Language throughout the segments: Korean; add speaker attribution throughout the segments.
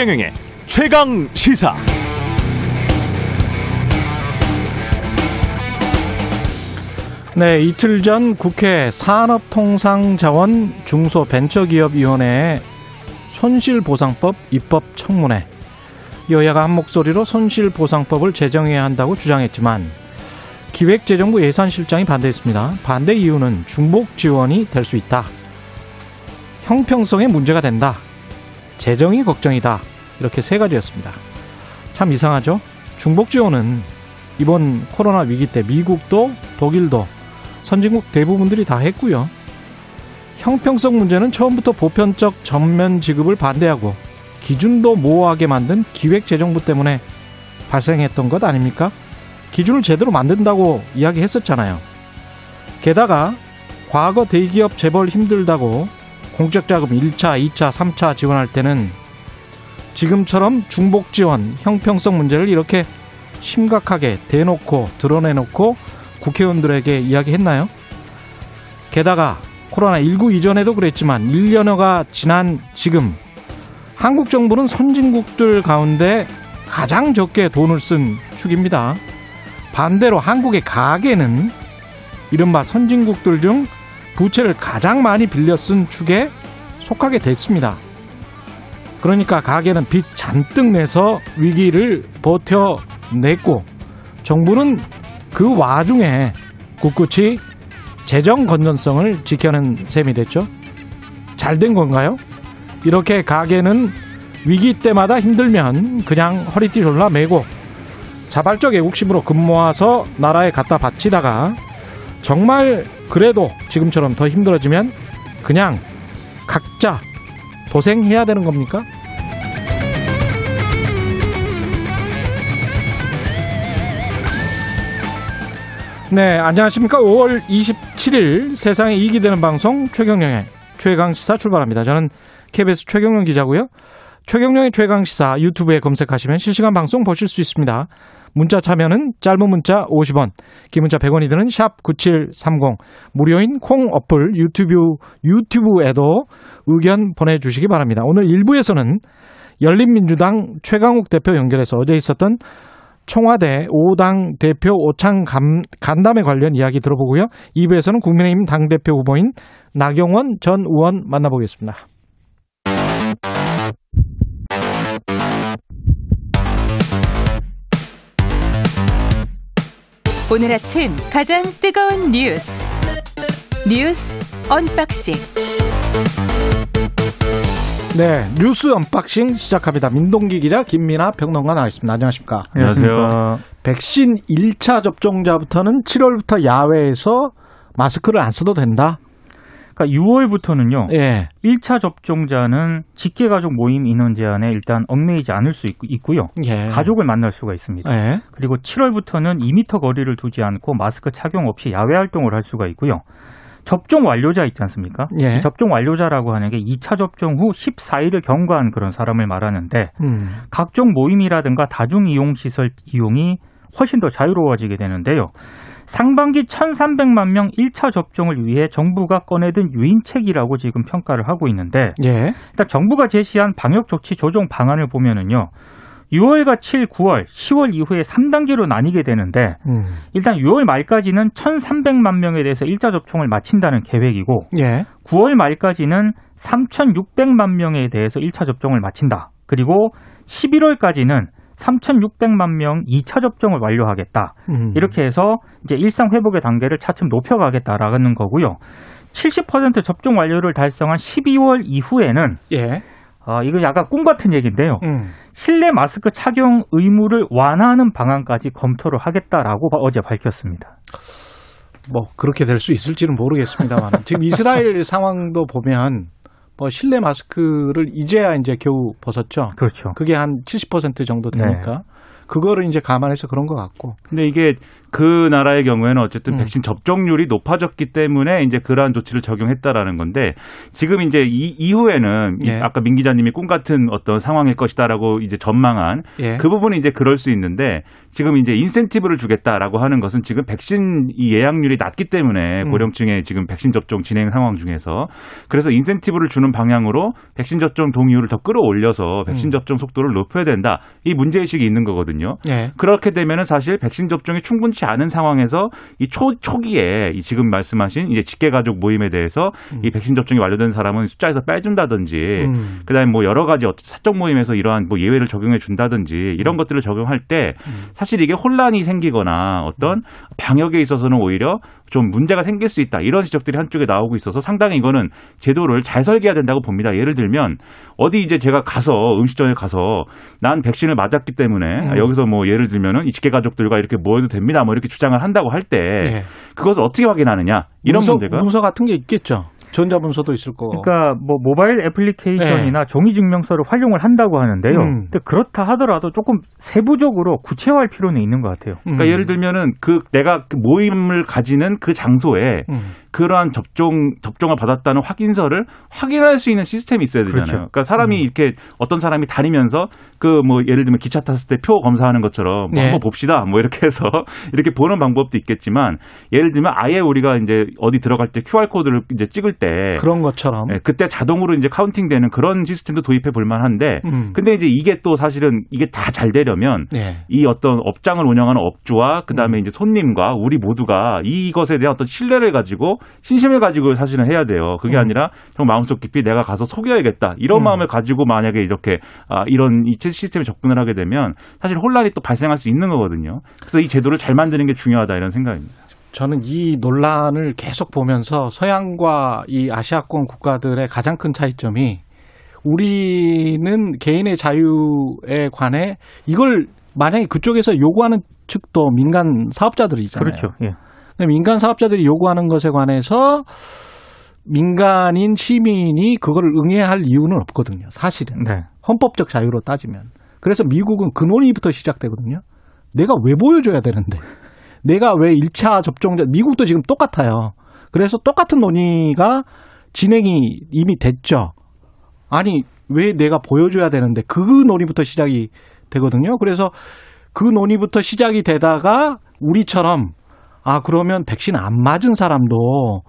Speaker 1: 최경영의 최강 시사.
Speaker 2: 네, 이틀 전 국회 산업통상자원 중소벤처기업위원회의 손실보상법 입법 청문회 여야가 한 목소리로 손실보상법을 제정해야 한다고 주장했지만 기획재정부 예산실장이 반대했습니다. 반대 이유는 중복 지원이 될 수 있다. 형평성에 문제가 된다. 재정이 걱정이다. 이렇게 세 가지였습니다. 참 이상하죠? 중복 지원은 이번 코로나 위기 때 미국도 독일도 선진국 대부분들이 다 했고요. 형평성 문제는 처음부터 보편적 전면 지급을 반대하고 기준도 모호하게 만든 기획재정부 때문에 발생했던 것 아닙니까? 기준을 제대로 만든다고 이야기했었잖아요. 게다가 과거 대기업 재벌 힘들다고 공적 자금 1차, 2차, 3차 지원할 때는 지금처럼 중복 지원, 형평성 문제를 이렇게 심각하게 대놓고 드러내놓고 국회의원들에게 이야기했나요? 게다가 코로나19 이전에도 그랬지만 1년여가 지난 지금 한국 정부는 선진국들 가운데 가장 적게 돈을 쓴 축입니다. 반대로 한국의 가계는 이른바 선진국들 중 부채를 가장 많이 빌려 쓴 축에 속하게 됐습니다. 그러니까 가계는 빚 잔뜩 내서 위기를 버텨냈고 정부는 그 와중에 꿋꿋이 재정 건전성을 지켜낸 셈이 됐죠. 잘 된 건가요? 이렇게 가게는 위기 때마다 힘들면 그냥 허리띠 졸라 매고 자발적 애국심으로 금 모아서 나라에 갖다 바치다가 정말 그래도 지금처럼 더 힘들어지면 그냥 각자 도생해야 되는 겁니까? 네, 안녕하십니까. 5월 27일 세상에 이익이 되는 방송 최경령의 최강시사 출발합니다. 저는 KBS 최경령 기자고요. 최경령의 최강시사 유튜브에 검색하시면 실시간 방송 보실 수 있습니다. 문자 참여는 짧은 문자 50원, 긴 문자 100원이 드는 샵 9730, 무료인 콩 어플 유튜브, 유튜브에도 의견 보내주시기 바랍니다. 오늘 1부에서는 열린민주당 최강욱 대표 연결해서 어제 있었던 청와대 5당 대표 오창 간담회 관련 이야기 들어보고요. 2부에서는 국민의힘 당대표 후보인 나경원 전 의원 만나보겠습니다.
Speaker 3: 오늘 아침 가장 뜨거운 뉴스 뉴스 언박싱
Speaker 2: 네, 뉴스 unboxing 시작합니다. 민동기 기자, 김민아 평론가 나와있습니다. 안녕하십니까?
Speaker 4: 안녕하세요.
Speaker 2: 백신 1차 접종자부터는 7월부터 야외에서 마스크를 안 써도 된다?
Speaker 4: 그러니까 6월부터는요.
Speaker 2: 예.
Speaker 4: 1차 접종자는 직계 가족 모임 인원 제한에 일단 얽매이지 않을 수 있고 요.
Speaker 2: 예.
Speaker 4: 가족을 만날 수가 있습니다.
Speaker 2: 예.
Speaker 4: 그리고 7월부터는 2미터 거리를 두지 않고 마스크 착용 없이 야외 활동을 할 수가 있고요. 접종 완료자 있지 않습니까?
Speaker 2: 예.
Speaker 4: 접종 완료자라고 하는 게 2차 접종 후 14일을 경과한 그런 사람을 말하는데
Speaker 2: 음.
Speaker 4: 각종 모임이라든가 다중 이용 시설 이용이 훨씬 더 자유로워지게 되는데요. 상반기 1,300만 명 1차 접종을 위해 정부가 꺼내든 유인책이라고 지금 평가를 하고 있는데
Speaker 2: 예.
Speaker 4: 일단 정부가 제시한 방역 조치 조정 방안을 보면은요. 6월과 7, 9월, 10월 이후에 3단계로 나뉘게 되는데
Speaker 2: 음.
Speaker 4: 일단 6월 말까지는 1,300만 명에 대해서 1차 접종을 마친다는 계획이고
Speaker 2: 예.
Speaker 4: 9월 말까지는 3,600만 명에 대해서 1차 접종을 마친다. 그리고 11월까지는 3,600만 명 2차 접종을 완료하겠다.
Speaker 2: 음.
Speaker 4: 이렇게 해서 이제 일상 회복의 단계를 차츰 높여가겠다라는 거고요. 70% 접종 완료를 달성한 12월 이후에는
Speaker 2: 예.
Speaker 4: 아, 이거 약간 꿈 같은 얘기인데요.
Speaker 2: 음.
Speaker 4: 실내 마스크 착용 의무를 완화하는 방안까지 검토를 하겠다라고 어제 밝혔습니다.
Speaker 2: 뭐 그렇게 될 수 있을지는 모르겠습니다만 지금 이스라엘 상황도 보면 뭐 실내 마스크를 이제야 이제 겨우 벗었죠.
Speaker 4: 그렇죠.
Speaker 2: 그게 한 70% 정도 되니까 그거를 이제 감안해서 그런 것 같고.
Speaker 5: 근데 이게 그 나라의 경우에는 어쨌든
Speaker 2: 음.
Speaker 5: 백신 접종률이 높아졌기 때문에 이제 그러한 조치를 적용했다라는 건데 지금 이제 이 이후에는
Speaker 2: 예.
Speaker 5: 아까 민 기자님이 꿈 같은 어떤 상황일 것이다라고 이제 전망한
Speaker 2: 예.
Speaker 5: 그 부분이 이제 그럴 수 있는데 지금 이제 인센티브를 주겠다라고 하는 것은 지금 백신 이 예약률이 낮기 때문에
Speaker 2: 음.
Speaker 5: 고령층의 지금 백신 접종 진행 상황 중에서 그래서 인센티브를 주는 방향으로 백신 접종 동의율을 더 끌어올려서 백신
Speaker 2: 음.
Speaker 5: 접종 속도를 높여야 된다. 이 문제 의식이 있는 거거든요.
Speaker 2: 예.
Speaker 5: 그렇게 되면은 사실 백신 접종이 충분치 않은 상황에서 이 초, 초기에 이 지금 말씀하신 이제 직계 가족 모임에 대해서 이 백신 접종이 완료된 사람은 숫자에서 빼준다든지
Speaker 2: 음.
Speaker 5: 그다음에 뭐 여러 가지 사적 모임에서 이러한 뭐 예외를 적용해 준다든지 이런 것들을 적용할 때 사실 이게 혼란이 생기거나 어떤 방역에 있어서는 오히려 좀 문제가 생길 수 있다 이런 지적들이 한쪽에 나오고 있어서 상당히 이거는 제도를 잘 설계해야 된다고 봅니다. 예를 들면 어디 이제 제가 가서 음식점에 가서 난 백신을 맞았기 때문에
Speaker 2: 음.
Speaker 5: 여기서 뭐 예를 들면은 이 직계 가족들과 이렇게 모여도 됩니다. 뭐 이렇게 주장을 한다고 할때
Speaker 2: 예.
Speaker 5: 그것을 어떻게 확인하느냐 이런
Speaker 2: 문서,
Speaker 5: 문제가
Speaker 2: 문서 같은 게 있겠죠. 전자문서도 있을 거고.
Speaker 4: 그러니까 뭐 모바일 애플리케이션이나 종이 증명서를 활용을 한다고 하는데요.
Speaker 2: 네. 음.
Speaker 4: 근데 그렇다 하더라도 조금 세부적으로 구체화할 필요는 있는 것 같아요.
Speaker 2: 음.
Speaker 5: 그러니까 예를 들면은 그 내가 그 모임을 가지는 그 장소에
Speaker 2: 음.
Speaker 5: 그러한 접종 접종을 받았다는 확인서를 확인할 수 있는 시스템이 있어야 되잖아요.
Speaker 4: 그렇죠.
Speaker 5: 그러니까 사람이 이렇게 어떤 사람이 다니면서 그 뭐 예를 들면 기차 탔을 때 표 검사하는 것처럼 뭐
Speaker 2: 네.
Speaker 5: 한번 봅시다. 뭐 이렇게 해서 이렇게 보는 방법도 있겠지만 예를 들면 아예 우리가 이제 어디 들어갈 때 QR 코드를 이제 찍을 때
Speaker 2: 그런 것처럼.
Speaker 5: 예, 그때 자동으로 이제 counting되는 그런 시스템도 도입해 볼 만한데
Speaker 2: 음.
Speaker 5: 근데 이제 이게 또 사실은 이게 다 잘 되려면
Speaker 2: 예.
Speaker 5: 이 어떤 업장을 운영하는 업주와 그다음에
Speaker 2: 음.
Speaker 5: 이제 손님과 우리 모두가 이것에 대한 어떤 신뢰를 가지고 신심을 가지고 사실은 해야 돼요. 그게
Speaker 2: 음.
Speaker 5: 아니라 정말 마음속 깊이 내가 가서 속여야겠다 이런
Speaker 2: 음.
Speaker 5: 마음을 가지고 만약에 이렇게 아, 이런 이 시스템에 접근을 하게 되면 사실 혼란이 또 발생할 수 있는 거거든요. 그래서 이 제도를 잘 만드는 게 중요하다 이런 생각입니다.
Speaker 2: 저는 이 논란을 계속 보면서 서양과 이 아시아권 국가들의 가장 큰 차이점이 우리는 개인의 자유에 관해 이걸 만약에 그쪽에서 요구하는 측도 민간 사업자들이잖아요.
Speaker 4: 그렇죠. 예.
Speaker 2: 민간 사업자들이 요구하는 것에 관해서 민간인 시민이 그걸 응해야 할 이유는 없거든요. 사실은
Speaker 4: 네.
Speaker 2: 헌법적 자유로 따지면. 그래서 미국은 그 논의부터 시작되거든요. 내가 왜 보여줘야 되는데? 내가 왜 1차 접종자, 미국도 지금 똑같아요. 그래서 똑같은 논의가 진행이 이미 됐죠. 아니, 왜 내가 보여줘야 되는데 그 논의부터 시작이 되거든요. 그래서 그 논의부터 시작이 되다가 우리처럼 아, 그러면 백신 안 맞은 사람도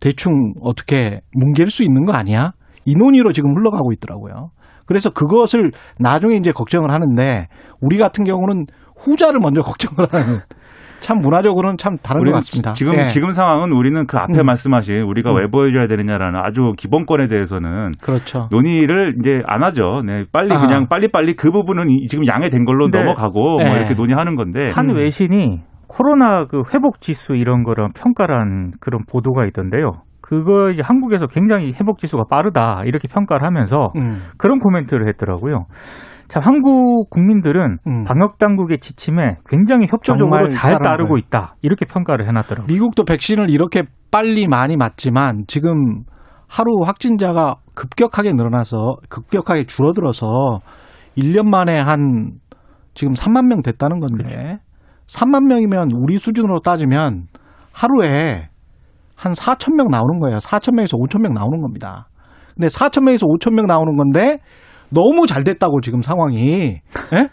Speaker 2: 대충 어떻게 뭉갤 수 있는 거 아니야? 이 논의로 지금 흘러가고 있더라고요. 그래서 그것을 나중에 이제 걱정을 하는데 우리 같은 경우는 후자를 먼저 걱정을 하는 참 문화적으로는 참 다른 것 같습니다.
Speaker 5: 지금
Speaker 2: 예.
Speaker 5: 지금 상황은 우리는 그 앞에
Speaker 2: 음.
Speaker 5: 말씀하신 우리가
Speaker 2: 음.
Speaker 5: 왜 보여줘야 되느냐라는 아주 기본권에 대해서는
Speaker 2: 그렇죠.
Speaker 5: 논의를 이제 안 하죠. 네, 빨리
Speaker 2: 아.
Speaker 5: 그냥 빨리 빨리 그 부분은 이- 지금 양해된 걸로
Speaker 4: 네.
Speaker 5: 넘어가고
Speaker 2: 네.
Speaker 5: 뭐 이렇게 논의하는 건데
Speaker 4: 한
Speaker 2: 음.
Speaker 4: 외신이 코로나 그 회복 지수 이런 거를 평가한 그런 보도가 있던데요. 그거 이제 한국에서 굉장히 회복 지수가 빠르다 이렇게 평가를 하면서
Speaker 2: 음.
Speaker 4: 그런 코멘트를 했더라고요. 자, 한국 국민들은
Speaker 2: 음.
Speaker 4: 방역 당국의 지침에 굉장히 협조적으로 잘 따르고. 있다. 이렇게 평가를 해놨더라고요.
Speaker 2: 미국도 백신을 이렇게 빨리 많이 맞지만 지금 하루 확진자가 급격하게 늘어나서 급격하게 줄어들어서 1년 만에 한 지금 3만 명 됐다는 건데 3만 명이면 우리 수준으로 따지면 하루에 한 4천 명 나오는 거예요. 4천 명에서 5천 명 나오는 겁니다. 근데 4천 명에서 5천 명 나오는 건데 너무 잘 됐다고 지금 상황이 예?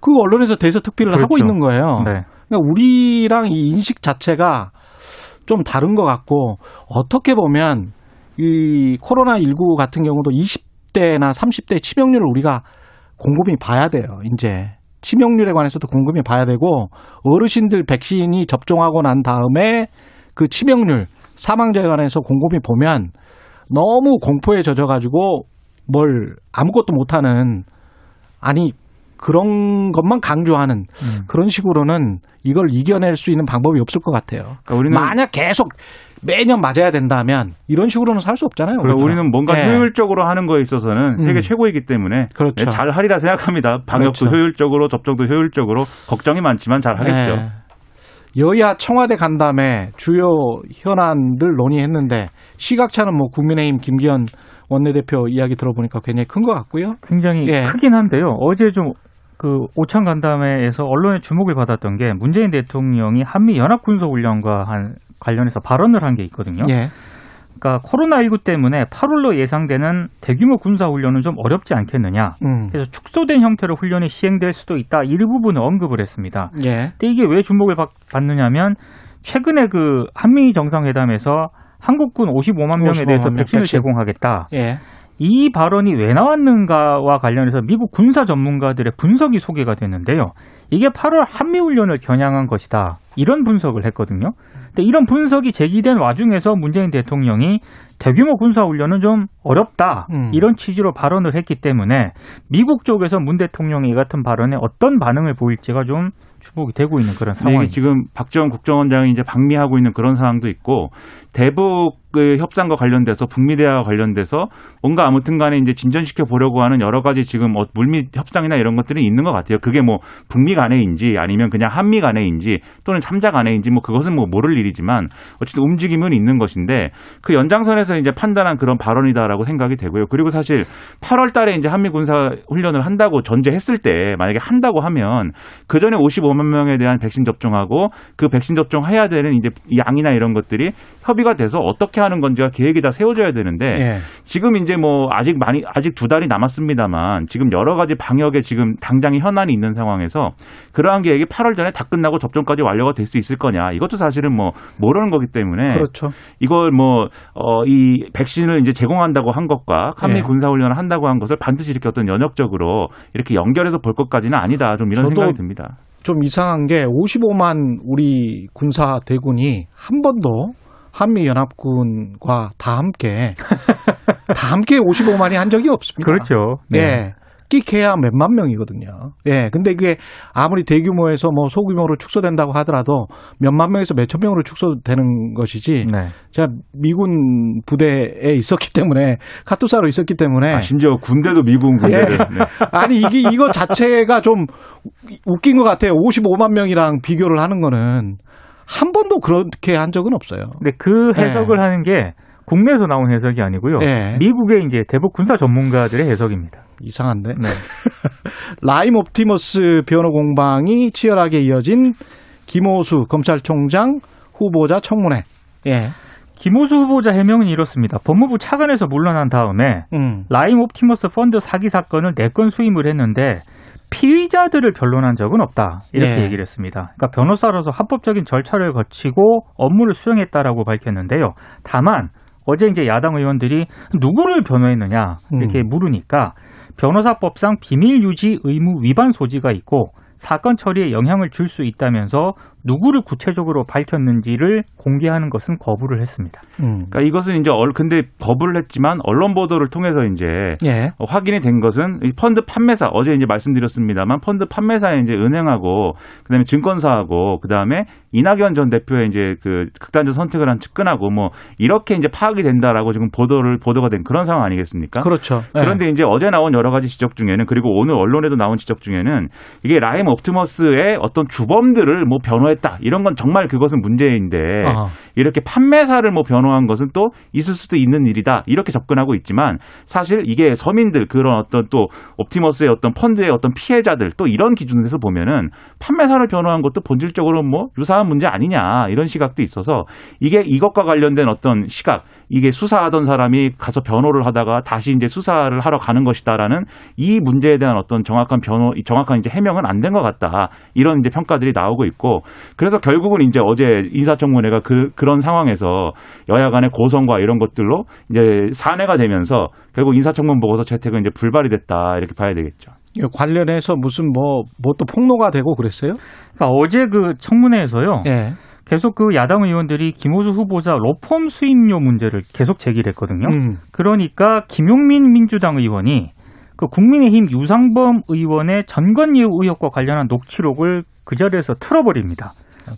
Speaker 2: 그 언론에서 대서 특필을 하고
Speaker 4: 그렇죠.
Speaker 2: 있는 거예요.
Speaker 4: 네.
Speaker 2: 그러니까 우리랑 이 인식 자체가 좀 다른 것 같고 어떻게 보면 이 코로나 19 같은 경우도 20대나 30대 치명률을 우리가 곰곰이 봐야 돼요. 이제 치명률에 관해서도 곰곰이 봐야 되고 어르신들 백신이 접종하고 난 다음에 그 치명률 사망자에 관해서 곰곰이 보면 너무 공포에 젖어가지고 뭘 아무것도 못하는 아니 그런 것만 강조하는
Speaker 4: 음.
Speaker 2: 그런 식으로는 이걸 이겨낼 수 있는 방법이 없을 것 같아요.
Speaker 5: 그러니까 우리는
Speaker 2: 만약 계속 매년 맞아야 된다면 이런 식으로는 살 수 없잖아요.
Speaker 5: 그리고 우리는 뭔가
Speaker 2: 네.
Speaker 5: 효율적으로 하는 거에 있어서는 세계
Speaker 2: 음.
Speaker 5: 최고이기 때문에
Speaker 2: 그렇죠.
Speaker 5: 네, 잘 하리라 생각합니다. 방역도
Speaker 2: 그렇죠.
Speaker 5: 효율적으로 접종도 효율적으로 걱정이 많지만 잘 하겠죠.
Speaker 2: 네. 여야 청와대 간담회 주요 현안들 논의했는데 시각차는 뭐 국민의힘 김기현 원내대표 이야기 들어보니까 굉장히 큰 것 같고요.
Speaker 4: 굉장히
Speaker 2: 예.
Speaker 4: 크긴 한데요. 어제 좀 그 오창 간담회에서 언론의 주목을 받았던 게 문재인 대통령이 한미 연합 군사 훈련과 한 관련해서 발언을 한 게 있거든요.
Speaker 2: 예.
Speaker 4: 그러니까 코로나19 때문에 8월로 예상되는 대규모 군사 훈련은 좀 어렵지 않겠느냐.
Speaker 2: 음.
Speaker 4: 그래서 축소된 형태로 훈련이 시행될 수도 있다. 이 부분을 언급을 했습니다.
Speaker 2: 예.
Speaker 4: 근데 이게 왜 주목을 받, 받느냐면 최근에 그 한미 정상회담에서 한국군 55만 명에
Speaker 2: 55만
Speaker 4: 대해서
Speaker 2: 명
Speaker 4: 백신을
Speaker 2: 백신.
Speaker 4: 제공하겠다.
Speaker 2: 예.
Speaker 4: 이 발언이 왜 나왔는가와 관련해서 미국 군사 전문가들의 분석이 소개가 됐는데요. 이게 8월 한미훈련을 겨냥한 것이다. 이런 분석을 했거든요. 근데 이런 분석이 제기된 와중에서 문재인 대통령이 대규모 군사훈련은 좀 어렵다.
Speaker 2: 음.
Speaker 4: 이런 취지로 발언을 했기 때문에 미국 쪽에서 문 대통령이 이 같은 발언에 어떤 반응을 보일지가 좀 주목이 되고 있는 그런
Speaker 5: 이게
Speaker 4: 상황입니다.
Speaker 5: 지금 박지원 국정원장이 이제 방미하고 있는 그런 상황도 있고 대북 그 협상과 관련돼서 북미 대화와 관련돼서 뭔가 아무튼 간에 이제 진전시켜 보려고 하는 여러 가지 지금 어, 물밑 협상이나 이런 것들이 있는 것 같아요. 그게 뭐 북미 간에인지 아니면 그냥 한미 간에인지 또는 삼자 간에인지 뭐 그것은 뭐 모를 일이지만 어쨌든 움직임은 있는 것인데 그 연장선에서 이제 판단한 그런 발언이다라고 생각이 되고요. 그리고 사실 8월 달에 이제 한미 군사 훈련을 한다고 전제했을 때 만약에 한다고 하면 그 전에 55만 명에 대한 백신 접종하고 그 백신 접종해야 되는 이제 양이나 이런 것들이 협의가 돼서 어떻게 하는 건지가 계획이 다 세워져야 되는데
Speaker 2: 예.
Speaker 5: 지금 이제 뭐 아직 많이 아직 두 달이 남았습니다만 지금 여러 가지 방역에 지금 당장의 현안이 있는 상황에서 그러한 계획이 8월 전에 다 끝나고 접종까지 완료가 될 수 있을 거냐 이것도 사실은 뭐 모르는 거기 때문에
Speaker 2: 그렇죠.
Speaker 5: 이걸 뭐 어 이 백신을 이제 제공한다고 한 것과 한미
Speaker 2: 예.
Speaker 5: 군사 훈련을 한다고 한 것을 반드시 이렇게 어떤 연역적으로 이렇게 연결해서 볼 것까지는 아니다 좀 이런 생각이 듭니다.
Speaker 2: 좀 이상한 게 55만 우리 군사 대군이 한 번도 한미 연합군과 다 함께 다 함께 55만이 한 적이 없습니다.
Speaker 4: 그렇죠. 네.
Speaker 2: 예. 끼케야 몇만 명이거든요. 예. 근데 그게 아무리 대규모에서 뭐 소규모로 축소된다고 하더라도 몇만 명에서 몇천 명으로 축소되는 것이지.
Speaker 4: 네.
Speaker 2: 제가 미군 부대에 있었기 때문에 카투사로 있었기 때문에
Speaker 5: 아, 심지어 군대도 미군 군대를
Speaker 2: 예.
Speaker 5: 네.
Speaker 2: 아니 이게 이거 자체가 좀 웃긴 것 같아요. 55만 명이랑 비교를 하는 거는 한 번도 그렇게 한 적은 없어요.
Speaker 4: 근데 그
Speaker 2: 네.
Speaker 4: 해석을 하는 게 국내에서 나온 해석이 아니고요.
Speaker 2: 예.
Speaker 4: 미국의 이제 대북 군사 전문가들의 해석입니다.
Speaker 2: 이상한데.
Speaker 4: 네.
Speaker 2: 라임 옵티머스 변호 공방이 치열하게 이어진 김오수 검찰총장 후보자 청문회. 예.
Speaker 4: 김오수 후보자 해명은 이렇습니다. 법무부 차관에서 물러난 다음에
Speaker 2: 음.
Speaker 4: 라임 옵티머스 펀드 사기 사건을 네 건 수임을 했는데 피의자들을 변론한 적은 없다. 이렇게
Speaker 2: 예.
Speaker 4: 얘기를 했습니다. 그러니까 변호사로서 합법적인 절차를 거치고 업무를 수행했다라고 밝혔는데요. 다만 어제 이제 야당 의원들이 누구를 변호했느냐 이렇게 물으니까 변호사법상 비밀 유지 의무 위반 소지가 있고 사건 처리에 영향을 줄 수 있다면서 누구를 구체적으로 밝혔는지를 공개하는 것은 거부를 했습니다.
Speaker 2: 음.
Speaker 5: 그러니까 이것은 이제 얼 근데 법을 했지만 언론 보도를 통해서 이제
Speaker 2: 예.
Speaker 5: 어, 확인이 된 것은 이 펀드 판매사 어제 이제 말씀드렸습니다만 펀드 판매사에 이제 은행하고 그다음에 증권사하고 그다음에 이낙연 전 대표의 이제 그 극단적 선택을 한 측근하고 뭐 이렇게 이제 파악이 된다라고 지금 보도를 보도가 된 그런 상황 아니겠습니까?
Speaker 2: 그렇죠. 예.
Speaker 5: 그런데 이제 어제 나온 여러 가지 지적 중에는 그리고 오늘 언론에도 나온 지적 중에는 이게 라임 옵티머스의 어떤 주범들을 뭐 변호 했다 이런 건 정말 그것은 문제인데
Speaker 2: 어허.
Speaker 5: 이렇게 판매사를 뭐 변호한 것은 또 있을 수도 있는 일이다 이렇게 접근하고 있지만 사실 이게 서민들 그런 어떤 또 옵티머스의 어떤 펀드의 어떤 피해자들 또 이런 기준에서 보면은 판매사를 변호한 것도 본질적으로 뭐 유사한 문제 아니냐 이런 시각도 있어서 이게 이것과 관련된 어떤 시각 이게 수사하던 사람이 가서 변호를 하다가 다시 이제 수사를 하러 가는 것이다라는 이 문제에 대한 어떤 정확한 변호 정확한 이제 해명은 안 된 것 같다 이런 이제 평가들이 나오고 있고 그래서 결국은 이제 어제 인사청문회가 그 그런 상황에서 여야 간의 고성과 이런 것들로 이제 산회가 되면서 결국 인사청문 보고서 채택은 이제 불발이 됐다 이렇게 봐야 되겠죠.
Speaker 2: 이 관련해서 무슨 뭐 뭐 또 폭로가 되고 그랬어요?
Speaker 4: 그러니까 어제 그 청문회에서요.
Speaker 2: 예.
Speaker 4: 계속 그 야당 의원들이 김호수 후보자 로펌 수임료 문제를 계속 제기를 했거든요.
Speaker 2: 음.
Speaker 4: 그러니까 김용민 민주당 의원이 그 국민의힘 유상범 의원의 전관예우 의혹과 관련한 녹취록을 그 자리에서 틀어버립니다.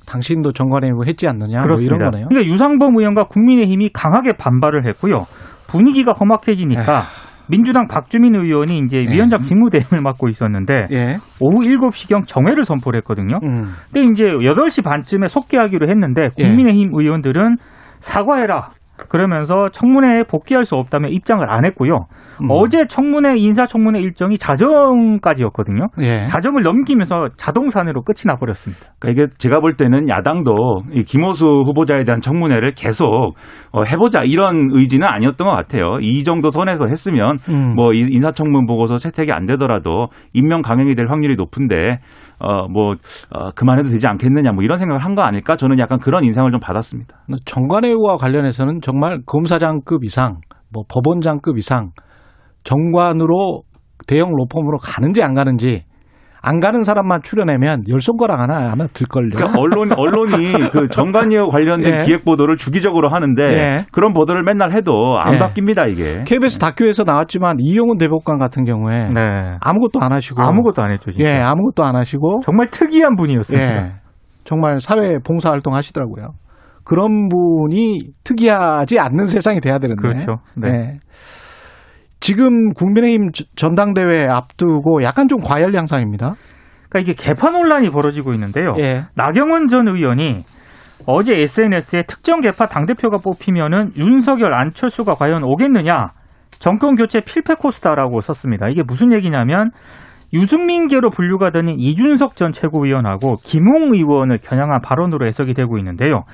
Speaker 2: 당신도 정관에 뭐 했지 않느냐 뭐
Speaker 4: 그렇습니다.
Speaker 2: 이런 거네요.
Speaker 4: 그러니까 유상범 의원과 국민의힘이 강하게 반발을 했고요. 분위기가 험악해지니까 민주당 박주민 의원이 이제
Speaker 2: 예.
Speaker 4: 위원장 직무대행을 맡고 있었는데
Speaker 2: 예.
Speaker 4: 오후 7시경 정회를 선포를 했거든요.
Speaker 2: 음.
Speaker 4: 근데 이제 8시 반쯤에 속개하기로 했는데
Speaker 2: 예.
Speaker 4: 국민의힘 의원들은 사과해라. 그러면서 청문회에 복귀할 수 없다면 입장을 안 했고요.
Speaker 2: 음.
Speaker 4: 어제 청문회 인사청문회 일정이 자정까지였거든요.
Speaker 2: 예.
Speaker 4: 자정을 넘기면서 자동산으로 끝이 나버렸습니다.
Speaker 5: 그러니까 이게 제가 볼 때는 야당도 이 김호수 후보자에 대한 청문회를 계속 어, 해보자 이런 의지는 아니었던 것 같아요. 이 정도 선에서 했으면
Speaker 2: 음.
Speaker 5: 뭐이 인사청문 보고서 채택이 안 되더라도 임명 강행이 될 확률이 높은데 어뭐 어, 그만해도 되지 않겠느냐 뭐 이런 생각을 한 거 아닐까 저는 약간 그런 인상을 좀 받았습니다.
Speaker 2: 정관예우와 관련해서는 정말 검사장급 이상, 뭐 법원장급 이상 정관으로 대형 로펌으로 가는지 안 가는지 안 가는 사람만 출연하면 열 손가락 하나 아마 들걸요.
Speaker 5: 그러니까 언론 언론이 그 정관예우 관련된
Speaker 2: 예.
Speaker 5: 기획 보도를 주기적으로 하는데
Speaker 2: 예.
Speaker 5: 그런 보도를 맨날 해도 안
Speaker 2: 예.
Speaker 5: 바뀝니다 이게.
Speaker 2: KBS 다큐에서 나왔지만 이용훈 대법관 같은 경우에
Speaker 4: 네.
Speaker 2: 아무것도 안 하시고
Speaker 4: 아무것도 안 했죠, 진짜.
Speaker 2: 예, 아무것도 안 하시고
Speaker 4: 정말 특이한 분이었습니다.
Speaker 2: 예. 정말 사회 봉사 활동 하시더라고요. 그런 분이 특이하지 않는 세상이 돼야 되는데.
Speaker 4: 그렇죠. 네.
Speaker 2: 예. 지금 국민의힘 저- 전당대회 앞두고 약간 좀 과열 양상입니다.
Speaker 4: 그러니까 이게 개파 논란이 벌어지고 있는데요.
Speaker 2: 예.
Speaker 4: 나경원 전 의원이 어제 SNS에 특정 개파 당대표가 뽑히면은 윤석열, 안철수가 과연 오겠느냐? 정권 교체 필패 코스다라고 썼습니다. 이게 무슨 얘기냐면 유승민계로 분류가 되는 이준석 전 최고위원하고 김웅 의원을 겨냥한 발언으로 해석이 되고 있는데요.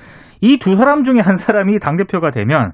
Speaker 4: 이 두 사람 중에 한 사람이 당대표가 되면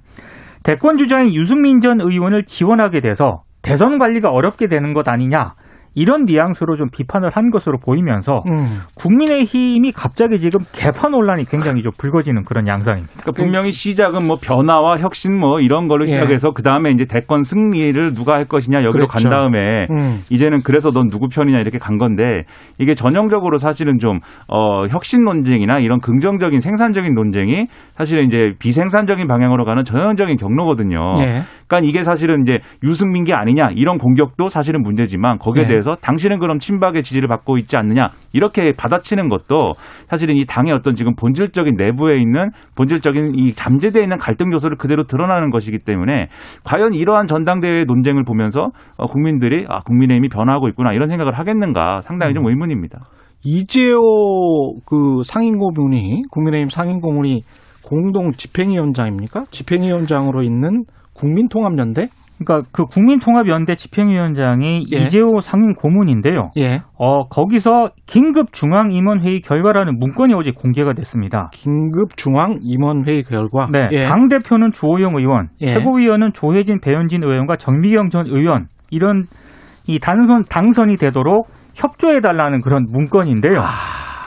Speaker 4: 대권 주자인 유승민 전 의원을 지원하게 돼서 대선 관리가 어렵게 되는 것 아니냐. 이런 뉘앙스로 좀 비판을 한 것으로 보이면서
Speaker 2: 음.
Speaker 4: 국민의힘이 갑자기 지금 개파 논란이 굉장히 좀 불거지는 그런 양상입니다.
Speaker 5: 그러니까 분명히 시작은 뭐 변화와 혁신 뭐 이런 걸로
Speaker 2: 예.
Speaker 5: 시작해서 그 다음에 이제 대권 승리를 누가 할 것이냐 여기로
Speaker 2: 그렇죠.
Speaker 5: 간 다음에
Speaker 2: 음.
Speaker 5: 이제는 그래서 넌 누구 편이냐 이렇게 간 건데 이게 전형적으로 사실은 좀 어, 혁신 논쟁이나 이런 긍정적인 생산적인 논쟁이 사실은 이제 비생산적인 방향으로 가는 전형적인 경로거든요.
Speaker 2: 예.
Speaker 5: 그러니까 이게 사실은 이제 유승민 게 아니냐 이런 공격도 사실은 문제지만 거기에
Speaker 2: 네.
Speaker 5: 대해서 당신은 그럼 친박의 지지를 받고 있지 않느냐 이렇게 받아치는 것도 사실은 이 당의 어떤 지금 본질적인 내부에 있는 본질적인 이 잠재되어 있는 갈등 요소를 그대로 드러나는 것이기 때문에 과연 이러한 전당대회 논쟁을 보면서 어, 국민들이 아 국민의힘이 변화하고 있구나 이런 생각을 하겠는가 상당히 좀 의문입니다.
Speaker 2: 이재호 그 상임고문이 국민의힘 상임고문이 공동 집행위원장입니까? 집행위원장으로 있는 국민통합연대?
Speaker 4: 그러니까 그 국민통합연대 집행위원장이
Speaker 2: 예.
Speaker 4: 이재호 상임 고문인데요.
Speaker 2: 예.
Speaker 4: 어, 거기서 긴급 중앙 임원 회의 결과라는 문건이 어제 공개가 됐습니다.
Speaker 2: 긴급 중앙 임원 회의 결과.
Speaker 4: 네.
Speaker 2: 예.
Speaker 4: 당 대표는 주호영 의원,
Speaker 2: 예.
Speaker 4: 최고위원은 조혜진, 배현진 의원과 정미경 전 의원 이런 이 당선 당선이 되도록 협조해 달라는 그런 문건인데요.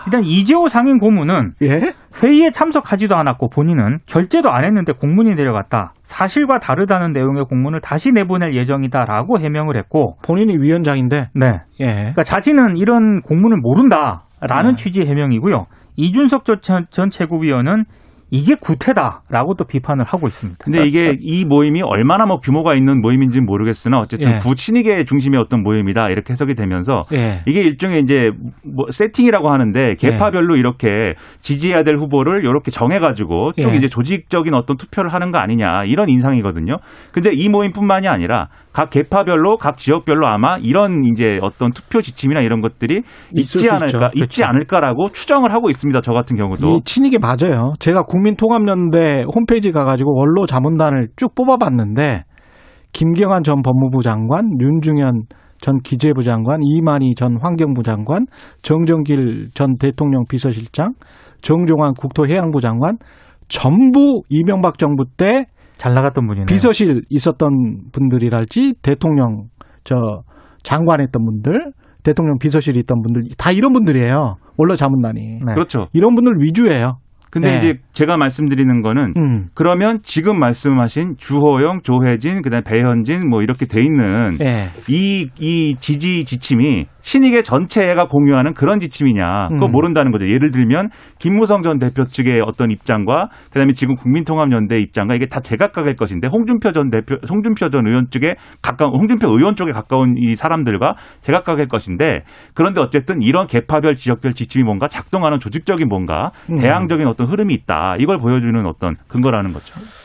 Speaker 4: 일단 이재호 상임 고문은
Speaker 2: 예?
Speaker 4: 회의에 참석하지도 않았고 본인은 결재도 안 했는데 공문이 내려갔다. 사실과 다르다는 내용의 공문을 다시 내보낼 예정이다라고 해명을 했고,
Speaker 2: 본인이 위원장인데.
Speaker 4: 네.
Speaker 2: 예.
Speaker 4: 그러니까 자신은 이런 공문을 모른다라는
Speaker 2: 네.
Speaker 4: 취지의 해명이고요. 이준석 전, 전 최고위원은 이게 구태다라고 또 비판을 하고 있습니다.
Speaker 5: 근데 이게 이 모임이 얼마나 뭐 규모가 있는 모임인지는 모르겠으나 어쨌든
Speaker 2: 예.
Speaker 5: 구친익의 중심의 어떤 모임이다 이렇게 해석이 되면서
Speaker 2: 예.
Speaker 5: 이게 일종의 이제 뭐 세팅이라고 하는데 개파별로 이렇게 지지해야 될 후보를 이렇게 정해가지고 쭉
Speaker 2: 예.
Speaker 5: 이제 조직적인 어떤 투표를 하는 거 아니냐 이런 인상이거든요. 근데 이 모임뿐만이 아니라 각 개파별로 각 지역별로 아마 이런 이제 어떤 투표 지침이나 이런 것들이 있지
Speaker 2: 수
Speaker 5: 않을까
Speaker 2: 있죠.
Speaker 5: 있지
Speaker 2: 그렇죠.
Speaker 5: 않을까라고 추정을 하고 있습니다. 저 같은 경우도.
Speaker 2: 이 친이게 맞아요. 제가 국민통합연대 홈페이지 가가지고 원로 자문단을 쭉 뽑아봤는데 김경환 전 법무부 장관, 윤중현 전 기재부 장관, 이만희 전 환경부 장관, 정정길 전 대통령 비서실장, 정종환 국토해양부 장관 전부 이명박 정부 때
Speaker 4: 잘 나갔던 분이네요.
Speaker 2: 비서실 있었던 분들이랄지 대통령 저 장관했던 분들, 대통령 비서실에 있던 분들 다 이런 분들이에요. 원로 자문단이.
Speaker 4: 네.
Speaker 5: 그렇죠.
Speaker 2: 이런 분들 위주예요.
Speaker 5: 근데
Speaker 2: 네.
Speaker 5: 이제 제가 말씀드리는 거는
Speaker 2: 음.
Speaker 5: 그러면 지금 말씀하신 주호영, 조혜진, 그다음에 배현진 뭐 이렇게 돼 있는
Speaker 2: 예.
Speaker 5: 이, 이 지지 지침이 신익의 전체가 공유하는 그런 지침이냐 그거
Speaker 2: 음.
Speaker 5: 모른다는 거죠. 예를 들면 김무성 전 대표 측의 어떤 입장과 그다음에 지금 국민통합연대 입장과 이게 다 제각각일 것인데 홍준표 전 대표, 홍준표 전 의원 쪽에 가까운 홍준표 의원 쪽에 가까운 이 사람들과 제각각일 것인데 그런데 어쨌든 이런 개파별 지역별 지침이 뭔가 작동하는 조직적인 뭔가
Speaker 2: 음.
Speaker 5: 대항적인 어떤 흐름이 있다 이걸 보여주는 어떤 근거라는 거죠.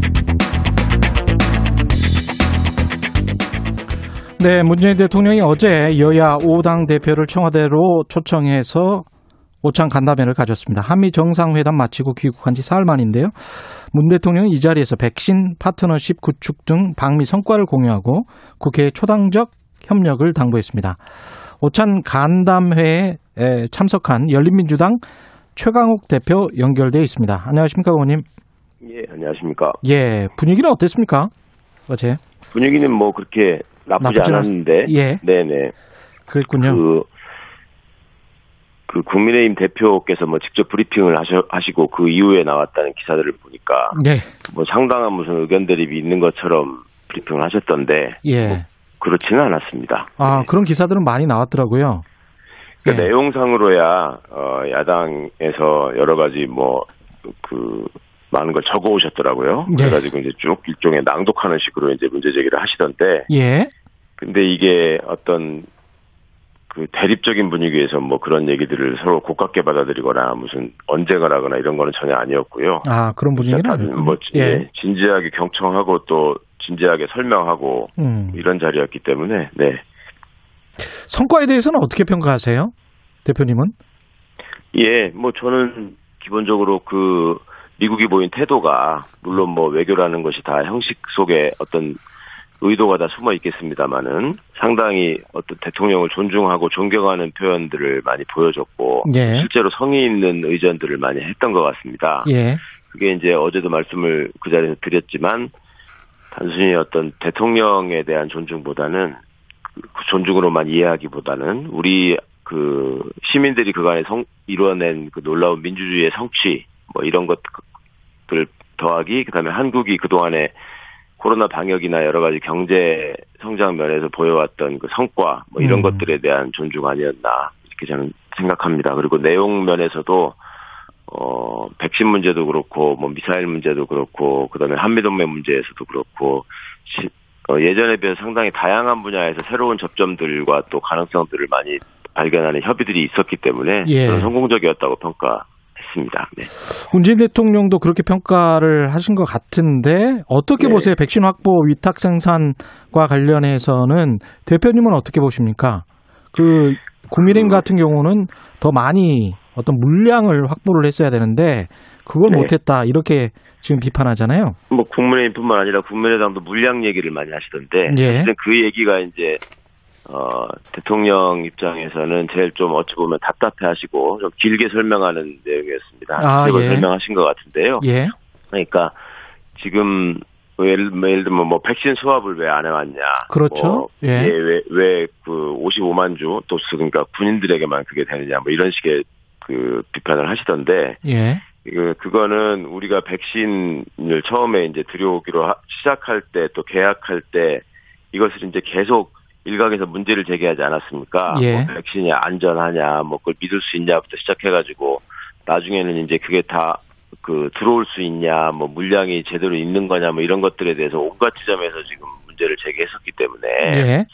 Speaker 2: 네, 문재인 대통령이 어제 여야 5당 대표를 청와대로 초청해서 오찬 간담회를 가졌습니다. 한미 정상회담 마치고 귀국한 지 사흘 만인데요. 문 대통령은 이 자리에서 백신 파트너십 구축 등 방미 성과를 공유하고 국회에 초당적 협력을 당부했습니다. 오찬 간담회에 참석한 열린민주당 최강욱 대표 연결돼 있습니다. 안녕하십니까, 의원님?
Speaker 6: 예, 안녕하십니까.
Speaker 2: 예, 분위기는 어땠습니까? 어제?
Speaker 6: 분위기는 뭐 그렇게 나쁘지
Speaker 2: 나쁘진
Speaker 6: 않았는데.
Speaker 2: 예.
Speaker 6: 네네.
Speaker 2: 그랬군요.
Speaker 6: 그, 그 국민의힘 대표께서 뭐 직접 브리핑을 하셔, 하시고 그 이후에 나왔다는 기사들을 보니까
Speaker 2: 예,
Speaker 6: 뭐 상당한 무슨 의견 대립이 있는 것처럼 브리핑을 하셨던데
Speaker 2: 예.
Speaker 6: 그렇지는 않았습니다.
Speaker 2: 아,
Speaker 6: 네.
Speaker 2: 그런 기사들은 많이 나왔더라고요.
Speaker 6: 그
Speaker 2: 예.
Speaker 6: 내용상으로야 어, 야당에서 여러 가지 뭐그 많은 걸 적어 오셨더라고요.
Speaker 2: 네.
Speaker 6: 그래가지고 이제 쭉 일종의 낭독하는 식으로 이제 문제 제기를 하시던데
Speaker 2: 예.
Speaker 6: 근데 이게 어떤 그 대립적인 분위기에서 뭐 그런 얘기들을 서로 고깝게 받아들이거나 무슨 언쟁을 이런 거는 전혀 아니었고요.
Speaker 2: 아, 그런 분위기는 아니고.
Speaker 6: 뭐
Speaker 2: 예.
Speaker 6: 예, 진지하게 경청하고 또 진지하게 설명하고
Speaker 2: 음.
Speaker 6: 이런 자리였기 때문에 네.
Speaker 2: 성과에 대해서는 어떻게 평가하세요? 대표님은?
Speaker 6: 예, 뭐 저는 기본적으로 그 미국이 보인 태도가 물론 뭐 외교라는 것이 다 형식 속에 어떤 의도가 다 숨어 있겠습니다만은 상당히 어떤 대통령을 존중하고 존경하는 표현들을 많이 보여줬고
Speaker 2: 예.
Speaker 6: 실제로 성의 있는 의전들을 많이 했던 것 같습니다.
Speaker 2: 예.
Speaker 6: 그게 이제 어제도 말씀을 그 자리에서 드렸지만 단순히 어떤 대통령에 대한 존중보다는 그 존중으로만 이해하기보다는 우리 그 시민들이 그간에 성, 이뤄낸 그 놀라운 민주주의의 성취 뭐 이런 것들 더하기 그다음에 한국이 그동안에 코로나 방역이나 여러 가지 경제 성장 면에서 보여왔던 그 성과 뭐 이런
Speaker 2: 음.
Speaker 6: 것들에 대한 존중 아니었나 이렇게 저는 생각합니다. 그리고 내용 면에서도 어 백신 문제도 그렇고 뭐 미사일 문제도 그렇고 그다음에 한미 동맹 문제에서도 그렇고 시- 어, 예전에 비해 상당히 다양한 분야에서 새로운 접점들과 또 가능성들을 많이 발견하는 협의들이 있었기 때문에
Speaker 2: 예.
Speaker 6: 성공적이었다고 평가 했습니다. 네.
Speaker 2: 문재인 대통령도 그렇게 평가를 하신 것 같은데 어떻게
Speaker 6: 네.
Speaker 2: 보세요? 백신 확보 위탁 생산과 관련해서는 대표님은 어떻게 보십니까? 그 국민의힘
Speaker 6: 그-
Speaker 2: 같은 경우는 더 많이 어떤 물량을 확보를 했어야 되는데 그걸
Speaker 6: 네.
Speaker 2: 못했다 이렇게 지금 비판하잖아요.
Speaker 6: 뭐 국민의힘뿐만 아니라 국민의당도 물량 얘기를 많이 하시던데
Speaker 2: 예.
Speaker 6: 그 얘기가 이제 어 대통령 입장에서는 제일 좀 어찌 보면 답답해 하시고 좀 길게 설명하는 내용이었습니다.
Speaker 2: 아, 예.
Speaker 6: 설명하신 것 같은데요.
Speaker 2: 예.
Speaker 6: 그러니까 지금 뭐 예를, 뭐 예를 들면 뭐 백신 수합을 왜 안 해왔냐.
Speaker 2: 그렇죠.
Speaker 6: 뭐
Speaker 2: 예.
Speaker 6: 왜 왜 그 55만 주 도수 그러니까 군인들에게만 그게 되느냐 뭐 이런 식의 그 비판을 하시던데
Speaker 2: 예.
Speaker 6: 그 그거는 우리가 백신을 처음에 이제 들여오기로 하- 시작할 때 또 계약할 때 이것을 이제 계속 일각에서 문제를 제기하지 않았습니까?
Speaker 2: 예.
Speaker 6: 뭐 백신이 안전하냐, 뭐 그걸 믿을 수 있냐부터 시작해가지고 나중에는 이제 그게 다 그 들어올 수 있냐, 뭐 물량이 제대로 있는 거냐, 뭐 이런 것들에 대해서 온갖 지점에서 지금 문제를 제기했었기 때문에
Speaker 2: 예.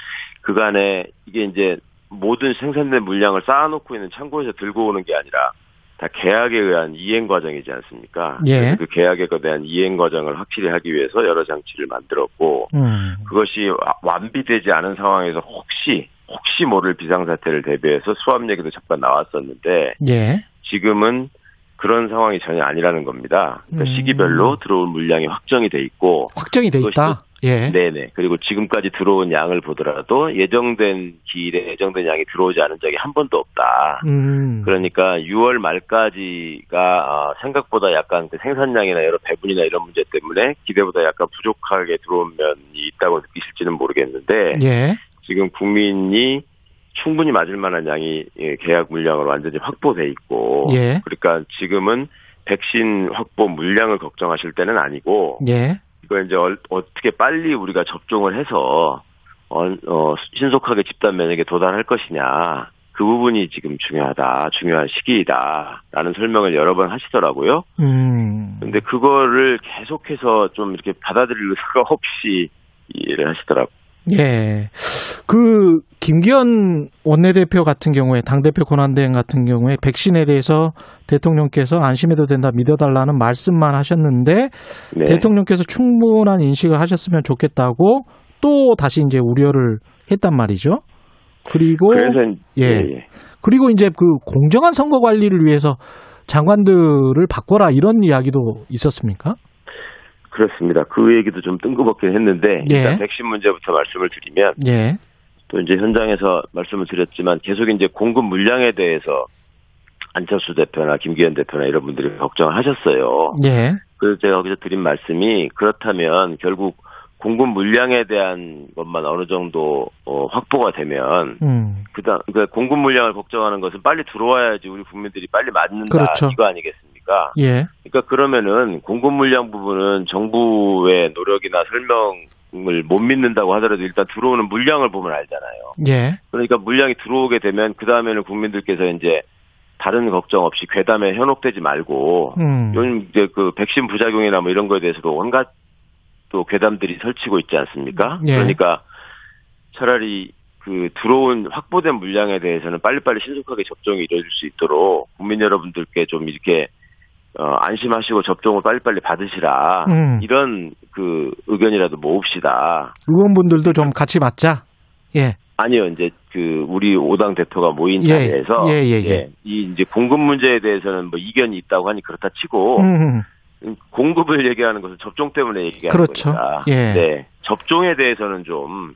Speaker 6: 그간에 이게 이제 모든 생산된 물량을 쌓아놓고 있는 창고에서 들고 오는 게 아니라 다 계약에 의한 이행 과정이지 않습니까?
Speaker 2: 예.
Speaker 6: 그래서 그 계약에 대한 이행 과정을 확실히 하기 위해서 여러 장치를 만들었고
Speaker 2: 음.
Speaker 6: 그것이 와- 완비되지 않은 상황에서 혹시 혹시 모를 비상사태를 대비해서 수압 얘기도 잠깐 나왔었는데
Speaker 2: 예.
Speaker 6: 지금은 그런 상황이 전혀 아니라는 겁니다. 그러니까
Speaker 2: 음.
Speaker 6: 시기별로 들어올 물량이 확정이 돼 있고
Speaker 2: 확정이 돼 있다. 예.
Speaker 6: 네네. 그리고 지금까지 들어온 양을 보더라도 예정된 기일에 예정된 양이 들어오지 않은 적이 한 번도 없다.
Speaker 2: 음.
Speaker 6: 그러니까 6월 말까지가 아, 생각보다 약간 그 생산량이나 여러 배분이나 이런 문제 때문에 기대보다 약간 부족하게 들어온 면이 있다고 느끼실지는 모르겠는데
Speaker 2: 예.
Speaker 6: 지금 국민이 충분히 맞을 만한 양이 예, 계약 물량으로 완전히 확보돼 있고
Speaker 2: 예.
Speaker 6: 그러니까 지금은 백신 확보 물량을 걱정하실 때는 아니고
Speaker 2: 예.
Speaker 6: 이거 이제 얼- 어떻게 빨리 우리가 접종을 해서 어, 어, 신속하게 집단 면역에 도달할 것이냐 그 부분이 지금 중요하다 중요한 시기이다라는 설명을 여러 번 하시더라고요.
Speaker 2: 음.
Speaker 6: 근데 그거를 계속해서 좀 이렇게 받아들일 의사가 없이 이해를 하시더라고요.
Speaker 2: 예. 그 김기현 원내대표 같은 경우에 당대표 권한대행 같은 경우에 백신에 대해서 대통령께서 안심해도 된다 믿어달라는 말씀만 하셨는데
Speaker 6: 네.
Speaker 2: 대통령께서 충분한 인식을 하셨으면 좋겠다고 또 다시 이제 우려를 했단 말이죠. 그리고
Speaker 6: 그래서
Speaker 2: 예.
Speaker 6: 예.
Speaker 2: 그리고 이제 그 공정한 선거 관리를 위해서 장관들을 바꿔라 이런 이야기도 있었습니까?
Speaker 6: 그렇습니다. 그 얘기도 좀 뜬금없긴 했는데
Speaker 2: 예.
Speaker 6: 일단 백신 문제부터 말씀을 드리면
Speaker 2: 예.
Speaker 6: 또 이제 현장에서 말씀을 드렸지만 계속 이제 공급 물량에 대해서 안철수 대표나 김기현 대표나 이런 분들이 걱정을 하셨어요.
Speaker 2: 예.
Speaker 6: 그래서 제가 거기서 드린 말씀이 그렇다면 결국 공급 물량에 대한 것만 어느 정도 어, 확보가 되면
Speaker 2: 음.
Speaker 6: 그다음 그러니까 공급 물량을 걱정하는 것은 빨리 들어와야지 우리 국민들이 빨리 맞는다
Speaker 2: 그렇죠.
Speaker 6: 이거 아니겠습니까?
Speaker 2: 예.
Speaker 6: 그러니까 그러면은 공급 물량 부분은 정부의 노력이나 설명을 못 믿는다고 하더라도 일단 들어오는 물량을 보면 알잖아요.
Speaker 2: 예.
Speaker 6: 그러니까 물량이 들어오게 되면 그 다음에는 국민들께서 이제 다른 걱정 없이 괴담에 현혹되지 말고
Speaker 2: 음.
Speaker 6: 요즘 이제 그 백신 부작용이나 뭐 이런 거에 대해서도 온갖 또 괴담들이 설치고 있지 않습니까?
Speaker 2: 예.
Speaker 6: 그러니까 차라리 그 들어온 확보된 물량에 대해서는 빨리빨리 신속하게 접종이 이루어질 수 있도록 국민 여러분들께 좀 이렇게 어, 안심하시고 접종을 빨리빨리 받으시라
Speaker 2: 음.
Speaker 6: 이런 그 의견이라도 모읍시다.
Speaker 2: 의원분들도 좀 같이 맞자. 예.
Speaker 6: 아니요, 이제 그 우리 오당 대표가 모인
Speaker 2: 예,
Speaker 6: 자리에서
Speaker 2: 예, 예, 예.
Speaker 6: 이 이제 공급 문제에 대해서는 뭐 이견이 있다고 하니 그렇다 치고
Speaker 2: 음.
Speaker 6: 공급을 얘기하는 것은 접종 때문에 얘기하는
Speaker 2: 그렇죠.
Speaker 6: 거니까.
Speaker 2: 예.
Speaker 6: 네, 접종에 대해서는 좀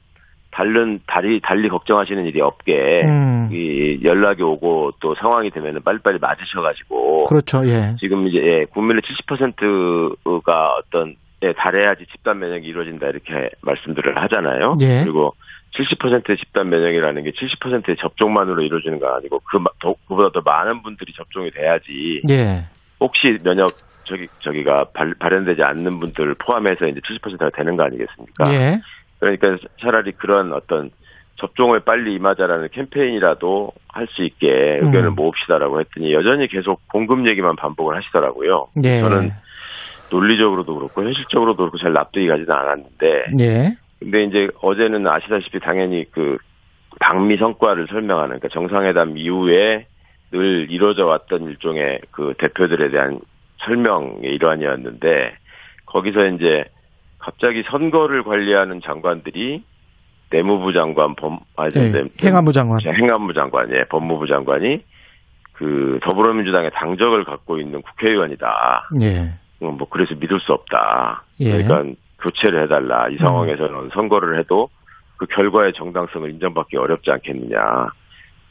Speaker 6: 다른 달리 달리 걱정하시는 일이 없게
Speaker 2: 음.
Speaker 6: 이 연락이 오고 또 상황이 되면은 빨리빨리 맞으셔가지고
Speaker 2: 그렇죠. 예.
Speaker 6: 지금 이제 예, 국민의 70%가 어떤 예, 달해야지 집단 면역이 이루어진다 이렇게 말씀들을 하잖아요.
Speaker 2: 예.
Speaker 6: 그리고 70%의 집단 면역이라는 게 70%의 접종만으로 이루어지는 건 아니고 그 마- 더- 그보다 더 많은 분들이 접종이 돼야지
Speaker 2: 예.
Speaker 6: 혹시 면역 저기 저기가 발, 발현되지 않는 분들을 포함해서 이제 70%가 되는 거 아니겠습니까?
Speaker 2: 예.
Speaker 6: 그러니까 차라리 그런 어떤 접종을 빨리 임하자라는 캠페인이라도 할 수 있게 의견을
Speaker 2: 음.
Speaker 6: 모읍시다라고 했더니 여전히 계속 공급 얘기만 반복을 하시더라고요.
Speaker 2: 예.
Speaker 6: 저는 논리적으로도 그렇고 현실적으로도 그렇고 잘 납득이 가지는 않았는데
Speaker 2: 예.
Speaker 6: 근데 이제 어제는 아시다시피 당연히 그 방미 성과를 설명하는 그러니까 정상회담 이후에 늘 이루어져 왔던 일종의 그 대표들에 대한 설명의 일환이었는데 거기서 이제 갑자기 선거를 관리하는 장관들이 내무부 장관, 범, 아니,
Speaker 2: 예.
Speaker 6: 네,
Speaker 2: 행안부 장관.
Speaker 6: 행안부 장관, 예, 법무부 장관이 그 더불어민주당의 당적을 갖고 있는 국회의원이다.
Speaker 2: 예.
Speaker 6: 어, 뭐 그래서 믿을 수 없다.
Speaker 2: 예. 음.
Speaker 6: 그러니까 교체를 해달라. 이 상황에서는 선거를 해도 그 결과의 정당성을 인정받기 어렵지 않겠느냐.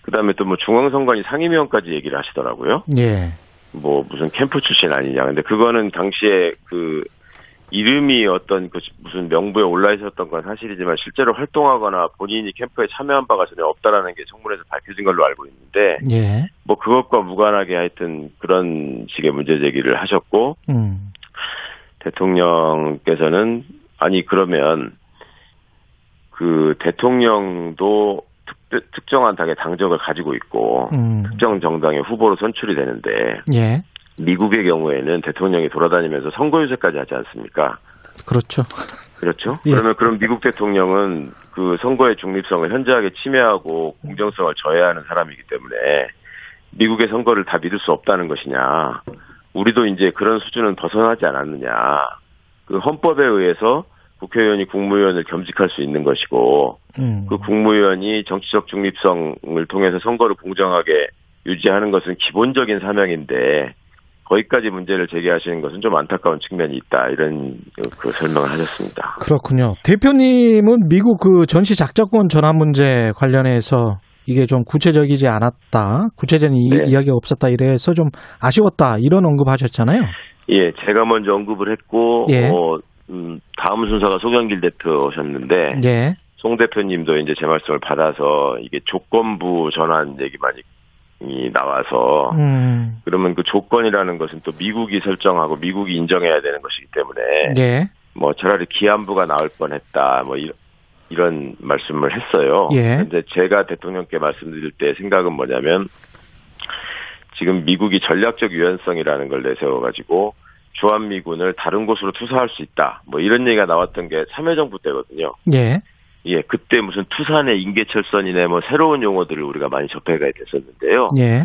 Speaker 6: 그다음에 또 뭐 중앙선관위 상임위원까지 얘기를 하시더라고요.
Speaker 2: 예.
Speaker 6: 뭐 무슨 캠프 출신 아니냐. 근데 그거는 당시에 그 이름이 어떤 그 무슨 명부에 올라 있었던 건 사실이지만 실제로 활동하거나 본인이 캠프에 참여한 바가 전혀 없다라는 게 청문회에서 밝혀진 걸로 알고 있는데
Speaker 2: 예.
Speaker 6: 뭐 그것과 무관하게 하여튼 그런 식의 문제 제기를 하셨고
Speaker 2: 음.
Speaker 6: 대통령께서는 아니 그러면 그 대통령도 특, 특정한 당의 당적을 가지고 있고
Speaker 2: 음.
Speaker 6: 특정 정당의 후보로 선출이 되는데
Speaker 2: 예.
Speaker 6: 미국의 경우에는 대통령이 돌아다니면서 선거 유세까지 하지 않습니까?
Speaker 2: 그렇죠.
Speaker 6: 그렇죠?
Speaker 2: 예.
Speaker 6: 그러면 그럼 미국 대통령은 그 선거의 중립성을 현저하게 침해하고 공정성을 저해하는 사람이기 때문에 미국의 선거를 다 믿을 수 없다는 것이냐. 우리도 이제 그런 수준은 벗어나지 않았느냐. 그 헌법에 의해서 국회의원이 국무위원을 겸직할 수 있는 것이고
Speaker 2: 음.
Speaker 6: 그 국무위원이 정치적 중립성을 통해서 선거를 공정하게 유지하는 것은 기본적인 사명인데 거기까지 문제를 제기하시는 것은 좀 안타까운 측면이 있다 이런 그 설명을 하셨습니다.
Speaker 2: 그렇군요. 대표님은 미국 그 전시 작전권 전환 문제 관련해서 이게 좀 구체적이지 않았다. 구체적인 이-
Speaker 6: 네.
Speaker 2: 이야기가 없었다. 이래서 좀 아쉬웠다. 이런 언급하셨잖아요.
Speaker 6: 예, 제가 먼저 언급을 했고
Speaker 2: 예.
Speaker 6: 어, 음, 다음 순서가 송영길 대표셨는데
Speaker 2: 예.
Speaker 6: 송 대표님도 이제 제 말씀을 받아서 이게 조건부 전환 얘기만 이 나와서
Speaker 2: 음.
Speaker 6: 그러면 그 조건이라는 것은 또 미국이 설정하고 미국이 인정해야 되는 것이기 때문에
Speaker 2: 예.
Speaker 6: 뭐 차라리 기안부가 나올 뻔했다 뭐 이런 이런 말씀을 했어요.
Speaker 2: 예.
Speaker 6: 근데 제가 대통령께 말씀드릴 때 생각은 뭐냐면 지금 미국이 전략적 유연성이라는 걸 내세워 가지고 주한미군을 다른 곳으로 투사할 수 있다. 뭐 이런 얘기가 나왔던 게 참여정부 때거든요.
Speaker 2: 예.
Speaker 6: 예, 그때 무슨 투사니 인계철선이네 뭐 새로운 용어들을 우리가 많이 접해가 됐었는데요.
Speaker 2: 예.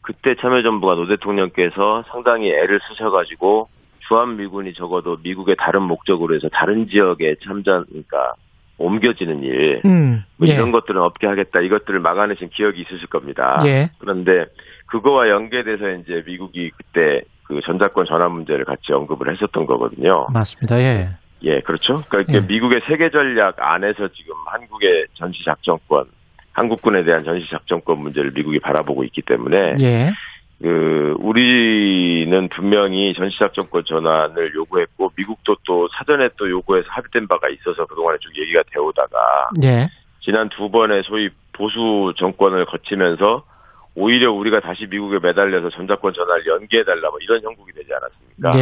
Speaker 6: 그때 참여정부가 노 대통령께서 상당히 애를 쓰셔가지고 주한 미군이 적어도 미국의 다른 목적으로 해서 다른 지역에 참전, 그러니까 옮겨지는 일,
Speaker 2: 음.
Speaker 6: 뭐
Speaker 2: 예.
Speaker 6: 이런 것들은 없게 하겠다. 이것들을 막아내신 기억이 있으실 겁니다.
Speaker 2: 예.
Speaker 6: 그런데 그거와 연계돼서 이제 미국이 그때 그 전자권 전환 문제를 같이 언급을 했었던 거거든요.
Speaker 2: 맞습니다. 예.
Speaker 6: 예, 그렇죠. 그러니까
Speaker 2: 예.
Speaker 6: 미국의 세계 전략 안에서 지금 한국의 전시 작전권, 한국군에 대한 전시 작전권 문제를 미국이 바라보고 있기 때문에
Speaker 2: 예.
Speaker 6: 그 우리는 분명히 전시 작전권 전환을 요구했고 미국도 또 사전에 또 요구해서 합의된 바가 있어서 그동안에 쭉 얘기가 되오다가
Speaker 2: 예.
Speaker 6: 지난 두 번의 소위 보수 정권을 거치면서 오히려 우리가 다시 미국에 매달려서 전자권 전환을 연기해달라 뭐 이런 형국이 되지 않았습니까?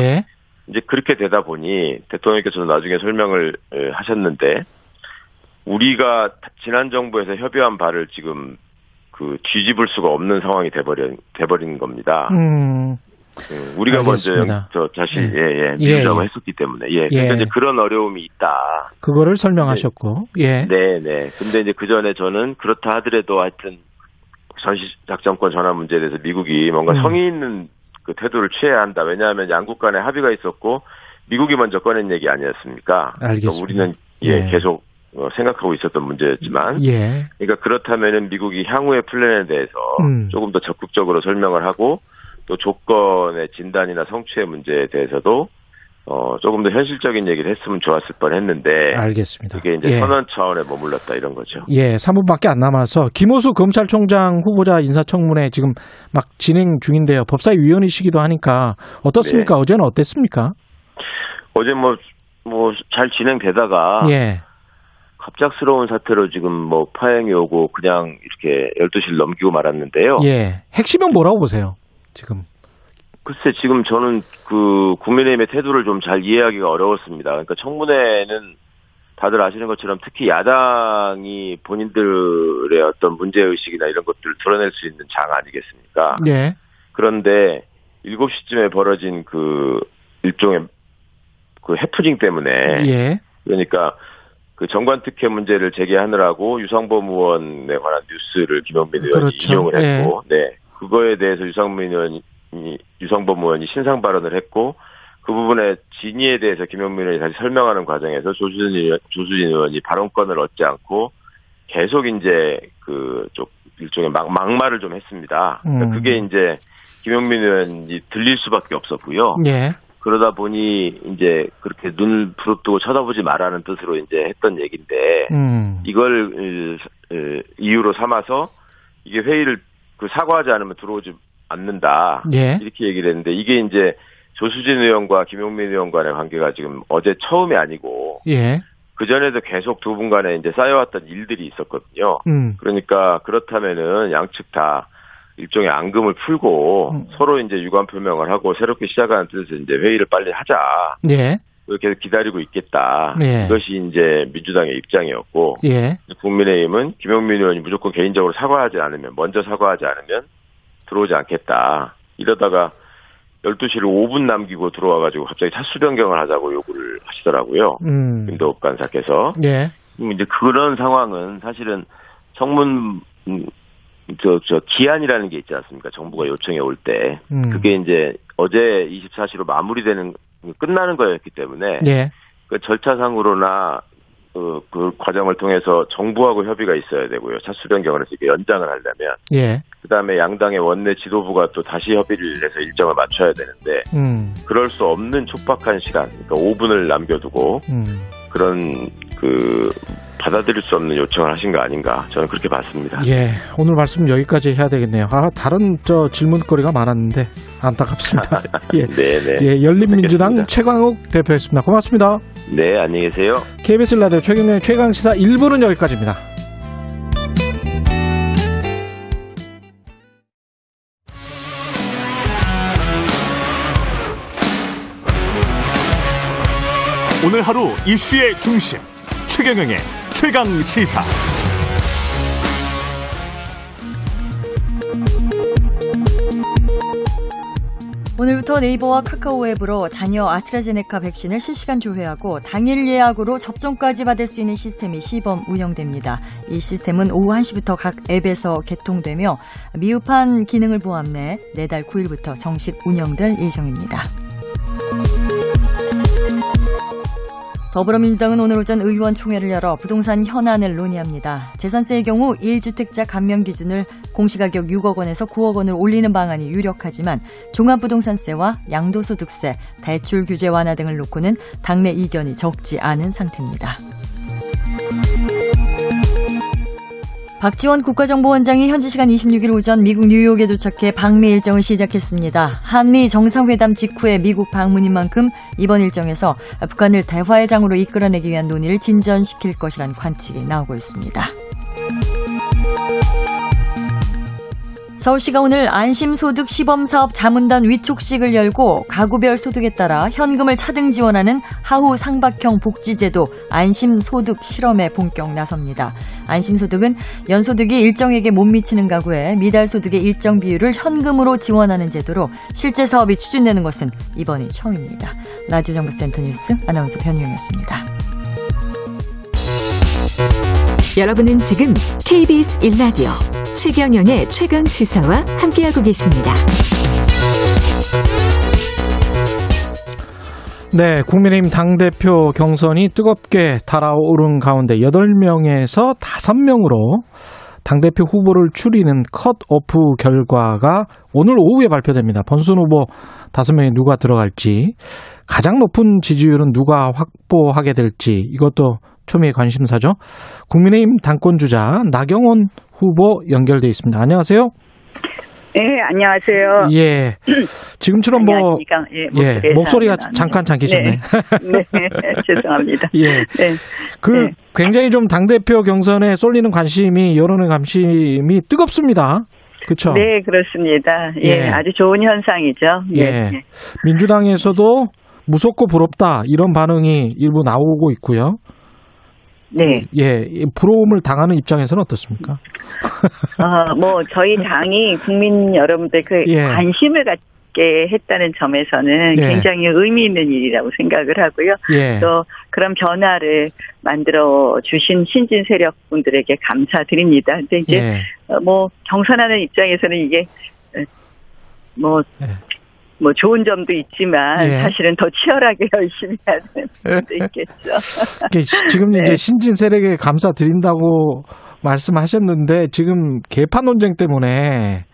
Speaker 2: 예.
Speaker 6: 이제 그렇게 되다 보니 대통령께서도 나중에 설명을 에, 하셨는데 우리가 지난 정부에서 협의한 바를 지금 그 뒤집을 수가 없는 상황이 돼버린 돼버린 겁니다.
Speaker 2: 음.
Speaker 6: 음, 우리가
Speaker 2: 알겠습니다.
Speaker 6: 먼저 저 자신
Speaker 2: 예.
Speaker 6: 예예
Speaker 2: 예,
Speaker 6: 미루자고
Speaker 2: 예.
Speaker 6: 했었기 때문에 예. 그러니까
Speaker 2: 예.
Speaker 6: 이제 그런 어려움이 있다.
Speaker 2: 그거를 설명하셨고. 예.
Speaker 6: 네네. 근데 이제 그 전에 저는 그렇다 하더라도 하여튼 전시 작전권 전환 문제에 대해서 미국이 뭔가
Speaker 2: 음.
Speaker 6: 성의 있는 그 태도를 취해야 한다. 왜냐하면 양국 간에 합의가 있었고 미국이 먼저 꺼낸 얘기 아니었습니까?
Speaker 2: 알겠습니다.
Speaker 6: 우리는 예,
Speaker 2: 예.
Speaker 6: 계속 어, 생각하고 있었던 문제였지만
Speaker 2: 예.
Speaker 6: 그러니까 그렇다면은 미국이 향후의 플랜에 대해서
Speaker 2: 음.
Speaker 6: 조금 더 적극적으로 설명을 하고 또 조건의 진단이나 성취의 문제에 대해서도 어 조금 더 현실적인 얘기를 했으면 좋았을 뻔 했는데
Speaker 2: 알겠습니다.
Speaker 6: 그게 이제
Speaker 2: 예.
Speaker 6: 선언 차원에 머물렀다 이런 거죠.
Speaker 2: 예, 3분밖에 안 남아서 김호수 검찰총장 후보자 인사청문회 지금 막 진행 중인데요. 법사위원이시기도 하니까 어떻습니까?
Speaker 6: 네.
Speaker 2: 어제는 어땠습니까?
Speaker 6: 어제 뭐 뭐 잘 진행되다가
Speaker 2: 예.
Speaker 6: 갑작스러운 사태로 지금 뭐 파행이 오고 그냥 이렇게 12시를 넘기고 말았는데요.
Speaker 2: 예. 핵심은 뭐라고 보세요? 지금.
Speaker 6: 글쎄 지금 저는 그 국민의힘의 태도를 좀 잘 이해하기가 어려웠습니다. 그러니까 청문회는 다들 아시는 것처럼 특히 야당이 본인들의 어떤 문제 의식이나 이런 것들을 드러낼 수 있는 장 아니겠습니까?
Speaker 2: 예.
Speaker 6: 그런데 7시쯤에 벌어진 그 일종의 그 해프닝 때문에
Speaker 2: 예.
Speaker 6: 그러니까 그 정관 특혜 문제를 제기하느라고 유상범 의원에 관한 뉴스를 김영민 의원이
Speaker 2: 그렇죠.
Speaker 6: 인용을 했고, 네 그거에 대해서 유상민 의원이 유상범 의원이 신상 발언을 했고 그 부분에 진위에 대해서 김영민 의원이 다시 설명하는 과정에서 조수진 의원, 조수진 의원이 발언권을 얻지 않고 계속 이제 그좀 일종의 막, 막말을 좀 했습니다. 그러니까
Speaker 2: 음.
Speaker 6: 그게 이제 김영민 의원이 들릴 수밖에 없었고요.
Speaker 2: 예.
Speaker 6: 그러다 보니 이제 그렇게 눈을 부릅뜨고 쳐다보지 말라는 뜻으로 이제 했던 얘기인데
Speaker 2: 음.
Speaker 6: 이걸 어, 어, 이유로 삼아서 이게 회의를 그 사과하지 않으면 들어오지 않는다
Speaker 2: 예.
Speaker 6: 이렇게 얘기를 했는데 이게 이제 조수진 의원과 김용민 의원 간의 관계가 지금 어제 처음이 아니고
Speaker 2: 예.
Speaker 6: 그 전에도 계속 두 분 간에 이제 쌓여왔던 일들이 있었거든요.
Speaker 2: 음.
Speaker 6: 그러니까 그렇다면은 양측 다 일종의 앙금을 풀고
Speaker 2: 음.
Speaker 6: 서로 이제 유관 표명을 하고 새롭게 시작하는 뜻에서 이제 회의를 빨리 하자.
Speaker 2: 예.
Speaker 6: 이렇게 기다리고 있겠다.
Speaker 2: 예.
Speaker 6: 이것이 이제 민주당의 입장이었고
Speaker 2: 예.
Speaker 6: 국민의힘은 김용민 의원이 무조건 개인적으로 사과하지 않으면 먼저 사과하지 않으면 들어오지 않겠다. 이러다가 12시를 5분 남기고 들어와가지고 갑자기 타수 변경을 하자고 요구를 하시더라고요.
Speaker 2: 음.
Speaker 6: 김도읍 간사께서.
Speaker 2: 예.
Speaker 6: 음, 이제 그런 상황은 사실은 청문 음, 저, 저, 기한이라는 게 있지 않습니까? 정부가 요청해 올 때.
Speaker 2: 음.
Speaker 6: 그게 이제 어제 24시로 마무리되는, 끝나는 거였기 때문에.
Speaker 2: 예.
Speaker 6: 그 절차상으로나 그, 그 과정을 통해서 정부하고 협의가 있어야 되고요. 차수 변경을 해서 이게 연장을 하려면.
Speaker 2: 예.
Speaker 6: 그 다음에 양당의 원내 지도부가 또 다시 협의를 해서 일정을 맞춰야 되는데.
Speaker 2: 음.
Speaker 6: 그럴 수 없는 촉박한 시간, 그러니까 5분을 남겨두고
Speaker 2: 음.
Speaker 6: 그런 그 받아들일 수 없는 요청을 하신 거 아닌가 저는 그렇게 봤습니다.
Speaker 2: 예. 오늘 말씀 여기까지 해야 되겠네요. 아, 다른 저 질문거리가 많았는데 안타깝습니다. 예.
Speaker 6: 네네.
Speaker 2: 예, 열린민주당
Speaker 6: 알겠습니다.
Speaker 2: 최광욱 대표였습니다. 고맙습니다.
Speaker 6: 네 안녕히 계세요.
Speaker 2: KBS 라디오 최경련의 최강 시사 1부는 여기까지입니다.
Speaker 1: 오늘 하루 이슈의 중심 최경영의 최강 시사.
Speaker 7: 오늘부터 네이버와 카카오 앱으로 자녀 아스트라제네카 백신을 실시간 조회하고 당일 예약으로 접종까지 받을 수 있는 시스템이 시범 운영됩니다. 이 시스템은 오후 1시부터 각 앱에서 개통되며 미흡한 기능을 보완해 내달 9일부터 정식 운영될 예정입니다. 더불어민주당은 오늘 오전 의원총회를 열어 부동산 현안을 논의합니다. 재산세의 경우 1주택자 감면 기준을 공시가격 6억 원에서 9억 원을 올리는 방안이 유력하지만 종합부동산세와 양도소득세, 대출 규제 완화 등을 놓고는 당내 이견이 적지 않은 상태입니다. 박지원 국가정보원장이 현지 시간 26일 오전 미국 뉴욕에 도착해 방미 일정을 시작했습니다. 한미 정상회담 직후에 미국 방문인 만큼 이번 일정에서 북한을 대화의 장으로 이끌어내기 위한 논의를 진전시킬 것이란 관측이 나오고 있습니다. 서울시가 오늘 안심소득 시범사업 자문단 위촉식을 열고 가구별 소득에 따라 현금을 차등 지원하는 하후 상박형 복지제도 안심소득 실험에 본격 나섭니다. 안심소득은 연소득이 일정에게 못 미치는 가구에 미달소득의 일정 비율을 현금으로 지원하는 제도로 실제 사업이 추진되는 것은 이번이 처음입니다. 라디오 정보센터 뉴스 아나운서 변희영이었습니다.
Speaker 3: 여러분은 지금 KBS 1라디오 최경영의 최강 시사와 함께하고 계십니다.
Speaker 2: 네, 국민의힘 당대표 경선이 뜨겁게 달아오른 가운데 8명에서 5명으로 당대표 후보를 추리는 컷오프 결과가 오늘 오후에 발표됩니다. 번순 후보 5명이 누가 들어갈지, 가장 높은 지지율은 누가 확보하게 될지, 이것도 초미의 관심사죠. 국민의힘 당권 주자 나경원 후보 연결돼 있습니다. 안녕하세요.
Speaker 8: 네, 안녕하세요.
Speaker 2: 예. 지금처럼 뭐,
Speaker 8: 예,
Speaker 2: 예, 목소리가 잠깐 잠기셨네.
Speaker 8: 네, 네 죄송합니다.
Speaker 2: 예.
Speaker 8: 네.
Speaker 2: 그
Speaker 8: 네.
Speaker 2: 굉장히 좀 당 대표 경선에 쏠리는 관심이, 여론의 관심이 뜨겁습니다. 그렇죠?
Speaker 8: 네, 그렇습니다. 예,
Speaker 2: 예.
Speaker 8: 아주 좋은 현상이죠.
Speaker 2: 예.
Speaker 8: 예.
Speaker 2: 민주당에서도 무섭고 부럽다 이런 반응이 일부 나오고 있고요.
Speaker 8: 네.
Speaker 2: 예, 이 부러움을 당하는 입장에서는 어떻습니까?
Speaker 8: 어, 뭐 저희 당이 국민 여러분들 그
Speaker 2: 예.
Speaker 8: 관심을 갖게 했다는 점에서는
Speaker 2: 예.
Speaker 8: 굉장히 의미 있는 일이라고 생각을 하고요.
Speaker 2: 예.
Speaker 8: 또 그런 변화를 만들어 주신 신진 세력 분들에게 감사드립니다. 근데 이제
Speaker 2: 예.
Speaker 8: 어, 뭐 경선하는 입장에서는 이게 어, 뭐,
Speaker 2: 예.
Speaker 8: 뭐 좋은 점도 있지만
Speaker 2: 예.
Speaker 8: 사실은 더 치열하게 열심히 해야 되는 점도 있겠죠.
Speaker 2: 지금
Speaker 8: 네.
Speaker 2: 이제 신진 세력에 감사드린다고 말씀하셨는데 지금 개판 논쟁 때문에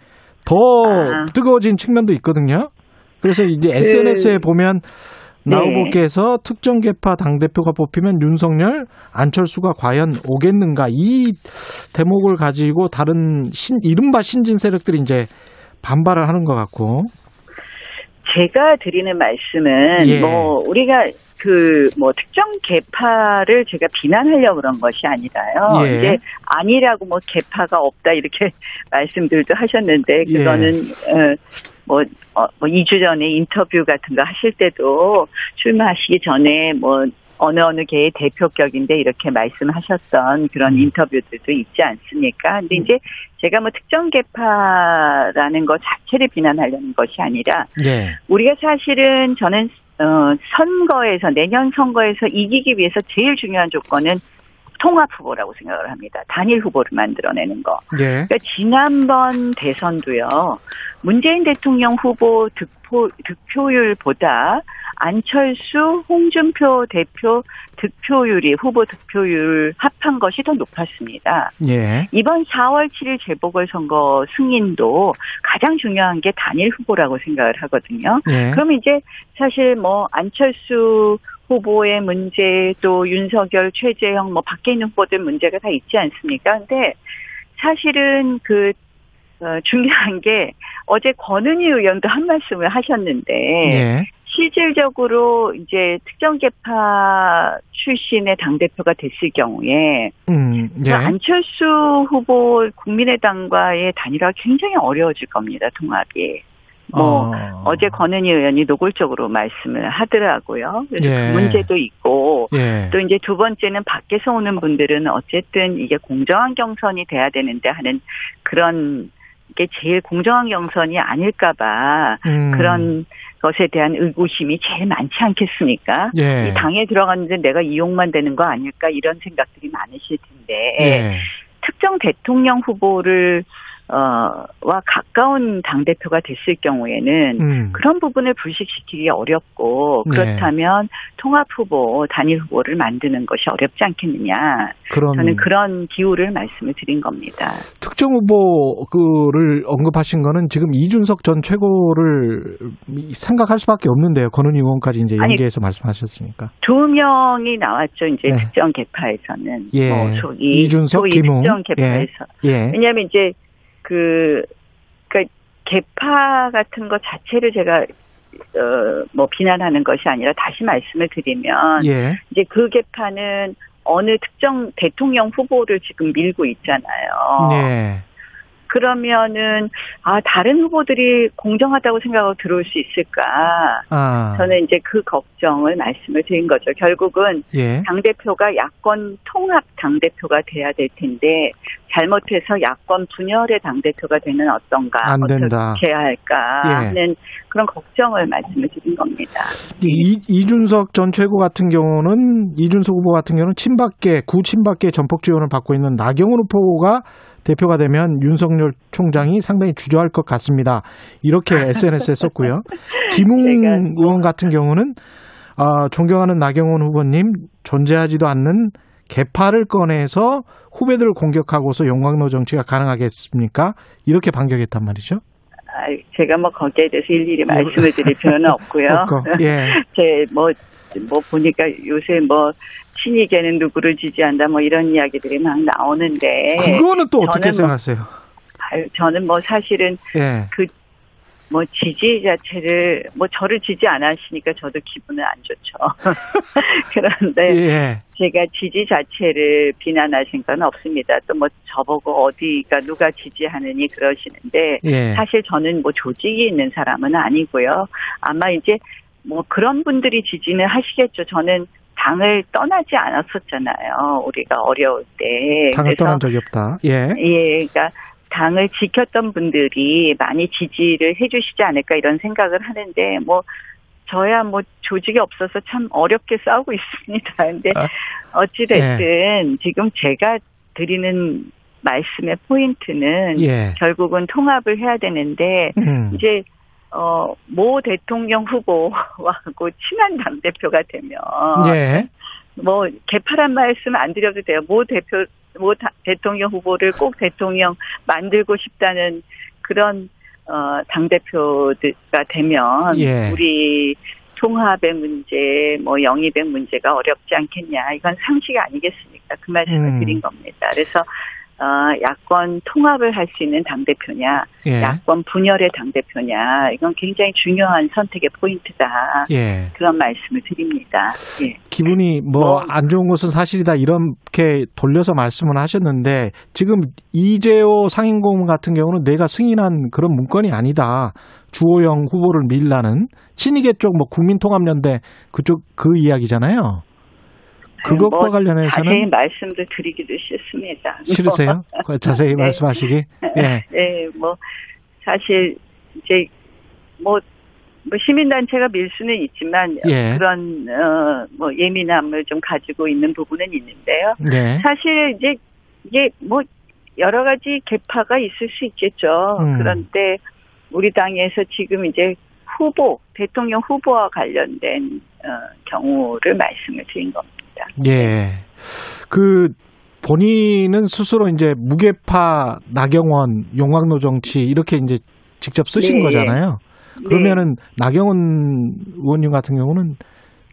Speaker 2: 더
Speaker 8: 아.
Speaker 2: 뜨거워진 측면도 있거든요. 그래서 이제 SNS에 보면
Speaker 8: 나그 네.
Speaker 2: 특정 개파 당대표가 뽑히면 윤석열, 안철수가 과연 오겠는가 이 대목을 가지고 다른 신, 이른바 신진 세력들이 이제 반발을 하는 것 같고.
Speaker 8: 제가 드리는 말씀은
Speaker 2: 예.
Speaker 8: 뭐 우리가 그 뭐 특정 개파를 제가 비난하려고 그런 것이 아니라요.
Speaker 2: 예.
Speaker 8: 이제 아니라고 뭐 개파가 없다 이렇게 말씀들도 하셨는데
Speaker 2: 예.
Speaker 8: 그거는 어, 뭐, 어, 뭐 2주 전에 인터뷰 같은 거 하실 때도 출마하시기 전에 뭐 어느 어느 개의 대표격인데 이렇게 말씀하셨던 그런
Speaker 2: 음.
Speaker 8: 인터뷰들도 있지 않습니까? 근데 이제 제가 뭐 특정 개파라는 것 자체를 비난하려는 것이 아니라
Speaker 2: 예.
Speaker 8: 우리가 사실은 저는 어, 선거에서 내년 선거에서 이기기 위해서 제일 중요한 조건은 통합 후보라고 생각을 합니다. 단일 후보를 만들어내는 거.
Speaker 2: 예.
Speaker 8: 그러니까 지난번 대선도요. 문재인 대통령 후보 득표, 득표율보다 안철수, 홍준표 대표 득표율이 후보 득표율 합한 것이 더 높았습니다.
Speaker 2: 예.
Speaker 8: 이번 4월 7일 재보궐선거 승인도 가장 중요한 게 단일 후보라고 생각을 하거든요.
Speaker 2: 예.
Speaker 8: 그럼 이제 사실 뭐 안철수 후보의 문제 또 윤석열, 최재형 뭐 밖에 있는 후보들 문제가 다 있지 않습니까? 근데 사실은 그 어, 중요한 게 어제 권은희 의원도 한 말씀을 하셨는데
Speaker 2: 예.
Speaker 8: 실질적으로 이제 특정 개파 출신의 당 대표가 됐을 경우에
Speaker 2: 음, 예.
Speaker 8: 그 안철수 후보 국민의당과의 단일화가 굉장히 어려워질 겁니다. 통합이. 뭐
Speaker 2: 어.
Speaker 8: 어제 권은희 의원이 노골적으로 말씀을 하더라고요. 그래서
Speaker 2: 예.
Speaker 8: 그 문제도 있고
Speaker 2: 예.
Speaker 8: 또 이제 두 번째는 밖에서 오는 분들은 어쨌든 이게 공정한 경선이 돼야 되는데 하는 그런 게 제일 공정한 경선이 아닐까봐
Speaker 2: 음.
Speaker 8: 그런 것에 대한 의구심이 제일 많지 않겠습니까?
Speaker 2: 예.
Speaker 8: 이 당에 들어갔는데 내가 이용만 되는 거 아닐까 이런 생각들이 많으실 텐데
Speaker 2: 예.
Speaker 8: 특정 대통령 후보를 어와 가까운 당 대표가 됐을 경우에는
Speaker 2: 음.
Speaker 8: 그런 부분을 불식시키기 어렵고
Speaker 2: 네.
Speaker 8: 그렇다면 통합 후보, 단일 후보를 만드는 것이 어렵지 않겠느냐.
Speaker 2: 그런
Speaker 8: 저는 그런 기호를 말씀을 드린 겁니다.
Speaker 2: 특정 후보를 언급하신 거는 지금 이준석 전 최고를 생각할 수밖에 없는데요. 권은희 의원까지 이제 연계해서 말씀하셨으니까.
Speaker 8: 두 명이 나왔죠. 이제
Speaker 2: 네.
Speaker 8: 특정 개파에서는.
Speaker 2: 예.
Speaker 8: 뭐 소위,
Speaker 2: 이준석,
Speaker 8: 소위
Speaker 2: 김웅.
Speaker 8: 특정 개파에서.
Speaker 2: 예.
Speaker 8: 왜냐하면 이제 그, 그니까 개파 같은 것 자체를 제가 어, 뭐 비난하는 것이 아니라 다시 말씀을 드리면
Speaker 2: 예.
Speaker 8: 이제 그 개파는 어느 특정 대통령 후보를 지금 밀고 있잖아요.
Speaker 2: 네.
Speaker 8: 그러면은 아 다른 후보들이 공정하다고 생각하고 들어올 수 있을까?
Speaker 2: 아.
Speaker 8: 저는 이제 그 걱정을 말씀을 드린 거죠. 결국은
Speaker 2: 예.
Speaker 8: 당 대표가 야권 통합 당 대표가 돼야 될 텐데 잘못해서 야권 분열의 당 대표가 되는 어떤가
Speaker 2: 안 된다.
Speaker 8: 어떻게 해야 할까
Speaker 2: 예.
Speaker 8: 하는 그런 걱정을 말씀을 드린 겁니다.
Speaker 2: 이, 이준석 전 최고 같은 경우는 이준석 후보 같은 경우는 친박계 구친박계 전폭 지원을 받고 있는 나경원 후보가 대표가 되면 윤석열 총장이 상당히 주저할 것 같습니다. 이렇게 SNS에 썼고요. 김웅
Speaker 8: 뭐-
Speaker 2: 의원 같은 경우는 아, 존경하는 나경원 후보님 존재하지도 않는 개파를 꺼내서 후배들을 공격하고서 용광로 정치가 가능하겠습니까? 이렇게 반격했단 말이죠.
Speaker 8: 아, 제가 뭐 거기에 대해서 일일이 말씀을 드릴 필요는 없고요.
Speaker 2: 없고, 예.
Speaker 8: 제뭐 뭐 보니까 요새 뭐 친이계는 누구를 지지한다 뭐 이런 이야기들이 막 나오는데
Speaker 2: 그거는 또 어떻게
Speaker 8: 뭐-
Speaker 2: 생각하세요?
Speaker 8: 아유, 저는 뭐 사실은
Speaker 2: 예.
Speaker 8: 뭐 지지 자체를 뭐 저를 지지 안 하시니까 저도 기분은 안 좋죠. 그런데
Speaker 2: 예.
Speaker 8: 제가 지지 자체를 비난하신 건 없습니다. 또 뭐 저보고 어디가 누가 지지하느니 그러시는데
Speaker 2: 예.
Speaker 8: 사실 저는 뭐 조직이 있는 사람은 아니고요. 아마 이제 뭐 그런 분들이 지지는 하시겠죠. 저는 당을 떠나지 않았었잖아요. 우리가 어려울 때.
Speaker 2: 당을
Speaker 8: 그래서
Speaker 2: 떠난 적이 없다. 예.
Speaker 8: 예, 그러니까 당을 지켰던 분들이 많이 지지를 해주시지 않을까 이런 생각을 하는데 뭐 저야 뭐 조직이 없어서 참 어렵게 싸우고 있습니다. 근데
Speaker 2: 아,
Speaker 8: 어찌 됐든 지금 제가 드리는 말씀의 포인트는
Speaker 2: 예.
Speaker 8: 결국은 통합을 해야 되는데
Speaker 2: 음.
Speaker 8: 이제 어, 모 대통령 후보하고 친한 당 대표가 되면
Speaker 2: 예.
Speaker 8: 뭐 개파란 말씀 안 드려도 돼요. 모 대표 모 다- 대통령 후보를 꼭 대통령 만들고 싶다는 그런 어, 당 대표가 되면
Speaker 2: 예.
Speaker 8: 우리 통합의 문제, 뭐 영입의 문제가 어렵지 않겠냐. 이건 상식 아니겠습니까? 그 말씀을
Speaker 2: 음.
Speaker 8: 드린 겁니다. 그래서 어, 야권 통합을 할 수 있는 당 대표냐,
Speaker 2: 예.
Speaker 8: 야권 분열의 당 대표냐, 이건 굉장히 중요한 선택의 포인트다.
Speaker 2: 예.
Speaker 8: 그런 말씀을 드립니다. 예.
Speaker 2: 기분이 뭐
Speaker 8: 뭐-
Speaker 2: 안 좋은 것은 사실이다 이렇게 돌려서 말씀을 하셨는데 지금 이재호 상임고문 같은 경우는 내가 승인한 그런 문건이 아니다. 주호영 후보를 밀라는 친이계 쪽 뭐 국민통합연대 그쪽 그 이야기잖아요. 그것과
Speaker 8: 뭐
Speaker 2: 관련해서는
Speaker 8: 자세히 말씀도 드리기도 싫습니다.
Speaker 2: 싫으세요? 그 자세히
Speaker 8: 네.
Speaker 2: 말씀하시기. 예.
Speaker 8: 네, 뭐 사실 이제 뭐, 뭐 시민단체가 밀 수는 있지만
Speaker 2: 예.
Speaker 8: 그런 어, 뭐 예민함을 좀 가지고 있는 부분은 있는데요.
Speaker 2: 네.
Speaker 8: 사실 이제 이게 뭐 여러 가지 개파가 있을 수 있겠죠.
Speaker 2: 음.
Speaker 8: 그런데 우리 당에서 지금 이제 후보 대통령 후보와 관련된 어, 경우를 말씀을 드린 겁니다.
Speaker 2: 예. 그 본인은 스스로 이제 무게파 나경원 용광로 정치 이렇게 이제 직접 쓰신
Speaker 8: 네.
Speaker 2: 거잖아요. 그러면은 나경원 의원님 같은 경우는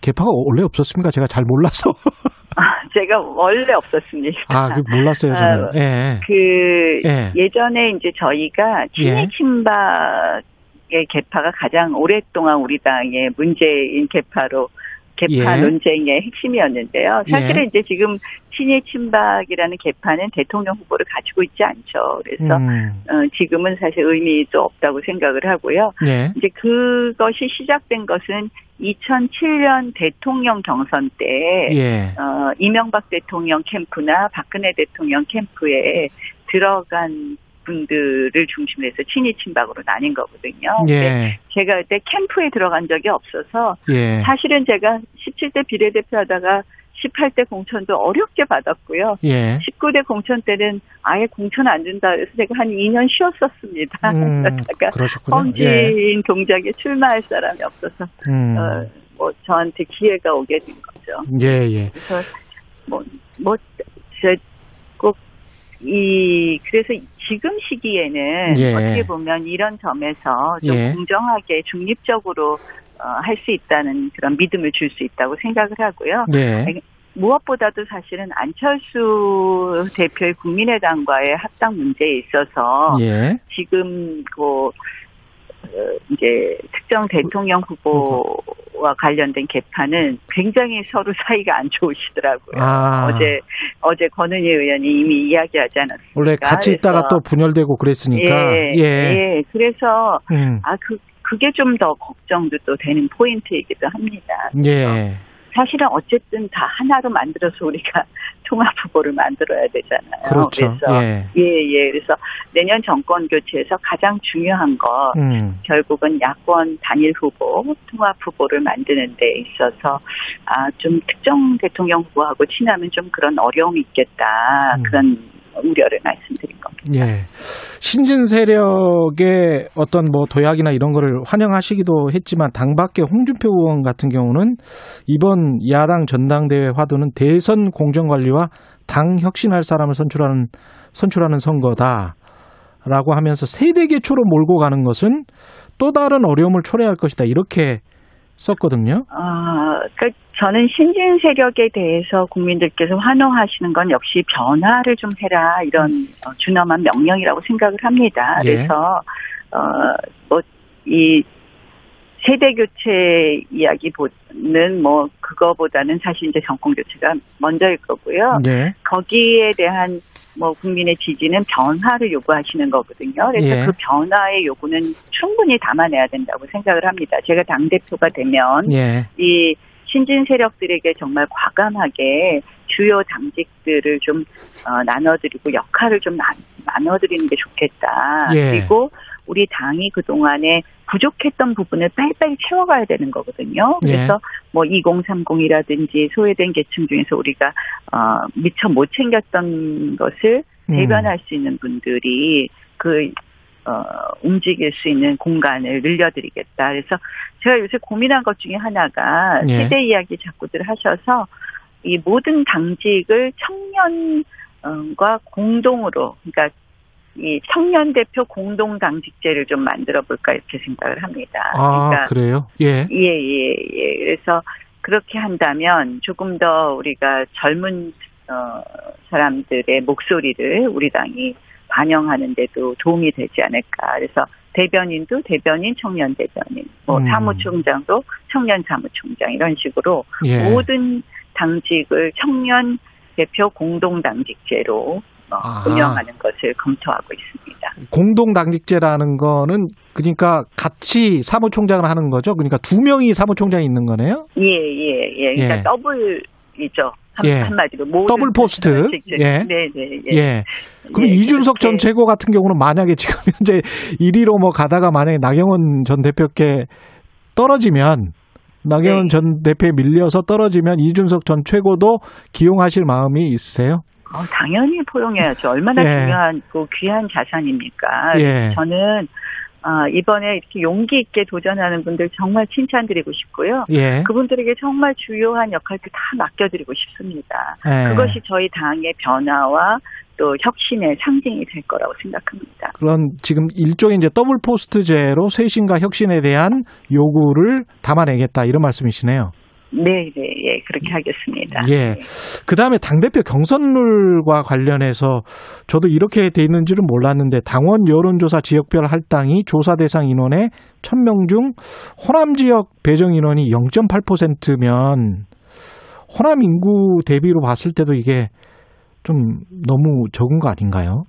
Speaker 2: 개파가 원래 없었습니까? 제가 잘 몰라서.
Speaker 8: 아, 제가 원래 없었습니다.
Speaker 2: 아, 그 몰랐어요, 저는.
Speaker 8: 아,
Speaker 2: 예.
Speaker 8: 그
Speaker 2: 예.
Speaker 8: 예전에 이제 저희가 친일 친박의 개파가 가장 오랫동안 우리 당의 문재인 개파로 개파
Speaker 2: 예.
Speaker 8: 논쟁의 핵심이었는데요. 사실은 이제 지금 친일 친박이라는 개파는 대통령 후보를 가지고 있지 않죠. 그래서
Speaker 2: 음.
Speaker 8: 어, 지금은 사실 의미도 없다고 생각을 하고요.
Speaker 2: 예.
Speaker 8: 이제 그것이 시작된 것은 2007년 대통령 경선 때
Speaker 2: 예.
Speaker 8: 어, 이명박 대통령 캠프나 박근혜 대통령 캠프에 들어간 분들을 중심으로 해서 친이 친박으로 나뉜 거거든요.
Speaker 2: 예.
Speaker 8: 제가 그때 캠프에 들어간 적이 없어서
Speaker 2: 예.
Speaker 8: 사실은 제가 17대 비례대표 하다가 18대 공천도 어렵게 받았고요.
Speaker 2: 예.
Speaker 8: 19대 공천 때는 아예 공천 안 준다 그래서 제가 한 2년 쉬었었습니다.
Speaker 2: 음,
Speaker 8: 그러다가. 험진
Speaker 2: 예.
Speaker 8: 동작에 출마할 사람이 없어서
Speaker 2: 음.
Speaker 8: 어, 뭐 저한테 기회가 오게 된 거죠.
Speaker 2: 예, 예.
Speaker 8: 그래서 뭐뭐꼭 이 그래서 지금 시기에는
Speaker 2: 예.
Speaker 8: 어떻게 보면 이런 점에서 좀
Speaker 2: 예.
Speaker 8: 공정하게 중립적으로 어, 할 수 있다는 그런 믿음을 줄 수 있다고 생각을 하고요.
Speaker 2: 예.
Speaker 8: 무엇보다도 사실은 안철수 대표의 국민의당과의 합당 문제에 있어서
Speaker 2: 예.
Speaker 8: 지금 그 어, 이제 특정 대통령 후보와 관련된 개판은 굉장히 서로 사이가 안 좋으시더라고요.
Speaker 2: 아.
Speaker 8: 어제 어제 권은희 의원이 이미 이야기하지 않았습니까?
Speaker 2: 원래 같이 있다가 또 분열되고 그랬으니까.
Speaker 8: 예,
Speaker 2: 예.
Speaker 8: 예. 그래서
Speaker 2: 음.
Speaker 8: 아그 그게 좀 더 걱정도 또 되는 포인트이기도 합니다.
Speaker 2: 예.
Speaker 8: 사실은 어쨌든 다 하나로 만들어서 우리가 통합 후보를 만들어야 되잖아요.
Speaker 2: 그렇죠.
Speaker 8: 래서
Speaker 2: 예.
Speaker 8: 예, 예. 그래서 내년 정권 교체에서 가장 중요한 거
Speaker 2: 음.
Speaker 8: 결국은 야권 단일 후보, 통합 후보를 만드는 데 있어서 아, 좀 특정 대통령 후보하고 친하면 좀 그런 어려움이 있겠다.
Speaker 2: 음.
Speaker 8: 그런 우려를 말씀드린 겁니다.
Speaker 2: 예. 신진 세력의 어떤 뭐 도약이나 이런 거를 환영하시기도 했지만 당 밖의 홍준표 의원 같은 경우는 이번 야당 전당대회 화두는 대선 공정 관리와 당 혁신할 사람을 선출하는 선출하는 선거다. 라고 하면서 세대 개초로 몰고 가는 것은 또 다른 어려움을 초래할 것이다. 이렇게 썼거든요.
Speaker 8: 아, 그러니까 저는 신진 세력에 대해서 국민들께서 환호하시는 건 역시 변화를 좀 해라 이런 어, 준엄한 명령이라고 생각을 합니다.
Speaker 2: 예.
Speaker 8: 그래서 어뭐이 세대 교체 이야기보는 뭐 그거보다는 사실 이제 정권 교체가 먼저일 거고요.
Speaker 2: 네.
Speaker 8: 거기에 대한 뭐 국민의 지지는 변화를 요구하시는 거거든요. 그래서
Speaker 2: 예.
Speaker 8: 그 변화의 요구는 충분히 담아내야 된다고 생각을 합니다. 제가 당 대표가 되면
Speaker 2: 예.
Speaker 8: 이 신진 세력들에게 정말 과감하게 주요 당직들을 좀 어, 나눠드리고 역할을 좀 나, 나눠드리는 게 좋겠다.
Speaker 2: 예.
Speaker 8: 그리고 우리 당이 그 동안에 부족했던 부분을 빨리빨리 채워가야 되는 거거든요.
Speaker 2: 예.
Speaker 8: 그래서 뭐 2030이라든지 소외된 계층 중에서 우리가 어, 미처 못 챙겼던 것을
Speaker 2: 음.
Speaker 8: 대변할 수 있는 분들이 그 어, 움직일 수 있는 공간을 늘려드리겠다. 그래서 제가 요새 고민한 것 중에 하나가
Speaker 2: 예.
Speaker 8: 세대 이야기 자꾸들 하셔서 이 모든 당직을 청년과 공동으로, 그러니까 이 청년 대표 공동 당직제를 좀 만들어 볼까 이렇게 생각을 합니다.
Speaker 2: 아,
Speaker 8: 그러니까
Speaker 2: 그래요? 예.
Speaker 8: 예, 예, 예. 그래서 그렇게 한다면 조금 더 우리가 젊은 어, 사람들의 목소리를 우리 당이 반영하는 데도 도움이 되지 않을까. 그래서 대변인도 대변인, 청년 대변인, 뭐
Speaker 2: 음.
Speaker 8: 사무총장도 청년 사무총장 이런 식으로
Speaker 2: 예.
Speaker 8: 모든 당직을 청년 대표 공동 당직제로 어,
Speaker 2: 아하.
Speaker 8: 운영하는 것을 검토하고 있습니다.
Speaker 2: 공동 당직제라는 거는 그러니까 같이 사무총장을 하는 거죠. 그러니까 두 명이 사무총장이 있는 거네요.
Speaker 8: 예, 예, 예. 그러니까
Speaker 2: 예.
Speaker 8: 더블이죠. 한,
Speaker 2: 예.
Speaker 8: 한마디로 모든 double post.
Speaker 2: 예.
Speaker 8: 네, 네, 예.
Speaker 2: 예. 그럼
Speaker 8: 예,
Speaker 2: 이준석 전 최고 같은 경우는 만약에 지금 현재 1위로 뭐 가다가 만약에 나경원 전 대표께 떨어지면 나경원
Speaker 8: 네.
Speaker 2: 전 대표에 밀려서 떨어지면 이준석 전 최고도 기용하실 마음이 있으세요?
Speaker 8: 어, 당연히 포용해야죠. 얼마나
Speaker 2: 예.
Speaker 8: 중요한 그 귀한 자산입니까?
Speaker 2: 예.
Speaker 8: 저는 아, 이번에 이렇게 용기 있게 도전하는 분들 정말 칭찬드리고 싶고요.
Speaker 2: 예.
Speaker 8: 그분들에게 정말 주요한 역할들 다 맡겨드리고 싶습니다.
Speaker 2: 예.
Speaker 8: 그것이 저희 당의 변화와 또 혁신의 상징이 될 거라고 생각합니다.
Speaker 2: 그런 지금 일종의 이제 double post제로 쇄신과 혁신에 대한 요구를 담아내겠다 이런 말씀이시네요.
Speaker 8: 네, 네, 예, 그렇게 하겠습니다.
Speaker 2: 예. 그 다음에 당대표 경선룰과 관련해서 저도 이렇게 돼 있는지는 몰랐는데 당원 여론조사 지역별 할당이 조사 대상 인원의 1000명 중 호남 지역 배정 인원이 0.8%면 호남 인구 대비로 봤을 때도 이게 좀 너무 적은 거 아닌가요?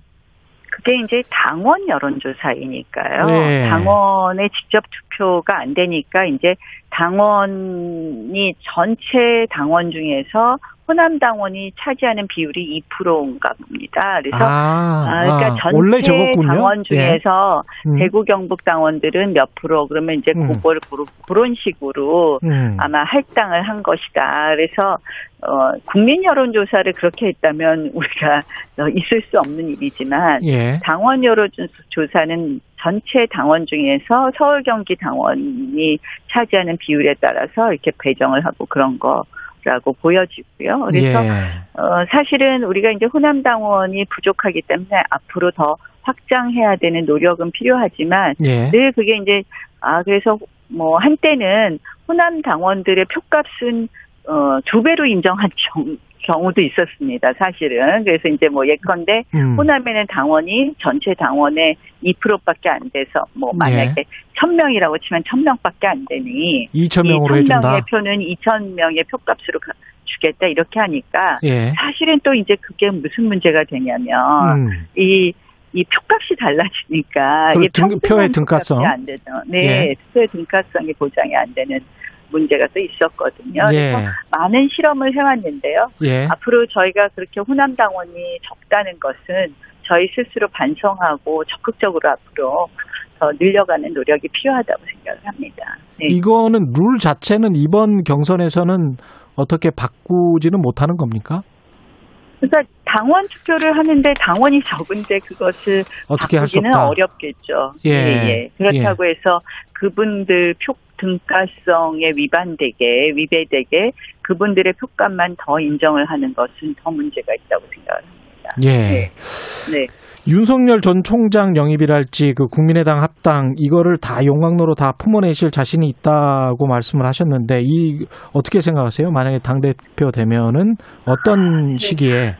Speaker 8: 그게 이제 당원 여론조사이니까요.
Speaker 2: 네.
Speaker 8: 당원의 직접 투표가 안 되니까 이제 당원이 전체 당원 중에서 호남 당원이 차지하는 비율이 2%인가 봅니다. 그래서
Speaker 2: 아,
Speaker 8: 아, 그러니까
Speaker 2: 아,
Speaker 8: 전체
Speaker 2: 적었군요.
Speaker 8: 당원 중에서
Speaker 2: 예. 음.
Speaker 8: 대구 경북 당원들은 몇 프로 그러면 이제
Speaker 2: 음.
Speaker 8: 그걸 그런 식으로
Speaker 2: 음.
Speaker 8: 아마 할당을 한 것이다. 그래서 어, 국민 여론조사를 그렇게 했다면 우리가 어, 있을 수 없는 일이지만
Speaker 2: 예.
Speaker 8: 당원 여론조사는 전체 당원 중에서 서울 경기 당원이 차지하는 비율에 따라서 이렇게 배정을 하고 그런 거 라고 보여지고요. 그래서
Speaker 2: 예.
Speaker 8: 어, 사실은 우리가 이제 호남 당원이 부족하기 때문에 앞으로 더 확장해야 되는 노력은 필요하지만
Speaker 2: 예.
Speaker 8: 늘 그게 이제 아 그래서 뭐 한때는 호남 당원들의 표값은 어, 두 배로 인정한 경, 경우도 있었습니다. 사실은 그래서 이제 뭐 예컨대
Speaker 2: 음.
Speaker 8: 호남에는 당원이 전체 당원의 2%밖에 안 돼서 뭐
Speaker 2: 예.
Speaker 8: 만약에 1000명이라고 치면 1000명밖에 안 되니
Speaker 2: 2천 명으로
Speaker 8: 이
Speaker 2: 해준다.
Speaker 8: 1000명의 표는 2000명의 표값으로 가- 주겠다 이렇게 하니까
Speaker 2: 예.
Speaker 8: 사실은 또 이제 그게 무슨 문제가 되냐면
Speaker 2: 음.
Speaker 8: 이, 이 표값이 달라지니까 이게
Speaker 2: 등- 표의
Speaker 8: 표값이
Speaker 2: 등가성.
Speaker 8: 안 되죠. 네,
Speaker 2: 예.
Speaker 8: 표의 등가성이 보장이 안 되는 문제가 또 있었거든요.
Speaker 2: 예.
Speaker 8: 그래서 많은 실험을 해왔는데요.
Speaker 2: 예.
Speaker 8: 앞으로 저희가 그렇게 호남 당원이 적다는 것은 저희 스스로 반성하고 적극적으로 앞으로 더 늘려가는 노력이 필요하다고 생각을 합니다. 네.
Speaker 2: 이거는 룰 자체는 이번 경선에서는 어떻게 바꾸지는 못하는 겁니까?
Speaker 8: 그러니까 당원 투표를 하는데 당원이 적은데 그것을
Speaker 2: 어떻게
Speaker 8: 바꾸기는. 어렵겠죠.
Speaker 2: 예.
Speaker 8: 예, 그렇다고 해서 그분들 표 등가성에 위반되게 위배되게 그분들의 표값만 더 인정을 하는 것은 더 문제가 있다고 생각합니다.
Speaker 2: 예.
Speaker 8: 네. 네.
Speaker 2: 윤석열 전 총장 영입이랄지 그 국민의당 합당 이거를 다 용광로로 다 품어내실 자신이 있다고 말씀을 하셨는데 이 어떻게 생각하세요? 만약에 당 대표 되면은 어떤 시기에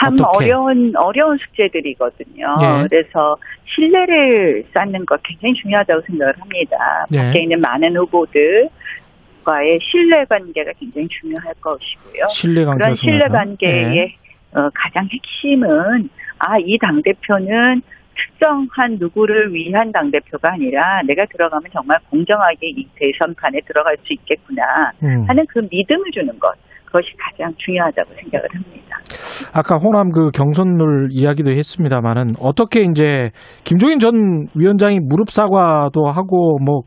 Speaker 8: 참
Speaker 2: 어떻게?
Speaker 8: 어려운 어려운 숙제들이거든요.
Speaker 2: 예.
Speaker 8: 그래서 신뢰를 쌓는 것 굉장히 중요하다고 생각을 합니다.
Speaker 2: 예.
Speaker 8: 밖에 있는 많은 후보들 과의 신뢰 관계가 굉장히 중요할 것이고요.
Speaker 2: 신뢰 관계가
Speaker 8: 그런 신뢰. 관계의
Speaker 2: 예.
Speaker 8: 어, 가장 핵심은 아 이 당 대표는 특정한 누구를 위한 당 대표가 아니라 내가 들어가면 정말 공정하게 이 대선판에 들어갈 수 있겠구나
Speaker 2: 음.
Speaker 8: 하는 그 믿음을 주는 것 그것이 가장 중요하다고 생각을 합니다.
Speaker 2: 아까 호남 그 경선룰 이야기도 했습니다만은 어떻게 이제 김종인 전 위원장이 무릎 사과도 하고 뭐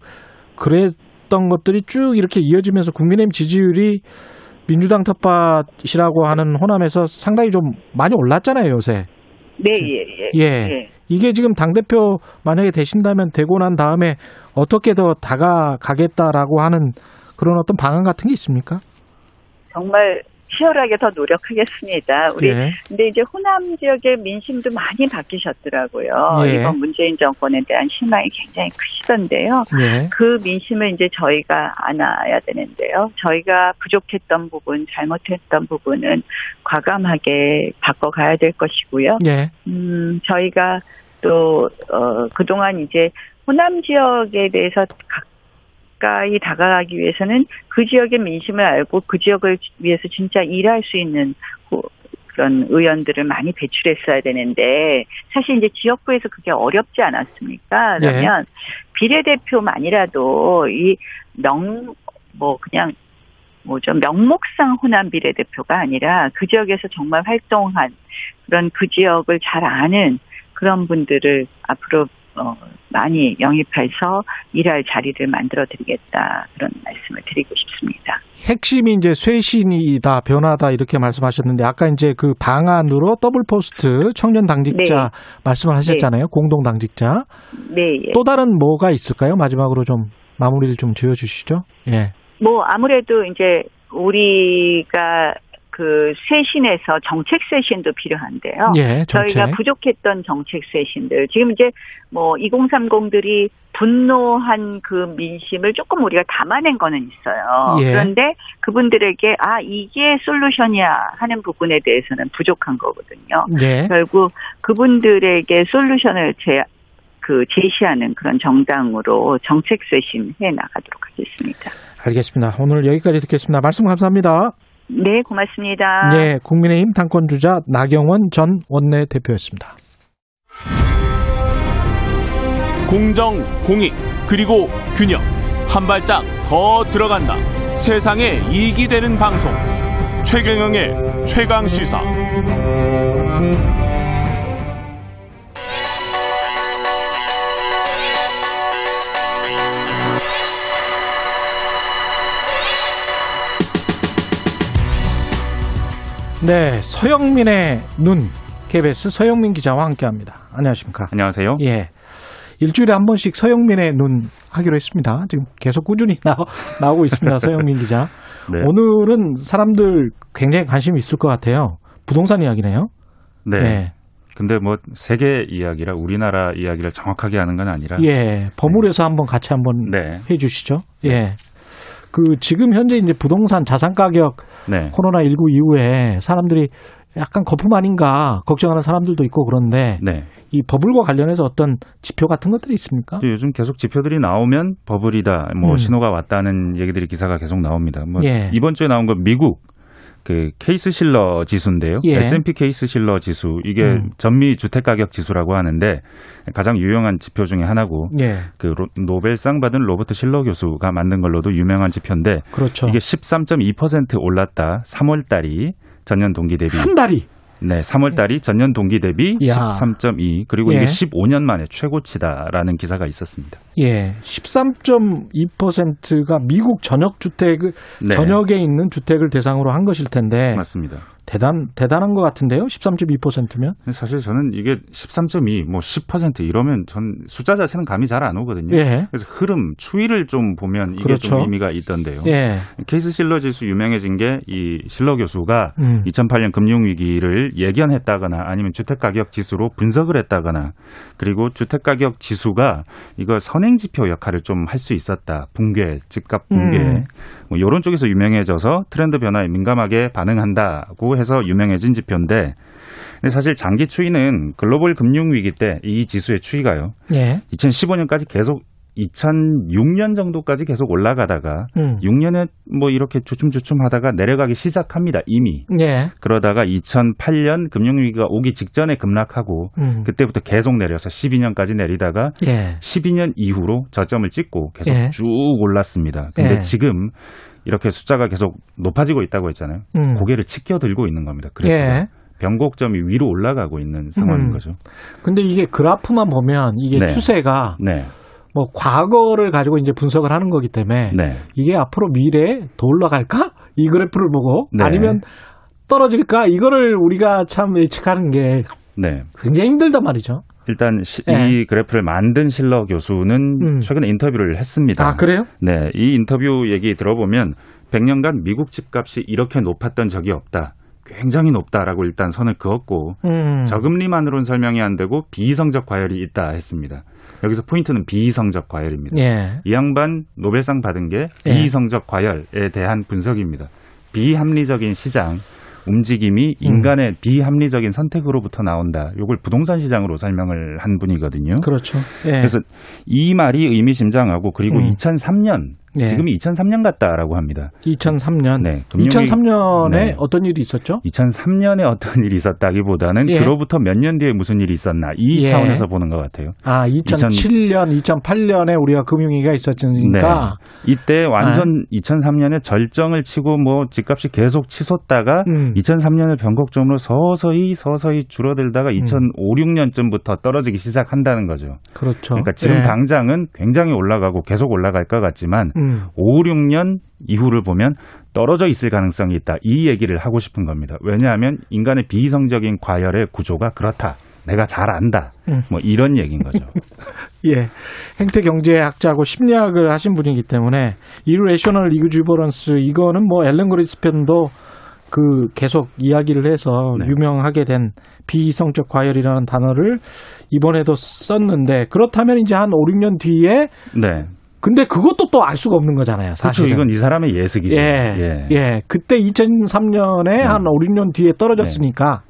Speaker 2: 그랬던 것들이 쭉 이렇게 이어지면서 국민의힘 지지율이 민주당 텃밭이라고 하는 호남에서 상당히 좀 많이 올랐잖아요 요새.
Speaker 8: 네, 예, 예.
Speaker 2: 예. 이게 지금 당대표 만약에 되신다면 되고 난 다음에 어떻게 더 다가가겠다라고 하는 그런 어떤 방안 같은 게 있습니까?
Speaker 8: 정말 치열하게 더 노력하겠습니다. 우리
Speaker 2: 예.
Speaker 8: 근데 이제 호남 지역의 민심도 많이 바뀌셨더라고요.
Speaker 2: 예.
Speaker 8: 이번 문재인 정권에 대한 실망이 굉장히 크시던데요.
Speaker 2: 예.
Speaker 8: 그 민심을 이제 저희가 안아야 되는데요. 저희가 부족했던 부분, 잘못했던 부분은 과감하게 바꿔가야 될 것이고요.
Speaker 2: 예.
Speaker 8: 음, 저희가 또, 어, 그동안 이제 호남 지역에 대해서 가까이 다가가기 위해서는 그 지역의 민심을 알고 그 지역을 위해서 진짜 일할 수 있는 호- 그런 의원들을 많이 배출했어야 되는데 사실 이제 지역구에서 그게 어렵지 않았습니까? 그러면 비례대표만이라도 이 명, 뭐 그냥 뭐죠 명목상 호남 비례대표가 아니라 그 지역에서 정말 활동한 그런 그 지역을 잘 아는 그런 분들을 앞으로 어, 많이 영입해서 일할 자리를 만들어 드리겠다 그런 말씀을 드리고 싶습니다.
Speaker 2: 핵심이 이제 쇄신이다, 변화다 이렇게 말씀하셨는데 아까 이제 그 방안으로 double post 청년 당직자 말씀을 하셨잖아요. 공동 당직자.
Speaker 8: 네. 예.
Speaker 2: 또 다른 뭐가 있을까요? 마지막으로 좀 마무리를 좀 지어 주시죠. 예.
Speaker 8: 뭐 아무래도 이제 우리가 그 쇄신에서 정책 쇄신도 필요한데요.
Speaker 2: 예, 정책.
Speaker 8: 저희가 부족했던 정책 쇄신들 지금 이제 뭐 2030들이 분노한 그 민심을 조금 우리가 담아낸 거는 있어요.
Speaker 2: 예.
Speaker 8: 그런데 그분들에게 아 이게 솔루션이야 하는 부분에 대해서는 부족한 거거든요.
Speaker 2: 예.
Speaker 8: 결국 그분들에게 솔루션을 제, 그 제시하는 그런 정당으로 정책 쇄신 해 나가도록 하겠습니다.
Speaker 2: 알겠습니다. 오늘 여기까지 듣겠습니다. 말씀 감사합니다.
Speaker 8: 네, 고맙습니다.
Speaker 2: 네, 국민의힘 당권주자 나경원 전 원내대표였습니다.
Speaker 1: 공정, 공익, 그리고 균형. 한 발짝 더 들어간다. 세상에 이익이 되는 방송. 최경영의 최강 시사.
Speaker 2: 네, 서영민의 눈 KBS 서영민 기자와 함께합니다. 안녕하십니까?
Speaker 9: 안녕하세요.
Speaker 2: 예. 일주일에 한 번씩 서영민의 눈 하기로 했습니다. 지금 계속 꾸준히 나, 나오고 있습니다. 서영민 기자.
Speaker 9: 네.
Speaker 2: 오늘은 사람들 굉장히 관심이 있을 것 같아요. 부동산 이야기네요.
Speaker 9: 네.
Speaker 2: 예.
Speaker 9: 근데 뭐 세계 이야기라 우리나라 이야기를 정확하게 하는 건 아니라
Speaker 2: 예. 버무려서 한번 같이 한번
Speaker 9: 네.
Speaker 2: 해 주시죠. 예. 그 지금 현재 이제 부동산 자산 가격
Speaker 9: 네.
Speaker 2: 코로나 19 이후에 사람들이 약간 거품 아닌가 걱정하는 사람들도 있고 그런데
Speaker 9: 네.
Speaker 2: 이 버블과 관련해서 어떤 지표 같은 것들이 있습니까?
Speaker 9: 요즘 계속 지표들이 나오면 버블이다, 뭐
Speaker 2: 음.
Speaker 9: 신호가 왔다는 얘기들이 기사가 계속 나옵니다. 뭐
Speaker 2: 예.
Speaker 9: 이번 주에 나온 건 미국 그 케이스 실러 지수인데요.
Speaker 2: 예.
Speaker 9: S&P 케이스 실러 지수 이게
Speaker 2: 음.
Speaker 9: 전미 주택 가격 지수라고 하는데 가장 유용한 지표 중에 하나고
Speaker 2: 예.
Speaker 9: 그 로- 노벨상 받은 로버트 실러 교수가 만든 걸로도 유명한 지표인데
Speaker 2: 그렇죠.
Speaker 9: 이게 13.2% 올랐다. 3월 달이 전년 동기 대비
Speaker 2: 한 달이
Speaker 9: 네, 3월 달이 전년 동기 대비
Speaker 2: 야.
Speaker 9: 13.2 그리고
Speaker 2: 예.
Speaker 9: 이게 15년 만에 최고치다라는 기사가 있었습니다.
Speaker 2: 예, 13.2%가 미국 전역 주택을
Speaker 9: 네.
Speaker 2: 전역에 있는 주택을 대상으로 한 것일 텐데
Speaker 9: 맞습니다.
Speaker 2: 대단 대단한 것 같은데요. 13.2%면
Speaker 9: 근데 사실 저는 이게 13.2, 뭐 10% 이러면 전 숫자 자체는 감이 잘 안 오거든요.
Speaker 2: 예.
Speaker 9: 그래서 흐름, 추이를 좀 보면 이게
Speaker 2: 그렇죠.
Speaker 9: 좀 의미가 있던데요.
Speaker 2: 예.
Speaker 9: 케이스 실러 지수 유명해진 게 이 실러 교수가
Speaker 2: 음.
Speaker 9: 2008년 금융 위기를 예견했다거나 아니면 주택 가격 지수로 분석을 했다거나 그리고 주택 가격 지수가 이거 선행 지표 역할을 좀 할 수 있었다. 붕괴, 집값 붕괴.
Speaker 2: 음.
Speaker 9: 뭐 이런 쪽에서 유명해져서 트렌드 변화에 민감하게 반응한다고 해서 유명해진 지표인데 근데 사실 장기 추이는 글로벌 금융 위기 때 이 지수의 추이가요.
Speaker 2: 예.
Speaker 9: 2015년까지 계속 2006년 정도까지 계속 올라가다가
Speaker 2: 음.
Speaker 9: 6년에 뭐 이렇게 주춤주춤 하다가 내려가기 시작합니다. 이미.
Speaker 2: 예.
Speaker 9: 그러다가 2008년 금융위기가 오기 직전에 급락하고
Speaker 2: 음.
Speaker 9: 그때부터 계속 내려서 12년까지 내리다가
Speaker 2: 예.
Speaker 9: 12년 이후로 저점을 찍고 계속
Speaker 2: 예.
Speaker 9: 쭉 올랐습니다. 근데
Speaker 2: 예.
Speaker 9: 지금 이렇게 숫자가 계속 높아지고 있다고 했잖아요.
Speaker 2: 음.
Speaker 9: 고개를 치켜 들고 있는 겁니다. 그래서
Speaker 2: 예.
Speaker 9: 변곡점이 위로 올라가고 있는 상황인
Speaker 2: 음.
Speaker 9: 거죠.
Speaker 2: 근데 이게 그래프만 보면 이게
Speaker 9: 네.
Speaker 2: 추세가
Speaker 9: 네.
Speaker 2: 뭐 과거를 가지고 이제 분석을 하는 거기 때문에
Speaker 9: 네.
Speaker 2: 이게 앞으로 미래에 더 올라갈까? 이 그래프를 보고
Speaker 9: 네.
Speaker 2: 아니면 떨어질까? 이거를 우리가 참 예측하는 게
Speaker 9: 네.
Speaker 2: 굉장히 힘들단 말이죠.
Speaker 9: 일단 시-
Speaker 2: 예.
Speaker 9: 이 그래프를 만든 실러 교수는
Speaker 2: 음.
Speaker 9: 최근에 인터뷰를 했습니다.
Speaker 2: 아, 그래요?
Speaker 9: 네, 이 인터뷰 얘기 들어보면 100년간 미국 집값이 이렇게 높았던 적이 없다. 굉장히 높다라고 일단 선을 그었고
Speaker 2: 음.
Speaker 9: 저금리만으로는 설명이 안 되고 비이성적 과열이 있다 했습니다. 여기서 포인트는 비이성적 과열입니다.
Speaker 2: 예.
Speaker 9: 이 양반 노벨상 받은 게
Speaker 2: 예.
Speaker 9: 비이성적 과열에 대한 분석입니다. 비합리적인 시장 움직임이
Speaker 2: 음.
Speaker 9: 인간의 비합리적인 선택으로부터 나온다. 요걸 부동산 시장으로 설명을 한 분이거든요.
Speaker 2: 그렇죠. 예.
Speaker 9: 그래서 이 말이 의미심장하고 그리고
Speaker 2: 음.
Speaker 9: 2003년
Speaker 2: 예.
Speaker 9: 지금이 2003년 같다라고 합니다.
Speaker 2: 2003년.
Speaker 9: 네, 금융위-
Speaker 2: 2003년에
Speaker 9: 네.
Speaker 2: 어떤 일이 있었죠?
Speaker 9: 2003년에 어떤 일이 있었다기보다는
Speaker 2: 예.
Speaker 9: 그로부터 몇 년 뒤에 무슨 일이 있었나 이
Speaker 2: 예.
Speaker 9: 차원에서 보는 것 같아요.
Speaker 2: 아, 2007년, 2008년에 우리가 금융위기가 있었으니까.
Speaker 9: 네. 이때 완전
Speaker 2: 아.
Speaker 9: 2003년에 절정을 치고 뭐 집값이 계속 치솟다가
Speaker 2: 음.
Speaker 9: 2003년을 변곡점으로 서서히 서서히 줄어들다가 2005, 6년쯤부터 떨어지기 시작한다는 거죠.
Speaker 2: 그렇죠.
Speaker 9: 그러니까 지금
Speaker 2: 예.
Speaker 9: 당장은 굉장히 올라가고 계속 올라갈 것 같지만
Speaker 2: 음.
Speaker 9: 5, 6년 이후를 보면 떨어져 있을 가능성이 있다. 이 얘기를 하고 싶은 겁니다. 왜냐하면 인간의 비이성적인 과열의 구조가 그렇다. 내가 잘 안다.
Speaker 2: 음.
Speaker 9: 뭐 이런 얘기인 거죠.
Speaker 2: 예. 행태 경제학자고 심리학을 하신 분이기 때문에 이루레셔널 이그주버런스 이거는 뭐 앨런 그리스펜도 그 계속 이야기를 해서
Speaker 9: 네.
Speaker 2: 유명하게 된 비이성적 과열이라는 단어를 이번에도 썼는데 그렇다면 이제 한 5, 6년 뒤에
Speaker 9: 네.
Speaker 2: 근데 그것도 또 알 수가 없는 거잖아요.
Speaker 9: 그렇죠.
Speaker 2: 사실은.
Speaker 9: 이건 이 사람의 예측이죠.
Speaker 2: 예, 예. 그때 2003년에 한 5, 6년 뒤에 떨어졌으니까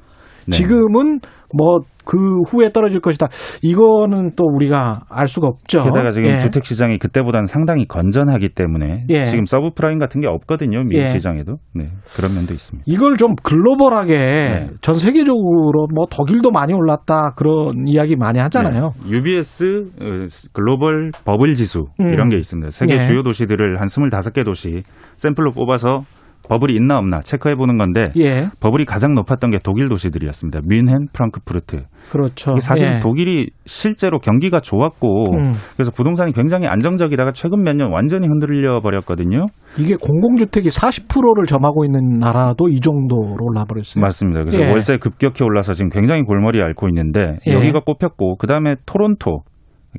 Speaker 9: 네.
Speaker 2: 지금은 뭐 그 후에 떨어질 것이다. 이거는 또 우리가 알 수가 없죠.
Speaker 9: 게다가 지금
Speaker 2: 예.
Speaker 9: 주택 시장이 그때보다는 상당히 건전하기 때문에
Speaker 2: 예.
Speaker 9: 지금 서브프라임 같은 게 없거든요. 미국
Speaker 2: 예.
Speaker 9: 시장에도. 네. 그런 면도 있습니다.
Speaker 2: 이걸 좀 글로벌하게
Speaker 9: 네.
Speaker 2: 전 세계적으로 뭐 독일도 많이 올랐다 그런 이야기 많이 하잖아요.
Speaker 9: 네. UBS 어, 글로벌 버블 지수
Speaker 2: 음.
Speaker 9: 이런 게 있습니다. 세계
Speaker 2: 예.
Speaker 9: 주요 도시들을 한 25개 도시 샘플로 뽑아서 버블이 있나 없나 체크해 보는 건데
Speaker 2: 예.
Speaker 9: 버블이 가장 높았던 게 독일 도시들이었습니다. 뮌헨, 프랑크푸르트.
Speaker 2: 그렇죠.
Speaker 9: 사실
Speaker 2: 예.
Speaker 9: 독일이 실제로 경기가 좋았고
Speaker 2: 음.
Speaker 9: 그래서 부동산이 굉장히 안정적이다가 최근 몇 년 완전히 흔들려 버렸거든요.
Speaker 2: 이게 공공주택이 40%를 점하고 있는 나라도 이 정도로 올라 버렸어요.
Speaker 9: 맞습니다. 그래서
Speaker 2: 예.
Speaker 9: 월세 급격히 올라서 지금 굉장히 골머리 앓고 있는데
Speaker 2: 예.
Speaker 9: 여기가 꼽혔고 그다음에 토론토,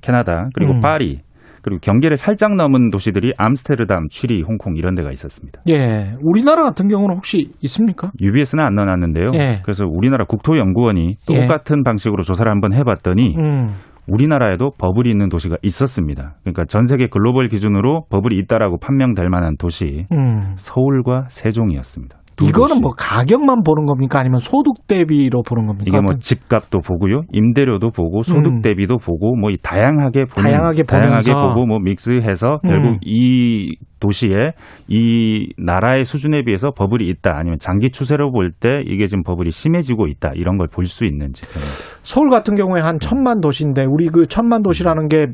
Speaker 9: 캐나다 그리고
Speaker 2: 음.
Speaker 9: 파리 그리고 경계를 살짝 넘은 도시들이 암스테르담, 취리, 홍콩 이런 데가 있었습니다.
Speaker 2: 예. 우리나라 같은 경우는 혹시 있습니까?
Speaker 9: UBS는 안 넣어놨는데요.
Speaker 2: 예.
Speaker 9: 그래서 우리나라 국토연구원이
Speaker 2: 예.
Speaker 9: 똑같은 방식으로 조사를 한번 해봤더니
Speaker 2: 음.
Speaker 9: 우리나라에도 버블이 있는 도시가 있었습니다. 그러니까 전 세계 글로벌 기준으로 버블이 있다라고 판명될 만한 도시
Speaker 2: 음.
Speaker 9: 서울과 세종이었습니다. 두
Speaker 2: 이거는. 뭐 가격만 보는 겁니까? 아니면 소득 대비로 보는 겁니까?
Speaker 9: 이게 뭐 집값도 보고요, 임대료도 보고 소득
Speaker 2: 음.
Speaker 9: 대비도 보고 뭐이 다양하게 보는,
Speaker 2: 다양하게
Speaker 9: 다양하게. 보고 뭐 믹스해서
Speaker 2: 음.
Speaker 9: 결국 이 도시에 이 나라의 수준에 비해서 버블이 있다 아니면 장기 추세로 볼 때 이게 지금 버블이 심해지고 있다 이런 걸 볼 수 있는 지금
Speaker 2: 서울 같은 경우에 한 천만 도시인데 우리 그 천만 도시라는 게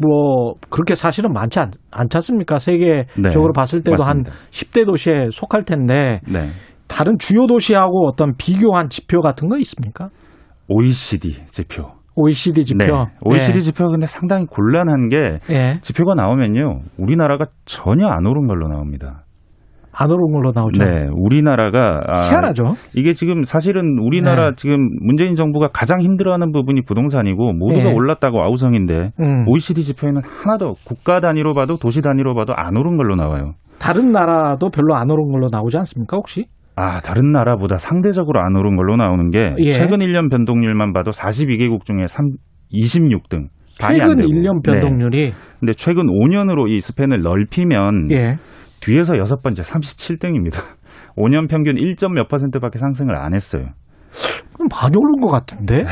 Speaker 2: 뭐 그렇게 사실은 많지 않, 않지 않습니까? 세계적으로
Speaker 9: 네,
Speaker 2: 봤을 때도
Speaker 9: 맞습니다.
Speaker 2: 한 10대 도시에 속할 텐데
Speaker 9: 네.
Speaker 2: 다른 주요 도시하고 어떤 비교한 지표 같은 거 있습니까?
Speaker 9: OECD 지표.
Speaker 2: OECD 지표.
Speaker 9: 네. OECD
Speaker 2: 예.
Speaker 9: 지표가 근데 상당히 곤란한 게
Speaker 2: 예.
Speaker 9: 지표가 나오면요. 우리나라가 전혀 안 오른 걸로 나옵니다.
Speaker 2: 안 오른 걸로 나오죠.
Speaker 9: 네. 우리나라가 아,
Speaker 2: 희한하죠.
Speaker 9: 이게 지금 사실은 우리나라
Speaker 2: 네.
Speaker 9: 지금 문재인 정부가 가장 힘들어하는 부분이 부동산이고 모두가
Speaker 2: 네.
Speaker 9: 올랐다고 아우성인데
Speaker 2: 음.
Speaker 9: OECD 지표에는 하나도 국가 단위로 봐도 도시 단위로 봐도 안 오른 걸로 나와요.
Speaker 2: 다른 나라도 별로 안 오른 걸로 나오지 않습니까? 혹시?
Speaker 9: 아, 다른 나라보다 상대적으로 안 오른 걸로 나오는 게
Speaker 2: 예.
Speaker 9: 최근 1년 변동률만 봐도 42개국 중에 3, 26등. 반이 안
Speaker 2: 최근
Speaker 9: 되고.
Speaker 2: 1년
Speaker 9: 네.
Speaker 2: 변동률이
Speaker 9: 근데 최근 5년으로 이 스팬을 넓히면
Speaker 2: 예.
Speaker 9: 뒤에서 여섯 번째 37등입니다. 5년 평균 1점 몇 퍼센트밖에 상승을 안 했어요.
Speaker 2: 그럼 많이 오른 것 같은데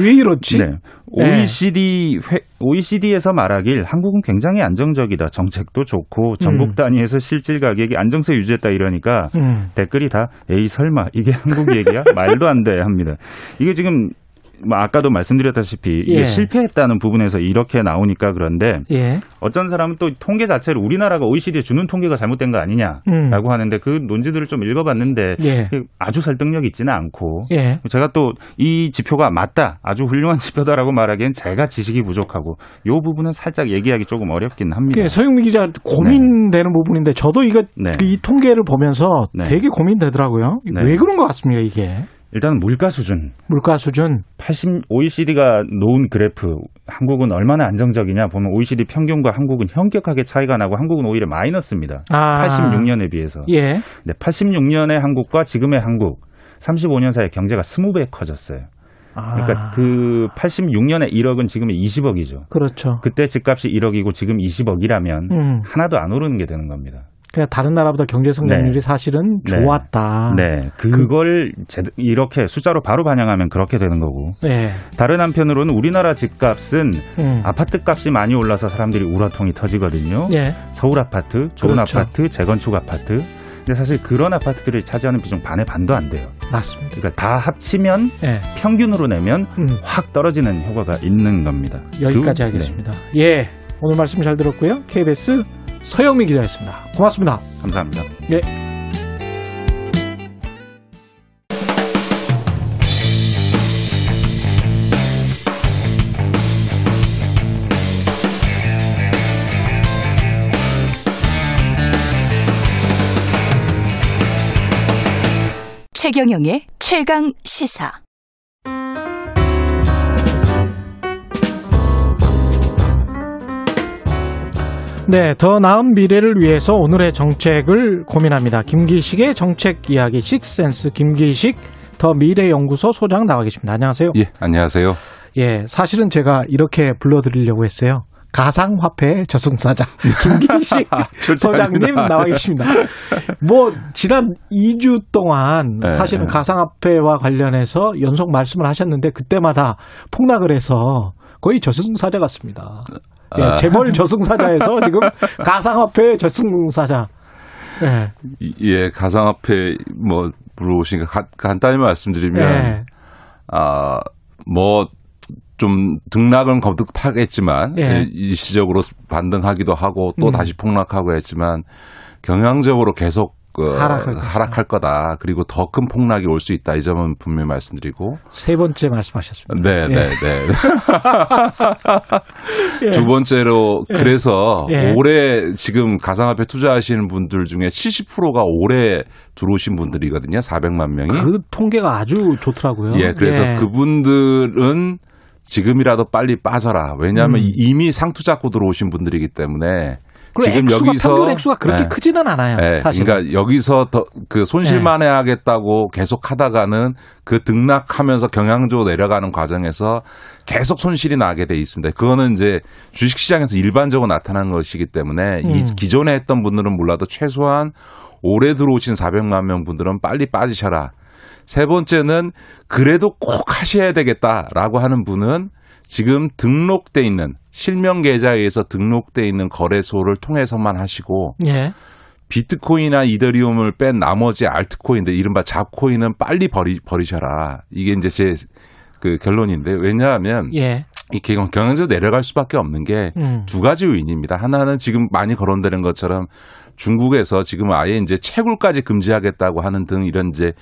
Speaker 2: 왜 이렇지?
Speaker 9: 네. OECD 회, OECD에서 말하길 한국은 굉장히 안정적이다. 정책도 좋고 전국
Speaker 2: 음.
Speaker 9: 단위에서 실질 가격이 안정세 유지했다 이러니까
Speaker 2: 음.
Speaker 9: 댓글이 다 에이 설마 이게 한국 얘기야? 말도 안 돼 합니다. 이게 지금 뭐 아까도 말씀드렸다시피 이게
Speaker 2: 예.
Speaker 9: 실패했다는 부분에서 이렇게 나오니까 그런데
Speaker 2: 예.
Speaker 9: 어떤 사람은 또 통계 자체를 우리나라가 OECD에 주는 통계가 잘못된 거 아니냐라고
Speaker 2: 음.
Speaker 9: 하는데 그 논지들을 좀 읽어봤는데
Speaker 2: 예.
Speaker 9: 아주 설득력 있지는 않고
Speaker 2: 예.
Speaker 9: 제가 또 이 지표가 맞다 아주 훌륭한 지표다라고 말하기엔 제가 지식이 부족하고 요 부분은 살짝 얘기하기 조금 어렵긴 합니다.
Speaker 2: 그 서영민 기자 고민되는 부분인데 저도 이거
Speaker 9: 네.
Speaker 2: 이 통계를 보면서
Speaker 9: 네.
Speaker 2: 되게 고민되더라고요.
Speaker 9: 네.
Speaker 2: 왜 그런 것 같습니까 이게
Speaker 9: 일단 물가 수준
Speaker 2: 물가 수준
Speaker 9: 80 OECD가 놓은 그래프 한국은 얼마나 안정적이냐 보면 OECD 평균과 한국은 현격하게 차이가 나고 한국은 오히려 마이너스입니다.
Speaker 2: 아.
Speaker 9: 86년에 비해서.
Speaker 2: 예.
Speaker 9: 근데 86년의 한국과 지금의 한국 35년 사이 경제가 20배 커졌어요. 그러니까
Speaker 2: 아,
Speaker 9: 그 86년에 1억은 지금의 20억이죠.
Speaker 2: 그렇죠.
Speaker 9: 그때 집값이 1억이고 지금 20억이라면
Speaker 2: 음.
Speaker 9: 하나도 안 오르는 게 되는 겁니다.
Speaker 2: 그냥 다른 나라보다 경제 성장률이
Speaker 9: 네.
Speaker 2: 사실은
Speaker 9: 네.
Speaker 2: 좋았다.
Speaker 9: 네, 그걸 제- 이렇게 숫자로 바로 반영하면 그렇게 되는 거고.
Speaker 2: 네.
Speaker 9: 다른 한편으로는 우리나라 집값은
Speaker 2: 음.
Speaker 9: 아파트 값이 많이 올라서 사람들이 우라통이 터지거든요.
Speaker 2: 예.
Speaker 9: 서울 아파트, 좋은
Speaker 2: 그렇죠.
Speaker 9: 아파트, 재건축 아파트. 근데 사실 그런 아파트들이 차지하는 비중 반의 반도 안 돼요.
Speaker 2: 맞습니다.
Speaker 9: 그러니까 다 합치면
Speaker 2: 예.
Speaker 9: 평균으로 내면
Speaker 2: 음.
Speaker 9: 확 떨어지는 효과가 있는 겁니다.
Speaker 2: 여기까지
Speaker 9: 그-
Speaker 2: 하겠습니다. 예. 오늘 말씀 잘 들었고요. KBS 서영민 기자였습니다. 고맙습니다.
Speaker 9: 네, 감사합니다.
Speaker 2: 예.
Speaker 10: 최경영의 최강 시사.
Speaker 2: 네, 더 나은 미래를 위해서 오늘의 정책을 고민합니다. 김기식의 정책 이야기 식센스 김기식 더 미래연구소 소장 나와 계십니다. 안녕하세요.
Speaker 11: 예, 안녕하세요.
Speaker 2: 예, 사실은 제가 이렇게 불러드리려고 했어요. 가상화폐 저승사자 김기식 소장님 나와 계십니다. 뭐 지난 2주 동안
Speaker 11: 네,
Speaker 2: 사실은
Speaker 11: 네.
Speaker 2: 가상화폐와 관련해서 연속 말씀을 하셨는데 그때마다 폭락을 해서 거의 저승사자 같습니다. 예,
Speaker 11: 아.
Speaker 2: 재벌 저승사자에서 지금 가상화폐 저승사자. 예,
Speaker 11: 예, 가상화폐 뭐 물어보시니까 가- 간단히 말씀드리면
Speaker 2: 예,
Speaker 11: 아, 뭐 좀 등락은 거듭하겠지만
Speaker 2: 예.
Speaker 11: 예, 일시적으로 반등하기도 하고 또
Speaker 2: 음.
Speaker 11: 다시 폭락하고 했지만 경향적으로 계속 그
Speaker 2: 하락할
Speaker 11: 하락할 거다. 그리고 더 큰 폭락이 올 수 있다. 이 점은 분명히 말씀드리고.
Speaker 2: 세 번째 말씀하셨습니다.
Speaker 11: 네,
Speaker 2: 예.
Speaker 11: 네, 네.
Speaker 2: 예.
Speaker 11: 두 번째로
Speaker 2: 예.
Speaker 11: 그래서
Speaker 2: 예.
Speaker 11: 올해 지금 가상화폐 투자하시는 분들 중에 70%가 올해 들어오신 분들이거든요. 400만 명이.
Speaker 2: 그 통계가 아주 좋더라고요.
Speaker 11: 예, 그래서
Speaker 2: 예.
Speaker 11: 그분들은 지금이라도 빨리 빠져라. 왜냐하면
Speaker 2: 음.
Speaker 11: 이미 상투 잡고 들어오신 분들이기 때문에 지금
Speaker 2: 액수가,
Speaker 11: 여기서
Speaker 2: 평균 액수가 그렇게
Speaker 11: 예.
Speaker 2: 크지는 않아요.
Speaker 11: 예,
Speaker 2: 사실.
Speaker 11: 그러니까 여기서 더 그 손실만 해야겠다고 계속 하다가는 그 등락하면서 경향적으로 내려가는 과정에서 계속 손실이 나게 돼 있습니다. 그거는 이제 주식 시장에서 일반적으로 나타나는 것이기 때문에 이
Speaker 2: 음.
Speaker 11: 기존에 했던 분들은 몰라도 최소한 올해 들어오신 400만 명 분들은 빨리 빠지셔라. 세 번째는 그래도 꼭 하셔야 되겠다라고 하는 분은 지금 등록돼 있는 실명 계좌에 의해서 등록돼 있는 거래소를 통해서만 하시고
Speaker 2: 예.
Speaker 11: 비트코인이나 이더리움을 뺀 나머지 알트코인들 이른바 잡코인은 빨리 버리 버리셔라. 이게 이제 제 그 결론인데 왜냐하면
Speaker 2: 예.
Speaker 11: 이 경- 경영적으로 내려갈 수밖에 없는 게두
Speaker 2: 음.
Speaker 11: 가지 요인입니다. 하나는 지금 많이 거론되는 것처럼 중국에서 지금 아예 이제 채굴까지 금지하겠다고 하는 등 이런 이제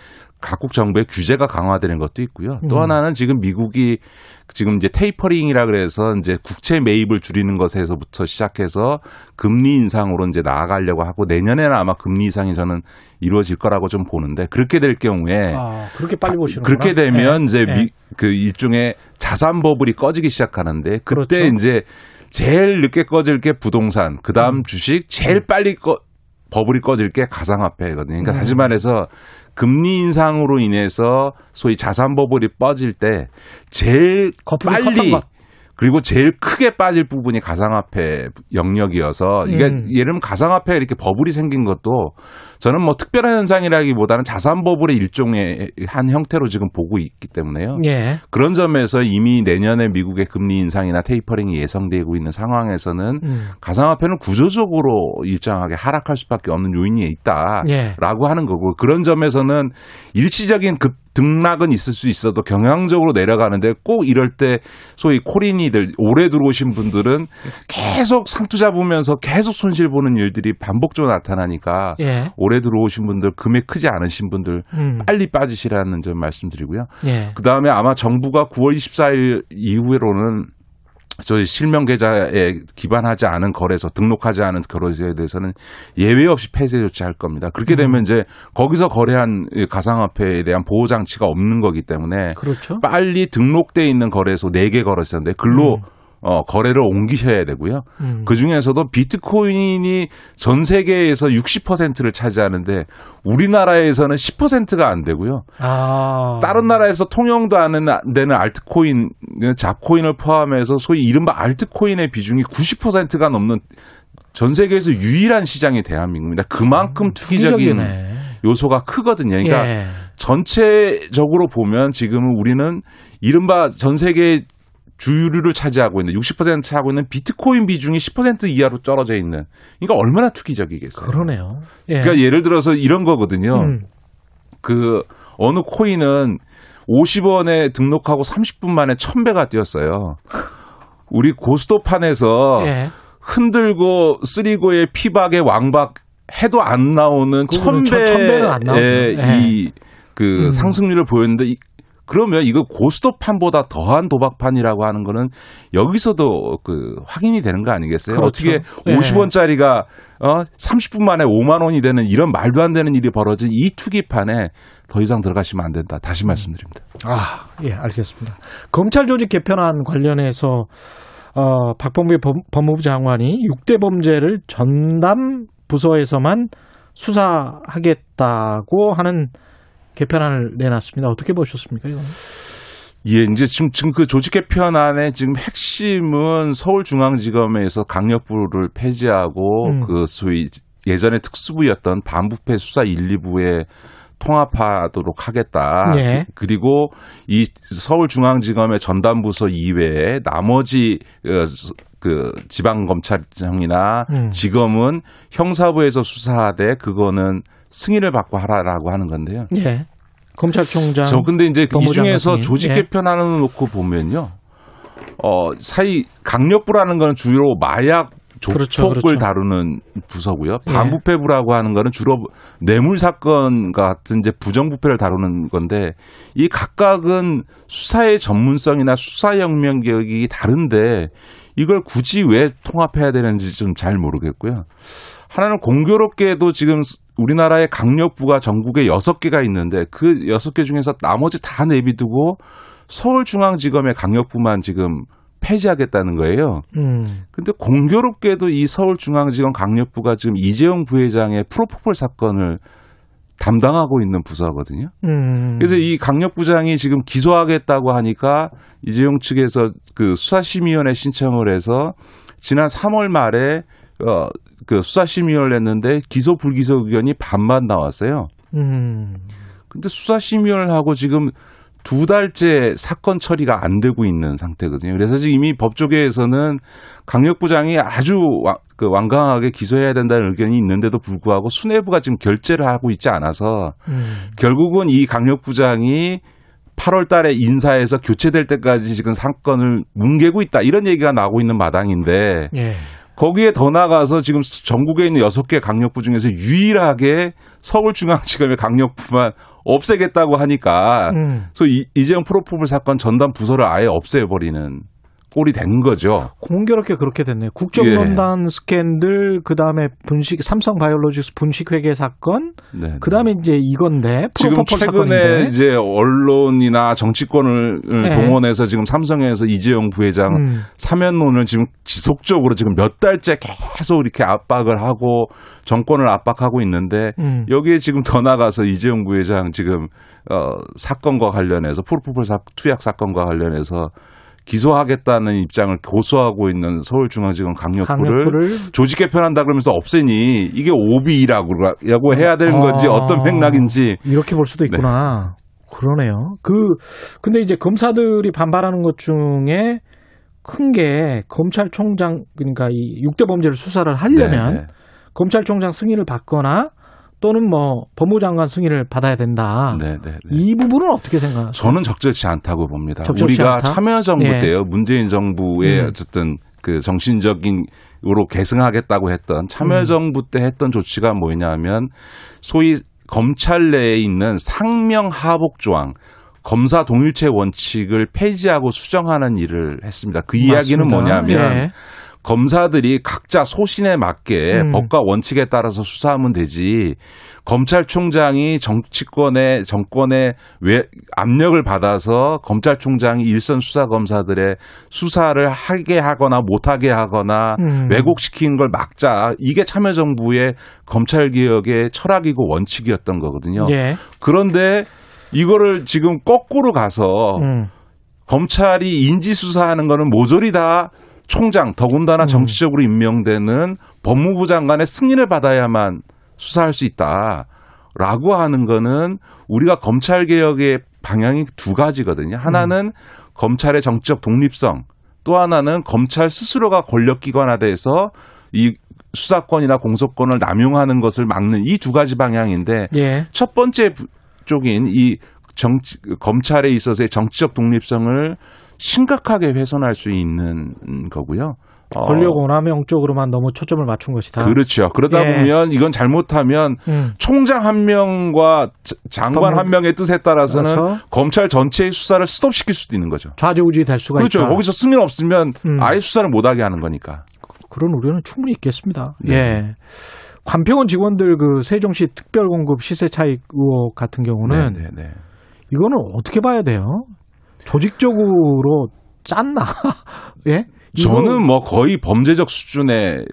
Speaker 11: 각국 정부의 규제가 강화되는 것도 있고요. 또
Speaker 2: 음.
Speaker 11: 하나는 지금 미국이 지금 이제 테이퍼링이라 그래서 이제 국채 매입을 줄이는 것에서부터 시작해서 금리 인상으로 이제 나아가려고 하고 내년에는 아마 금리 인상이 저는 이루어질 거라고 좀 보는데 그렇게 될 경우에
Speaker 2: 아, 그렇게 빨리 보시는
Speaker 11: 그렇게 되면 이제
Speaker 2: 예.
Speaker 11: 미, 그 일종의 자산 버블이 꺼지기 시작하는데 그때
Speaker 2: 그렇죠.
Speaker 11: 이제 제일 늦게 꺼질 게 부동산, 그다음
Speaker 2: 음.
Speaker 11: 주식, 제일 빨리 꺼 버블이 꺼질 게 가상화폐거든요. 그러니까
Speaker 2: 음.
Speaker 11: 다시 말해서 금리 인상으로 인해서 소위 자산 버블이 빠질 때 제일 빨리
Speaker 2: 것.
Speaker 11: 그리고 제일 크게 빠질 부분이 가상화폐 영역이어서 이게
Speaker 2: 음.
Speaker 11: 예를 들면 가상화폐 이렇게 버블이 생긴 것도 저는 뭐 특별한 현상이라기보다는 자산 버블의 일종의 한 형태로 지금 보고 있기 때문에요.
Speaker 2: 예.
Speaker 11: 그런 점에서 이미 내년에 미국의 금리 인상이나 테이퍼링이 예상되고 있는 상황에서는
Speaker 2: 음.
Speaker 11: 가상화폐는 구조적으로 일정하게 하락할 수밖에 없는 요인이 있다라고
Speaker 2: 예.
Speaker 11: 하는 거고 그런 점에서는 일시적인 급 등락은 있을 수 있어도 경향적으로 내려가는데 꼭 이럴 때 소위 코린이들 오래 들어오신 분들은 계속 상투 잡으면서 계속 손실 보는 일들이 반복적으로 나타나니까
Speaker 2: 예.
Speaker 11: 오래 들어오신 분들 금액 크지 않으신 분들
Speaker 2: 음.
Speaker 11: 빨리 빠지시라는 점 말씀드리고요.
Speaker 2: 예.
Speaker 11: 그 다음에 아마 정부가 9월 24일 이후로는 저희 실명 계좌에 기반하지 않은 거래소, 등록하지 않은 거래소에 대해서는 예외 없이 폐쇄 조치할 겁니다. 그렇게 되면
Speaker 2: 음.
Speaker 11: 이제 거기서 거래한 이 가상화폐에 대한 보호 장치가 없는 거기 때문에
Speaker 2: 그렇죠.
Speaker 11: 빨리 등록돼 있는 거래소 4개 거래소인데 글로
Speaker 2: 음.
Speaker 11: 어, 거래를 옮기셔야 되고요.
Speaker 2: 음.
Speaker 11: 그 중에서도 비트코인이 전 세계에서 60%를 차지하는데 우리나라에서는 10%가 안 되고요.
Speaker 2: 아.
Speaker 11: 다른 나라에서 통용도 안 되는 알트코인, 잡코인을 포함해서 소위 이른바 알트코인의 비중이 90%가 넘는 전 세계에서 유일한 시장이 대한민국입니다. 그만큼 투기적인
Speaker 2: 음, 투기적이네.
Speaker 11: 요소가 크거든요. 그러니까
Speaker 2: 예.
Speaker 11: 전체적으로 보면 지금 우리는 이른바 전 세계 주류를 차지하고 있는 60% 차지하고 있는 비트코인 비중이 10% 이하로 떨어져 있는. 그러니까 얼마나 투기적이겠어요.
Speaker 2: 그러네요. 예.
Speaker 11: 그러니까 예를 들어서 이런 거거든요.
Speaker 2: 음.
Speaker 11: 그 어느 코인은 50원에 등록하고 30분 만에 1000배가 뛰었어요. 우리 고스톱판에서
Speaker 2: 예.
Speaker 11: 흔들고 쓰리고의 피박의 왕박 해도 안 나오는
Speaker 2: 그거는 천- 천 배는 안 나오죠.
Speaker 11: 천배의
Speaker 2: 예.
Speaker 11: 이그
Speaker 2: 음.
Speaker 11: 상승률을 보였는데 이- 그러면 이거 고스톱판보다 더한 도박판이라고 하는 거는 여기서도 그 확인이 되는 거 아니겠어요?
Speaker 2: 그렇죠.
Speaker 11: 어떻게
Speaker 2: 예.
Speaker 11: 50원짜리가 어 30분 만에 5만 원이 되는 이런 말도 안 되는 일이 벌어진 이 투기판에 더 이상 들어가시면 안 된다. 다시 말씀드립니다.
Speaker 2: 아, 예, 알겠습니다. 검찰 조직 개편안 관련해서 어, 박범계 법- 법무부 장관이 6대 범죄를 전담 부서에서만 수사하겠다고 하는 개편안을 내놨습니다. 어떻게 보셨습니까, 이거는?
Speaker 11: 예, 이제 지금, 지금 그 조직 개편안의 지금 핵심은 서울중앙지검에서 강력부를 폐지하고
Speaker 2: 음.
Speaker 11: 그 소위 예전에 특수부였던 반부패 수사 1, 2부에 통합하도록 하겠다.
Speaker 2: 예.
Speaker 11: 그리고 이 서울중앙지검의 전담부서 이외에 나머지 어, 그 지방검찰청이나
Speaker 2: 음.
Speaker 11: 지검은 형사부에서 수사하되 그거는 승인을 받고 하라라고 하는 건데요.
Speaker 2: 예. 검찰총장.
Speaker 11: 저 근데 이제 이 중에서
Speaker 2: 장관
Speaker 11: 조직
Speaker 2: 예.
Speaker 11: 개편안을 놓고 보면요. 어, 사이 강력부라는 건 주로 마약 조폭을
Speaker 2: 그렇죠, 그렇죠.
Speaker 11: 다루는 부서고요.
Speaker 2: 예.
Speaker 11: 반부패부라고 하는 거는 주로 뇌물 사건 같은 이제 부정부패를 다루는 건데 이 각각은 수사의 전문성이나 수사 영역이 다른데 이걸 굳이 왜 통합해야 되는지 좀 잘 모르겠고요. 하나는 공교롭게도 지금 우리나라의 강력부가 전국에 여섯 개가 있는데 그 여섯 개 중에서 나머지 다 내비두고 서울중앙지검의 강력부만 지금 폐지하겠다는 거예요.
Speaker 2: 음.
Speaker 11: 근데 공교롭게도 이 서울중앙지검 강력부가 지금 이재용 부회장의 프로포폴 사건을 담당하고 있는 부서거든요.
Speaker 2: 음.
Speaker 11: 그래서 이 강력부장이 지금 기소하겠다고 하니까 이재용 측에서 그 수사심의위원회 신청을 해서 지난 3월 말에 어, 그 수사심의위원회를 했는데 기소 불기소 의견이 반반 나왔어요.
Speaker 2: 음.
Speaker 11: 근데 수사심의위원회를 하고 지금 두 달째 사건 처리가 안 되고 있는 상태거든요. 그래서 지금 이미 법조계에서는 강력부장이 아주 와- 그 완강하게 기소해야 된다는 의견이 있는데도 불구하고 수뇌부가 지금 결재를 하고 있지 않아서
Speaker 2: 음.
Speaker 11: 결국은 이 강력부장이 8월 달에 인사해서 교체될 때까지 지금 사건을 뭉개고 있다. 이런 얘기가 나오고 있는 마당인데
Speaker 2: 예.
Speaker 11: 거기에 더 나가서 지금 전국에 있는 여섯 개 강력부 중에서 유일하게 서울중앙지검의 강력부만 없애겠다고 하니까
Speaker 2: 음.
Speaker 11: 그래서 이- 이재용 프로포폴 사건 전담 부서를 아예 없애버리는 꼴이 된 거죠.
Speaker 2: 공교롭게 그렇게 됐네요. 국정농단 스캔들, 그 다음에 분식, 삼성 바이올로직스 분식회계 사건,
Speaker 11: 네.
Speaker 2: 그 다음에 이제 이건데,
Speaker 11: 지금 최근에
Speaker 2: 사건인데.
Speaker 11: 이제 언론이나 정치권을
Speaker 2: 네.
Speaker 11: 동원해서 지금 삼성에서 이재용 부회장
Speaker 2: 음.
Speaker 11: 사면론을 지금 지속적으로 지금 몇 달째 계속 이렇게 압박을 하고 정권을 압박하고 있는데
Speaker 2: 음.
Speaker 11: 여기에 지금 더 나가서 이재용 부회장 지금 어 사건과 관련해서 프로포폴 사, 투약 사건과 관련해서 기소하겠다는 입장을 고수하고 있는 서울중앙지검 강력부를,
Speaker 2: 강력부를
Speaker 11: 조직 개편한다 그러면서 없애니 이게 오비라고 라고 해야 되는 건지
Speaker 2: 아.
Speaker 11: 어떤 맥락인지
Speaker 2: 이렇게 볼 수도 있구나. 그러네요. 그, 근데 이제 검사들이 반발하는 것 중에 큰 게 검찰총장, 그러니까 이 6대 범죄를 수사를 하려면
Speaker 11: 네, 네.
Speaker 2: 검찰총장 승인을 받거나 또는 뭐 법무장관 승인을 받아야 된다.
Speaker 11: 네, 네, 네.
Speaker 2: 이 부분은 어떻게 생각하세요?
Speaker 11: 저는 적절치 않다고 봅니다.
Speaker 2: 적절치
Speaker 11: 우리가
Speaker 2: 않다?
Speaker 11: 참여정부
Speaker 2: 예.
Speaker 11: 때요. 문재인 정부의
Speaker 2: 음.
Speaker 11: 어쨌든 그 정신적인 으로 계승하겠다고 했던 참여정부 때 했던 조치가 뭐냐면 소위 검찰 내에 있는 상명 하복 조항 검사 동일체 원칙을 폐지하고 수정하는 일을 했습니다. 그 이야기는
Speaker 2: 맞습니다.
Speaker 11: 뭐냐면
Speaker 2: 예.
Speaker 11: 검사들이 각자 소신에 맞게
Speaker 2: 음.
Speaker 11: 법과 원칙에 따라서 수사하면 되지 검찰총장이 정치권의 정권의 외, 압력을 받아서 검찰총장이 일선 수사 검사들의 수사를 하게 하거나 못하게 하거나
Speaker 2: 음.
Speaker 11: 왜곡시키는 걸 막자 이게 참여정부의 검찰 개혁의 철학이고 원칙이었던 거거든요.
Speaker 2: 예.
Speaker 11: 그런데 이거를 지금 거꾸로 가서
Speaker 2: 음.
Speaker 11: 검찰이 인지 수사하는 거는 모조리 다 총장 더군다나 정치적으로 임명되는 법무부 장관의 승인을 받아야만 수사할 수 있다라고 하는 거는 우리가 검찰 개혁의 방향이 두 가지거든요. 하나는 검찰의 정치적 독립성, 또 하나는 검찰 스스로가 권력 기관화돼서 이 수사권이나 공소권을 남용하는 것을 막는 이 두 가지 방향인데
Speaker 2: 예.
Speaker 11: 첫 번째 부- 쪽인 이 정치, 검찰에 있어서의 정치적 독립성을 심각하게 훼손할 수 있는 거고요. 어,
Speaker 2: 권력 오남용 쪽으로만 너무 초점을 맞춘 것이다.
Speaker 11: 그렇죠. 그러다
Speaker 2: 예.
Speaker 11: 보면 이건 잘못하면
Speaker 2: 음.
Speaker 11: 총장 한 명과 자- 장관 한 명의 뜻에 따라서는
Speaker 2: 따라서?
Speaker 11: 검찰 전체의 수사를 스톱시킬 수도 있는 거죠.
Speaker 2: 좌지우지 될 수가
Speaker 11: 그렇죠.
Speaker 2: 있다.
Speaker 11: 거기서 승인 없으면
Speaker 2: 음.
Speaker 11: 아예 수사를 못하게 하는 거니까.
Speaker 2: 그런 우려는 충분히 있겠습니다.
Speaker 11: 네.
Speaker 2: 예. 관평원 직원들 그 세종시 특별공급 시세 차익 의혹 같은 경우는
Speaker 11: 네, 네, 네.
Speaker 2: 이거는 어떻게 봐야 돼요? 조직적으로 짰나? 예?
Speaker 11: 저는 뭐 거의 범죄적 수준의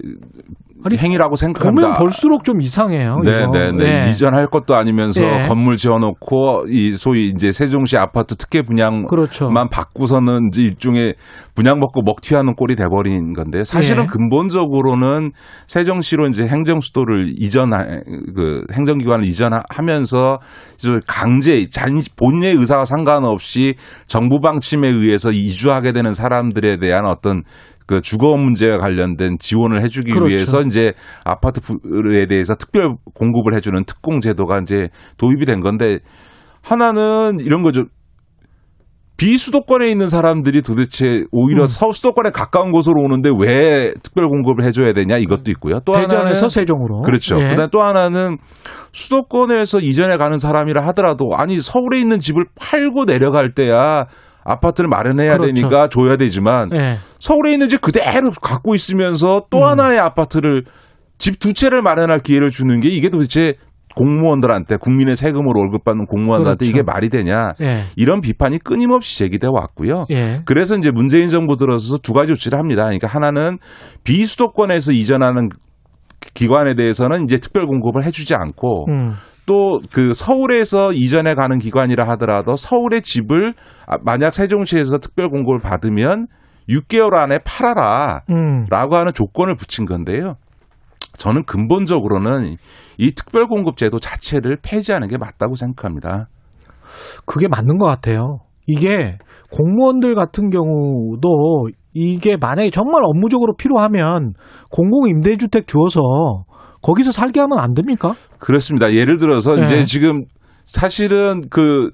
Speaker 2: 아니,
Speaker 11: 행위라고 생각합니다.
Speaker 2: 보면 볼수록 좀 이상해요.
Speaker 11: 네,
Speaker 2: 이거.
Speaker 11: 네, 네.
Speaker 2: 예.
Speaker 11: 이전할 것도 아니면서
Speaker 2: 예.
Speaker 11: 건물 지어놓고 이 소위 이제 세종시 아파트 특혜 분양만
Speaker 2: 그렇죠.
Speaker 11: 받고서는 이제 일종의 분양 먹고 먹튀하는 꼴이 돼버린 건데 사실은
Speaker 2: 예.
Speaker 11: 근본적으로는 세종시로 이제 행정 수도를 이전 그 행정기관을 이전하면서 강제 잔 본인의 의사와 상관없이 정부 방침에 의해서 이주하게 되는 사람들에 대한 어떤 그 주거 문제와 관련된 지원을 해주기
Speaker 2: 그렇죠.
Speaker 11: 위해서 이제 아파트에 대해서 특별 공급을 해주는 특공 제도가 이제 도입이 된 건데 하나는 이런 거죠. 비수도권에 있는 사람들이 도대체 오히려
Speaker 2: 음.
Speaker 11: 서수도권에 가까운 곳으로 오는데 왜 특별 공급을 해줘야 되냐 이것도 있고요. 또
Speaker 2: 대전에서
Speaker 11: 하나는
Speaker 2: 세종으로.
Speaker 11: 그렇죠.
Speaker 2: 예.
Speaker 11: 그다음 또 하나는 수도권에서 이전에 가는 사람이라 하더라도 아니 서울에 있는 집을 팔고 내려갈 때야 아파트를 마련해야
Speaker 2: 그렇죠.
Speaker 11: 되니까 줘야 되지만
Speaker 2: 예.
Speaker 11: 서울에 있는 집 그대로 갖고 있으면서 또
Speaker 2: 음.
Speaker 11: 하나의 아파트를 집 두 채를 마련할 기회를 주는 게 이게 도대체 공무원들한테 국민의 세금으로 월급 받는 공무원들한테
Speaker 2: 그렇죠.
Speaker 11: 이게 말이 되냐
Speaker 2: 예.
Speaker 11: 이런 비판이 끊임없이 제기돼 왔고요.
Speaker 2: 예.
Speaker 11: 그래서 이제 문재인 정부 들어서서 두 가지 조치를 합니다. 그러니까 하나는 비수도권에서 이전하는 기관에 대해서는 이제 특별 공급을 해주지 않고
Speaker 2: 음.
Speaker 11: 또 그 서울에서 이전에 가는 기관이라 하더라도 서울의 집을 아, 만약 세종시에서 특별 공급을 받으면 6개월 안에 팔아라.
Speaker 2: 음.
Speaker 11: 라고 하는 조건을 붙인 건데요. 저는 근본적으로는 이 특별 공급 제도 자체를 폐지하는 게 맞다고 생각합니다.
Speaker 2: 그게 맞는 것 같아요. 이게 공무원들 같은 경우도 이게 만약에 정말 업무적으로 필요하면 공공 임대주택 주어서 거기서 살게 하면 안 됩니까?
Speaker 11: 그렇습니다. 예를 들어서
Speaker 2: 네.
Speaker 11: 이제 지금 사실은 그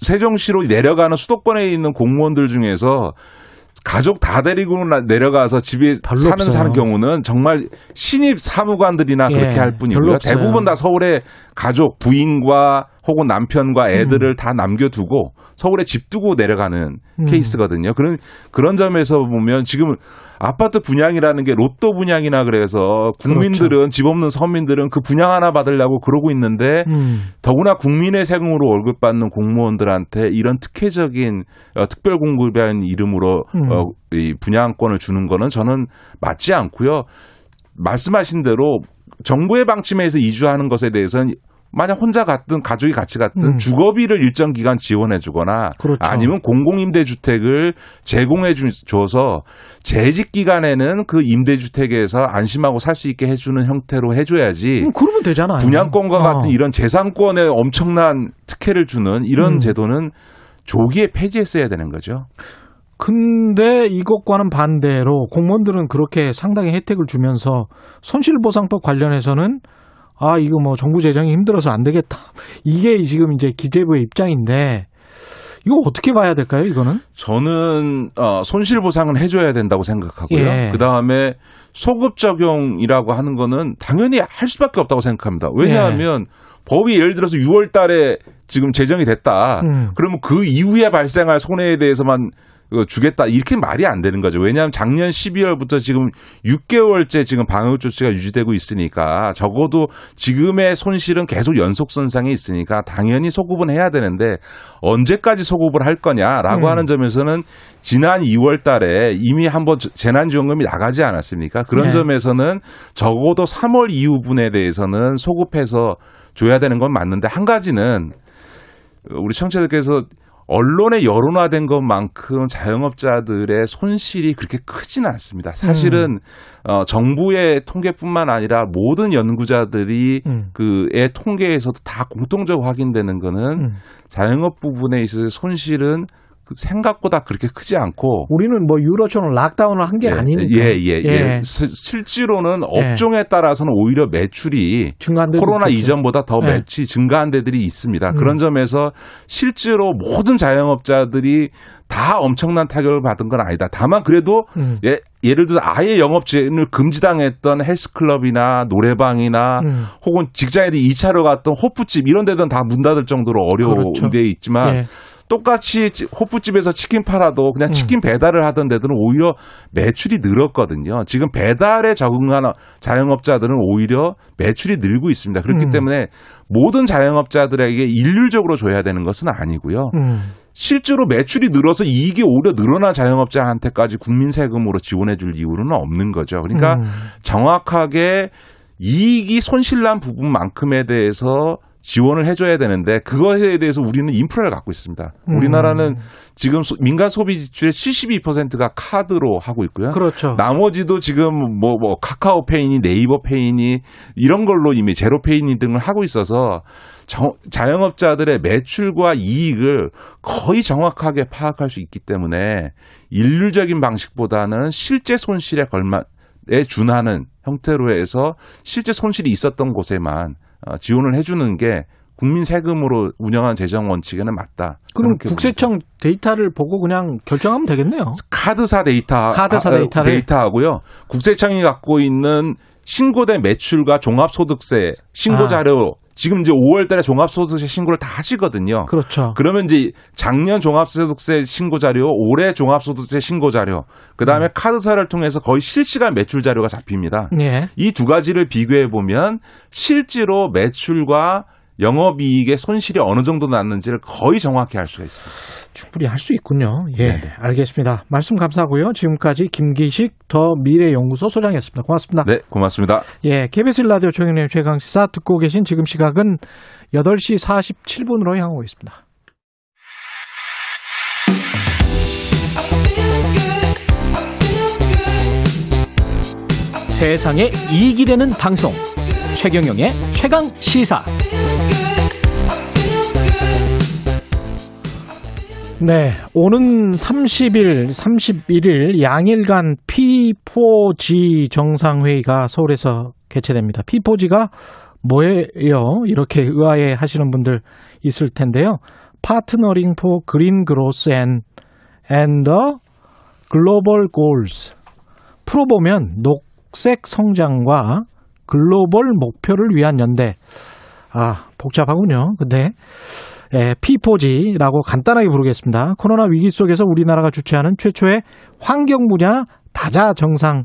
Speaker 11: 세종시로 내려가는 수도권에 있는 공무원들 중에서 가족 다 데리고 나- 내려가서 집에 사는
Speaker 2: 없어요.
Speaker 11: 사는 경우는 정말 신입 사무관들이나
Speaker 2: 예,
Speaker 11: 그렇게 할 뿐이고요. 대부분 다 서울에 가족 부인과 혹은
Speaker 2: 음.
Speaker 11: 남편과 애들을 다 남겨두고 서울에 집 두고 내려가는
Speaker 2: 음.
Speaker 11: 케이스거든요. 그런 그런 점에서 보면 지금 아파트 분양이라는 게 로또 분양이나 그래서 국민들은
Speaker 2: 그렇죠.
Speaker 11: 집 없는 서민들은 그 분양 하나 받으려고 그러고 있는데
Speaker 2: 음.
Speaker 11: 더구나 국민의 세금으로 월급 받는 공무원들한테 이런 특혜적인 어, 특별 공급이라는 이름으로
Speaker 2: 음.
Speaker 11: 어, 이 분양권을 주는 거는 저는 맞지 않고요. 말씀하신 대로 정부의 방침에서 이주하는 것에 대해서는 만약 혼자 갔든 가족이 같이 갔든
Speaker 2: 음.
Speaker 11: 주거비를 일정 기간 지원해 주거나
Speaker 2: 그렇죠.
Speaker 11: 아니면 공공임대 주택을 제공해 주- 줘서 재직 기간에는 그 임대 주택에서 안심하고 살 수 있게 해 주는 형태로 해 줘야지
Speaker 2: 음, 그러면 되잖아요.
Speaker 11: 분양권과
Speaker 2: 어.
Speaker 11: 같은 이런 재산권에 엄청난 특혜를 주는 이런
Speaker 2: 음.
Speaker 11: 제도는 조기에 폐지했어야 되는 거죠.
Speaker 2: 근데 이것과는 반대로 공무원들은 그렇게 상당히 혜택을 주면서 손실보상법 관련해서는 아 이거 뭐 정부 재정이 힘들어서 안 되겠다. 이게 지금 이제 기재부의 입장인데 이거 어떻게 봐야 될까요? 이거는
Speaker 11: 저는 어, 손실 보상은 해줘야 된다고 생각하고요.
Speaker 2: 예.
Speaker 11: 그 다음에 소급 적용이라고 하는 거는 당연히 할 수밖에 없다고 생각합니다. 왜냐하면 법이 예를 들어서 6월 달에 지금 제정이 됐다.
Speaker 2: 음.
Speaker 11: 그러면 그 이후에 발생할 손해에 대해서만 어, 주겠다 이렇게 말이 안 되는 거죠. 왜냐하면 작년 12월부터 지금 6개월째 지금 방역 조치가 유지되고 있으니까 적어도 지금의 손실은 계속 연속선상에 있으니까 당연히 소급은 해야 되는데 언제까지 소급을 할 거냐라고
Speaker 2: 음.
Speaker 11: 하는 점에서는 지난 2월달에 이미 한번 재난지원금이 나가지 않았습니까? 그런
Speaker 2: 네.
Speaker 11: 점에서는 적어도 3월 이후분에 대해서는 소급해서 줘야 되는 건 맞는데 한 가지는 우리 청취자들께서 언론에 여론화된 것만큼 자영업자들의 손실이 그렇게 크지는 않습니다. 사실은 어, 정부의 통계뿐만 아니라 모든 연구자들이
Speaker 2: 음.
Speaker 11: 그의 통계에서도 다 공통적으로 확인되는 거는
Speaker 2: 음.
Speaker 11: 자영업 부분에 있어서 손실은 그 생각보다 그렇게 크지 않고
Speaker 2: 우리는 뭐 유로처럼 락다운을 한 게 아니니까
Speaker 11: 예, 예, 예.
Speaker 2: 예.
Speaker 11: 시- 실제로는
Speaker 2: 예.
Speaker 11: 업종에 따라서는 오히려 매출이 코로나
Speaker 2: 있겠죠.
Speaker 11: 이전보다 더
Speaker 2: 예.
Speaker 11: 매출이 증가한 데들이 있습니다.
Speaker 2: 음.
Speaker 11: 그런 점에서 실제로 모든 자영업자들이 다 엄청난 타격을 받은 건 아니다. 다만 그래도
Speaker 2: 음.
Speaker 11: 예, 예를 들어 아예 영업제를 금지당했던 헬스클럽이나 노래방이나
Speaker 2: 음.
Speaker 11: 혹은 직장인들이 2차로 갔던 호프집 이런 데는 다 문 닫을 정도로 어려운
Speaker 2: 그렇죠.
Speaker 11: 데 있지만
Speaker 2: 예.
Speaker 11: 똑같이 치- 호프집에서 치킨 팔아도 그냥
Speaker 2: 음.
Speaker 11: 치킨 배달을 하던 데들은 오히려 매출이 늘었거든요. 지금 배달에 적응한 자영업자들은 오히려 매출이 늘고 있습니다. 그렇기
Speaker 2: 음.
Speaker 11: 때문에 모든 자영업자들에게 일률적으로 줘야 되는 것은 아니고요.
Speaker 2: 음.
Speaker 11: 실제로 매출이 늘어서 이익이 오히려 늘어난 자영업자한테까지 국민 세금으로 지원해 줄 이유는 없는 거죠. 그러니까
Speaker 2: 음.
Speaker 11: 정확하게 이익이 손실난 부분만큼에 대해서 지원을 해줘야 되는데 그거에 대해서 우리는 인프라를 갖고 있습니다.
Speaker 2: 음.
Speaker 11: 우리나라는 지금 소- 민간 소비 지출의 72%가 카드로 하고 있고요.
Speaker 2: 그렇죠.
Speaker 11: 나머지도 지금 뭐, 뭐, 카카오페이니, 네이버페이니, 이런 걸로 이미 제로페이니 등을 하고 있어서 정- 자영업자들의 매출과 이익을 거의 정확하게 파악할 수 있기 때문에 일률적인 방식보다는 실제 손실에 걸맞에 준하는 형태로 해서 실제 손실이 있었던 곳에만 어, 지원을 해주는 게 국민 세금으로 운영하는 재정 원칙에는 맞다.
Speaker 2: 그럼 국세청 데이터를 보고 그냥 결정하면 되겠네요.
Speaker 11: 카드사 데이터
Speaker 2: 카드사
Speaker 11: 아,
Speaker 2: 데이터를?
Speaker 11: 데이터하고요. 국세청이 갖고 있는 신고된 매출과 종합소득세 신고
Speaker 2: 아.
Speaker 11: 자료 지금 이제 5월 달에 종합소득세 신고를 다 하시거든요.
Speaker 2: 그렇죠.
Speaker 11: 그러면 이제 작년 종합소득세 신고 자료, 올해 종합소득세 신고 자료, 그 다음에
Speaker 2: 음.
Speaker 11: 카드사를 통해서 거의 실시간 매출 자료가 잡힙니다.
Speaker 2: 예.
Speaker 11: 이두 가지를 비교해 보면 실제로 매출과 영업이익의 손실이 어느 정도 났는지를 거의 정확히 알 수가 있습니다.
Speaker 2: 충분히 할 수 있군요. 예, 알겠습니다. 말씀 감사하고요. 지금까지 김기식 더 미래연구소 소장이었습니다. 고맙습니다.
Speaker 11: 네, 고맙습니다.
Speaker 2: 예, KBS 라디오 최경련 최강 시사 듣고 계신 지금 시각은 8시 47분으로 향하고 있습니다.
Speaker 12: 세상에 이익이 되는 방송 최경영의 최강 시사
Speaker 2: 네, 오는 30일, 31일 양일간 P4G 정상회의가 서울에서 개최됩니다. P4G가 뭐예요? 이렇게 의아해 하시는 분들 있을 텐데요. For Green Growth and, and the Global Goals. 풀어보면 녹색 성장과 글로벌 목표를 위한 연대. 아, 복잡하군요. 근데 예, P4G라고 간단하게 부르겠습니다. 코로나 위기 속에서 우리나라가 주최하는 최초의 환경 분야 다자 정상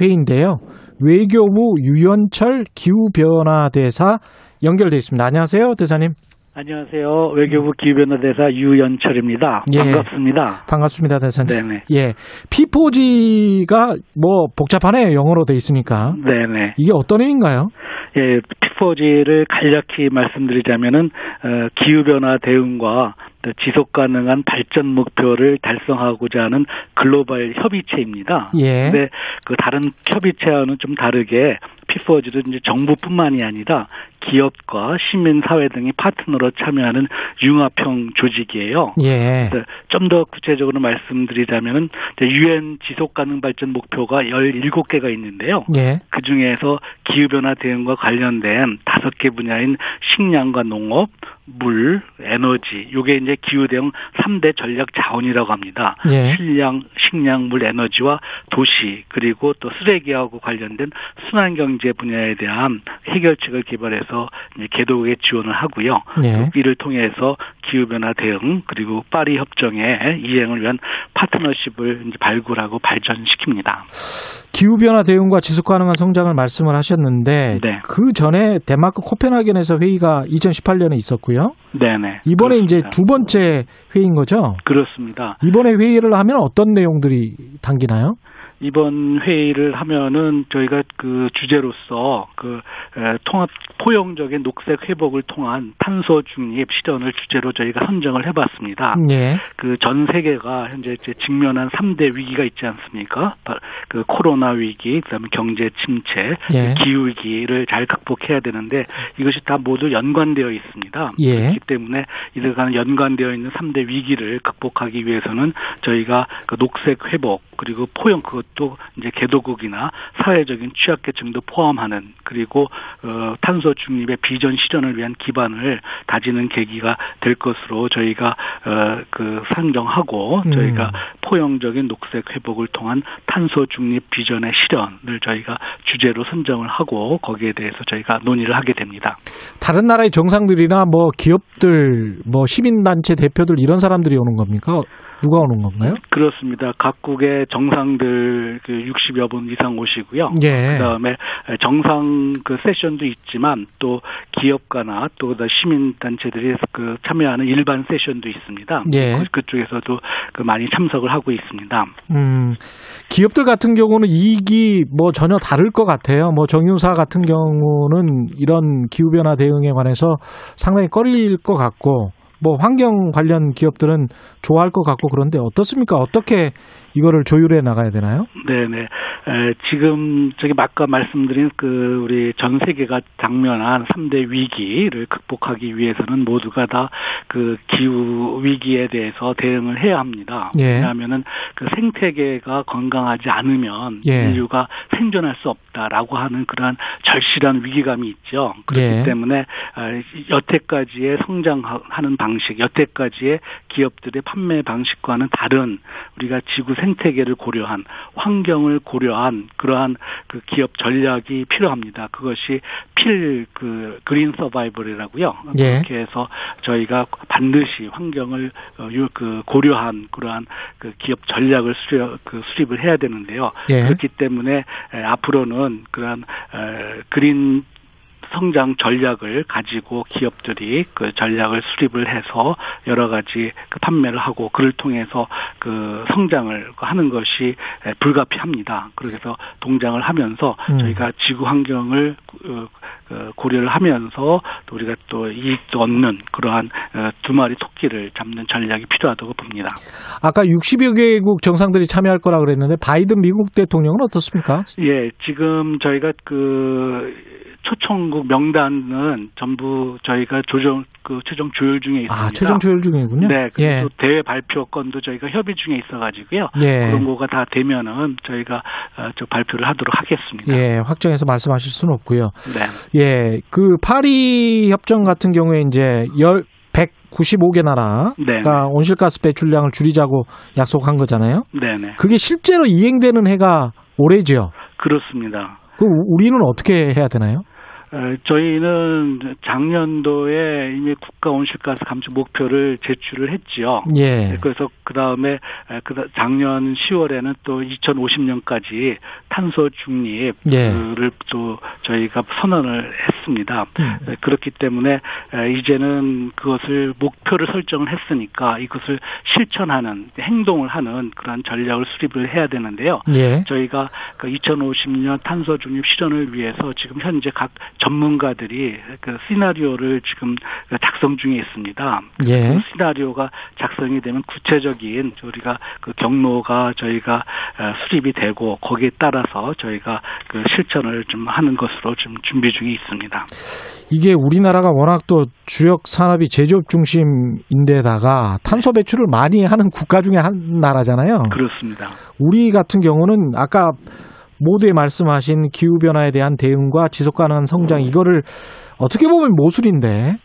Speaker 2: 회의인데요. 외교부 유연철 기후변화 대사 연결돼 있습니다. 안녕하세요, 대사님.
Speaker 13: 안녕하세요. 외교부 기후변화 대사 유연철입니다.
Speaker 2: 예.
Speaker 13: 반갑습니다.
Speaker 2: 반갑습니다, 대사님.
Speaker 13: 네네.
Speaker 2: 예, P4G가 뭐 복잡하네요, 영어로 돼 있으니까.
Speaker 13: 네네.
Speaker 2: 이게 어떤 의미인가요?
Speaker 13: 예, P4G를 간략히 말씀드리자면은 어, 기후 변화 대응과 또 지속 가능한 발전 목표를 달성하고자 하는 글로벌 협의체입니다.
Speaker 2: 예.
Speaker 13: 근데 그 다른 협의체와는 좀 다르게 P4G는 이제 정부뿐만이 아니라 기업과 시민 사회 등이 파트너로 참여하는 융합형 조직이에요.
Speaker 2: 예.
Speaker 13: 좀 더 구체적으로 말씀드리자면은 유엔 지속 가능 발전 목표가 17개가 있는데요.
Speaker 2: 예.
Speaker 13: 그 중에서 기후 변화 대응과 관련된 다섯 개 분야인 식량과 농업, 물, 에너지, 요게 이제 기후 대응 3대 전략 자원이라고 합니다.
Speaker 2: 예.
Speaker 13: 식량, 식량, 물, 에너지와 도시 그리고 또 쓰레기하고 관련된 순환 경제 분야에 대한 해결책을 개발해서 이제 개도국에 지원을 하고요.
Speaker 2: 예.
Speaker 13: 이를 통해서 기후 변화 대응 그리고 파리 협정의 이행을 위한 파트너십을 이제 발굴하고 발전시킵니다.
Speaker 2: 기후변화 대응과 지속 가능한 성장을 말씀을 하셨는데
Speaker 13: 네.
Speaker 2: 그 전에 덴마크 코펜하겐에서 회의가 2018년에 있었고요.
Speaker 13: 네네.
Speaker 2: 이번에 이제
Speaker 13: 그렇습니다.
Speaker 2: 두 번째 회의인 거죠.
Speaker 13: 그렇습니다.
Speaker 2: 이번에 회의를 하면 어떤 내용들이 담기나요?
Speaker 13: 이번 회의를 하면은 저희가 그 주제로서 그 에, 통합 포용적인 녹색 회복을 통한 탄소 중립 실현을 주제로 저희가 선정을 해봤습니다.
Speaker 2: 예.
Speaker 13: 그전 세계가 현재 직면한 3대 위기가 있지 않습니까? 바- 그 코로나 위기, 그다음에 경제 침체,
Speaker 2: 예.
Speaker 13: 기후 위기를 잘 극복해야 되는데 이것이 다 모두 연관되어 있습니다.
Speaker 2: 예.
Speaker 13: 그렇기 때문에 이들과는 연관되어 있는 3대 위기를 극복하기 위해서는 저희가 그 녹색 회복 그리고 포용 그 것도 이제 개도국이나 사회적인 취약계층도 포함하는 그리고 어, 탄소 중립의 비전 실현을 위한 기반을 다지는 계기가 될 것으로 저희가 어, 그 상정하고
Speaker 2: 음.
Speaker 13: 저희가 포용적인 녹색 회복을 통한 탄소 중립 비전의 실현을 저희가 주제로 선정을 하고 거기에 대해서 저희가 논의를 하게 됩니다.
Speaker 2: 다른 나라의 정상들이나 뭐 기업들, 뭐 시민단체 대표들 이런 사람들이 오는 겁니까? 누가 오는 건가요?
Speaker 13: 그렇습니다. 각국의 정상들 그 60여 분 이상 오시고요.
Speaker 2: 예.
Speaker 13: 그다음에 정상 그 세션도 있지만 또 기업가나 또 시민 단체들이 그 참여하는 일반 세션도 있습니다.
Speaker 2: 예.
Speaker 13: 그- 그쪽에서도 그 많이 참석을 하고 있습니다.
Speaker 2: 음, 기업들 같은 경우는 이익이 뭐 전혀 다를 것 같아요. 뭐 정유사 같은 경우는 이런 기후 변화 대응에 관해서 상당히 꺼릴 것 같고, 뭐 환경 관련 기업들은 좋아할 것 같고 그런데 어떻습니까? 어떻게 이거를 조율해 나가야 되나요?
Speaker 13: 네네. 에, 지금 저기 아까 말씀드린 그 우리 전 세계가 당면한 3대 위기를 극복하기 위해서는 모두가 다 그 기후 위기에 대해서 대응을 해야 합니다.
Speaker 2: 예.
Speaker 13: 왜냐하면은 그 생태계가 건강하지 않으면
Speaker 2: 예.
Speaker 13: 인류가 생존할 수 없다라고 하는 그러한 절실한 위기감이 있죠. 그렇기
Speaker 2: 예.
Speaker 13: 때문에 어, 여태까지의 성장하는 방식, 여태까지의 기업들의 판매 방식과는 다른 우리가 지구 생 태계를 고려한 환경을 고려한 그러한 그 기업 전략이 필요합니다. 그것이 필 그 그린 서바이벌이라고요.
Speaker 2: 예.
Speaker 13: 그렇게 해서 저희가 반드시 환경을 어, 유- 그 고려한 그러한 그 기업 전략을 수립, 그 수립을 해야 되는데요.
Speaker 2: 예.
Speaker 13: 그렇기 때문에 에, 앞으로는 그러한 에, 그린 성장 전략을 가지고 기업들이 그 전략을 수립을 해서 여러 가지 그 판매를 하고 그를 통해서 그 성장을 하는 것이 에, 불가피합니다. 그래서 동장을 하면서
Speaker 2: 음.
Speaker 13: 저희가 지구 환경을 어, 어, 고려를 하면서 또 우리가 또 이익도 얻는 그러한 어, 두 마리 토끼를 잡는 전략이 필요하다고 봅니다.
Speaker 2: 아까 60여 개국 정상들이 참여할 거라 그랬는데 바이든 미국 대통령은 어떻습니까?
Speaker 13: 예, 지금 저희가 그 초청국 명단은 전부 저희가 조정 그 최종 조율 중에 있습니다.
Speaker 2: 아, 최종 조율 중이군요.
Speaker 13: 네,
Speaker 2: 예.
Speaker 13: 그리고 대회 발표 건도 저희가 협의 중에 있어가지고요.
Speaker 2: 예.
Speaker 13: 그런 거가 다 되면은 저희가 어, 저 발표를 하도록 하겠습니다.
Speaker 2: 예, 확정해서 말씀하실 수는 없고요.
Speaker 13: 네.
Speaker 2: 예, 그 파리 협정 같은 경우에 이제 열 195개 나라가
Speaker 13: 네.
Speaker 2: 온실가스 배출량을 줄이자고 약속한 거잖아요.
Speaker 13: 네네.
Speaker 2: 그게 실제로 이행되는 해가 올해죠.
Speaker 13: 그렇습니다.
Speaker 2: 그 우리는 어떻게 해야 되나요?
Speaker 13: 어, 저희는 작년도에 이미 국가 온실가스 감축 목표를 제출을 했지요.
Speaker 2: 예.
Speaker 13: 네, 그래서 그 다음에 그 작년 10월에는 또 2050년까지 탄소 중립을
Speaker 2: 예.
Speaker 13: 또 저희가 선언을 했습니다.
Speaker 2: 음.
Speaker 13: 네, 그렇기 때문에 에, 이제는 그것을 목표를 설정을 했으니까 이것을 실천하는 행동을 하는 그러한 전략을 수립을 해야 되는데요.
Speaker 2: 예.
Speaker 13: 저희가 그 2050년 탄소 중립 실현을 위해서 지금 현재 각 전문가들이 그 시나리오를 지금 작성 중에 있습니다.
Speaker 2: 예.
Speaker 13: 그 시나리오가 작성이 되면 구체적인 우리가 그 경로가 저희가 어, 수립이 되고 거기에 따라서 저희가 그 실천을 좀 하는 것으로 좀 준비 중에 있습니다.
Speaker 2: 이게 우리나라가 워낙 또 주력 산업이 제조업 중심인데다가 탄소 배출을 많이 하는 국가 중에 한 나라잖아요.
Speaker 13: 그렇습니다.
Speaker 2: 우리 같은 경우는 아까 모두에 말씀하신 기후 변화에 대한 대응과 지속 가능한 성장 이거를 어떻게 보면 모술인데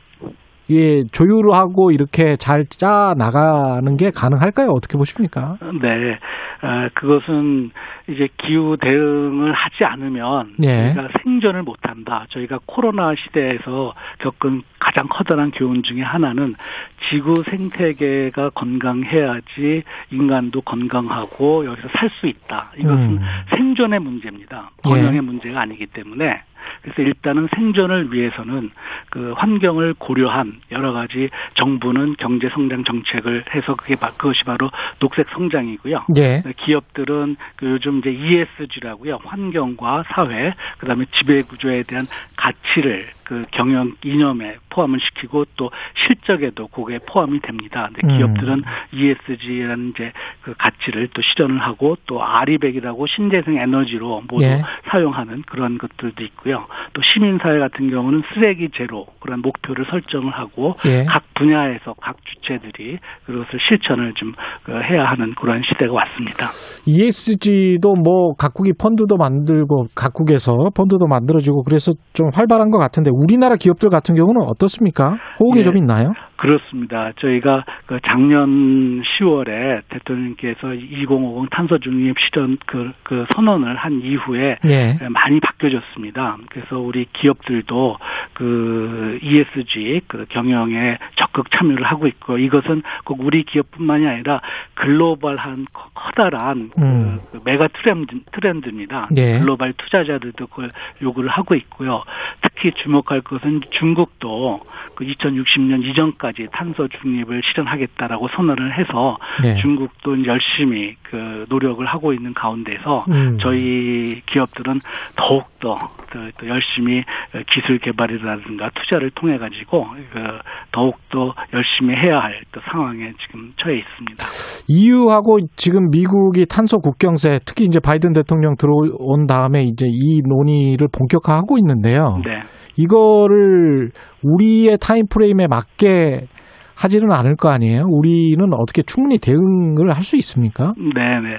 Speaker 2: 이게 조율하고 이렇게 잘 짜 나가는 게 가능할까요? 어떻게 보십니까?
Speaker 13: 네, 어, 그것은 이제 기후 대응을 하지 않으면
Speaker 2: 예.
Speaker 13: 저희가 생존을 못한다. 저희가 코로나 시대에서 겪은 가장 커다란 교훈 중에 하나는 지구 생태계가 건강해야지 인간도 건강하고 여기서 살 수 있다. 이것은
Speaker 2: 음.
Speaker 13: 생존의 문제입니다. 번영의 문제가 아니기 때문에 그래서 일단은 생존을 위해서는 그 환경을 고려한 여러 가지 정부는 경제 성장 정책을 해서 그게 바- 그것이 바로 녹색 성장이고요.
Speaker 2: 예.
Speaker 13: 기업들은 그 요즘 이제 ESG라고요. 환경과 사회, 그다음에 지배 구조에 대한 가치를 그 경영 이념에 포함을 시키고 또 실적에도 그게 포함이 됩니다. 근데
Speaker 2: 음.
Speaker 13: 기업들은 ESG라는 이제 그 가치를 또 실현을 하고 또 아리백이라고 신재생 에너지로 모두
Speaker 2: 예.
Speaker 13: 사용하는 그런 것들도 있고요. 또 시민사회 같은 경우는 쓰레기 제로 그런 목표를 설정을 하고
Speaker 2: 예.
Speaker 13: 각 분야에서 각 주체들이 그것을 실천을 좀 그, 해야 하는 그런 시대가 왔습니다.
Speaker 2: ESG도 뭐 각국이 펀드도 만들고 각국에서 펀드도 만들어지고 그래서 좀 활발한 것 같은데 우리나라 기업들 같은 경우는 어떻습니까? 호응이
Speaker 13: 예.
Speaker 2: 좀 있나요?
Speaker 13: 그렇습니다. 저희가 그 작년 10월에 대통령께서 2050 탄소 중립 실현 그, 그 선언을 한 이후에
Speaker 2: 예.
Speaker 13: 많이 바뀌어졌습니다. 그래서 우리 기업들도 그 ESG 그 경영에 적극 참여를 하고 있고 이것은 꼭 우리 기업뿐만이 아니라 글로벌한 커- 커다란 그
Speaker 2: 음.
Speaker 13: 그 메가 트렌드, 트렌드입니다.
Speaker 2: 예.
Speaker 13: 글로벌 투자자들도 그걸 요구를 하고 있고요. 특히 주목할 것은 중국도 그 2060년 이전까지 2030년까지 탄소 중립을 실현하겠다라고 선언을 해서
Speaker 2: 네.
Speaker 13: 중국도 열심히 그 노력을 하고 있는 가운데서
Speaker 2: 음.
Speaker 13: 저희 기업들은 더욱 더, 더, 더 열심히 기술 개발이라든가 투자를 통해 가지고 그 더욱 더 열심히 해야 할 또 상황에 지금 처해 있습니다.
Speaker 2: EU하고 지금 미국이 탄소 국경세 특히 이제 바이든 대통령 들어온 다음에 이제 이 논의를 본격화하고 있는데요.
Speaker 13: 네.
Speaker 2: 이거를 우리의 타임 프레임에 맞게 하지는 않을 거 아니에요. 우리는 어떻게 충분히 대응을 할 수 있습니까?
Speaker 13: 네네.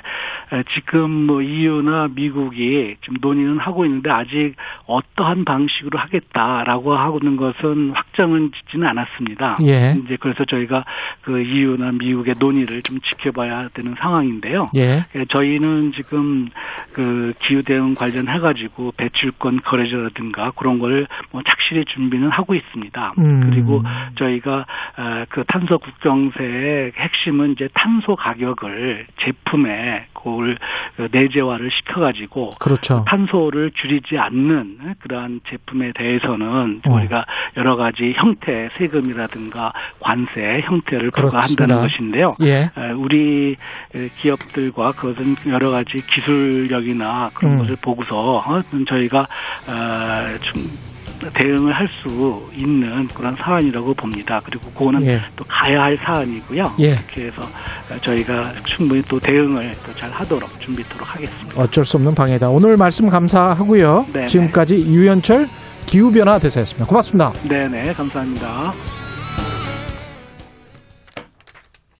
Speaker 13: 에, 지금 뭐 EU나 미국이 지금 논의는 하고 있는데 아직 어떠한 방식으로 하겠다라고 하는 것은 확정은 짓지는 않았습니다.
Speaker 2: 예.
Speaker 13: 이제 그래서 저희가 그 EU나 미국의 논의를 좀 지켜봐야 되는 상황인데요.
Speaker 2: 예.
Speaker 13: 예, 저희는 지금 그 기후 대응 관련해 가지고 배출권 거래제라든가 그런 걸 뭐 착실히 준비는 하고 있습니다.
Speaker 2: 음.
Speaker 13: 그리고 저희가 어, 그 탄소 국경세의 핵심은 이제 탄소 가격을 제품에 그걸 그 내재화를 시켜가지고
Speaker 2: 그렇죠.
Speaker 13: 탄소를 줄이지 않는 그러한 제품에 대해서는
Speaker 2: 어.
Speaker 13: 우리가 여러 가지 형태 세금이라든가 관세 형태를
Speaker 2: 그렇습니다.
Speaker 13: 부과한다는 것인데요.
Speaker 2: 예.
Speaker 13: 에, 우리 기업들과 그것은 여러 가지 기술력이나 그런
Speaker 2: 음.
Speaker 13: 것을 보고서 어, 저희가 어, 좀 대응을 할 수 있는 그런 사안이라고 봅니다. 그리고 그거는
Speaker 2: 예.
Speaker 13: 또 가야 할 사안이고요.
Speaker 2: 예.
Speaker 13: 해서 저희가 충분히 또 대응을 또 잘 하도록 준비토록 하겠습니다.
Speaker 2: 어쩔 수 없는 방해다. 오늘 말씀 감사하고요.
Speaker 13: 네네.
Speaker 2: 지금까지 유현철 기후변화 대사였습니다. 고맙습니다.
Speaker 13: 네네 감사합니다.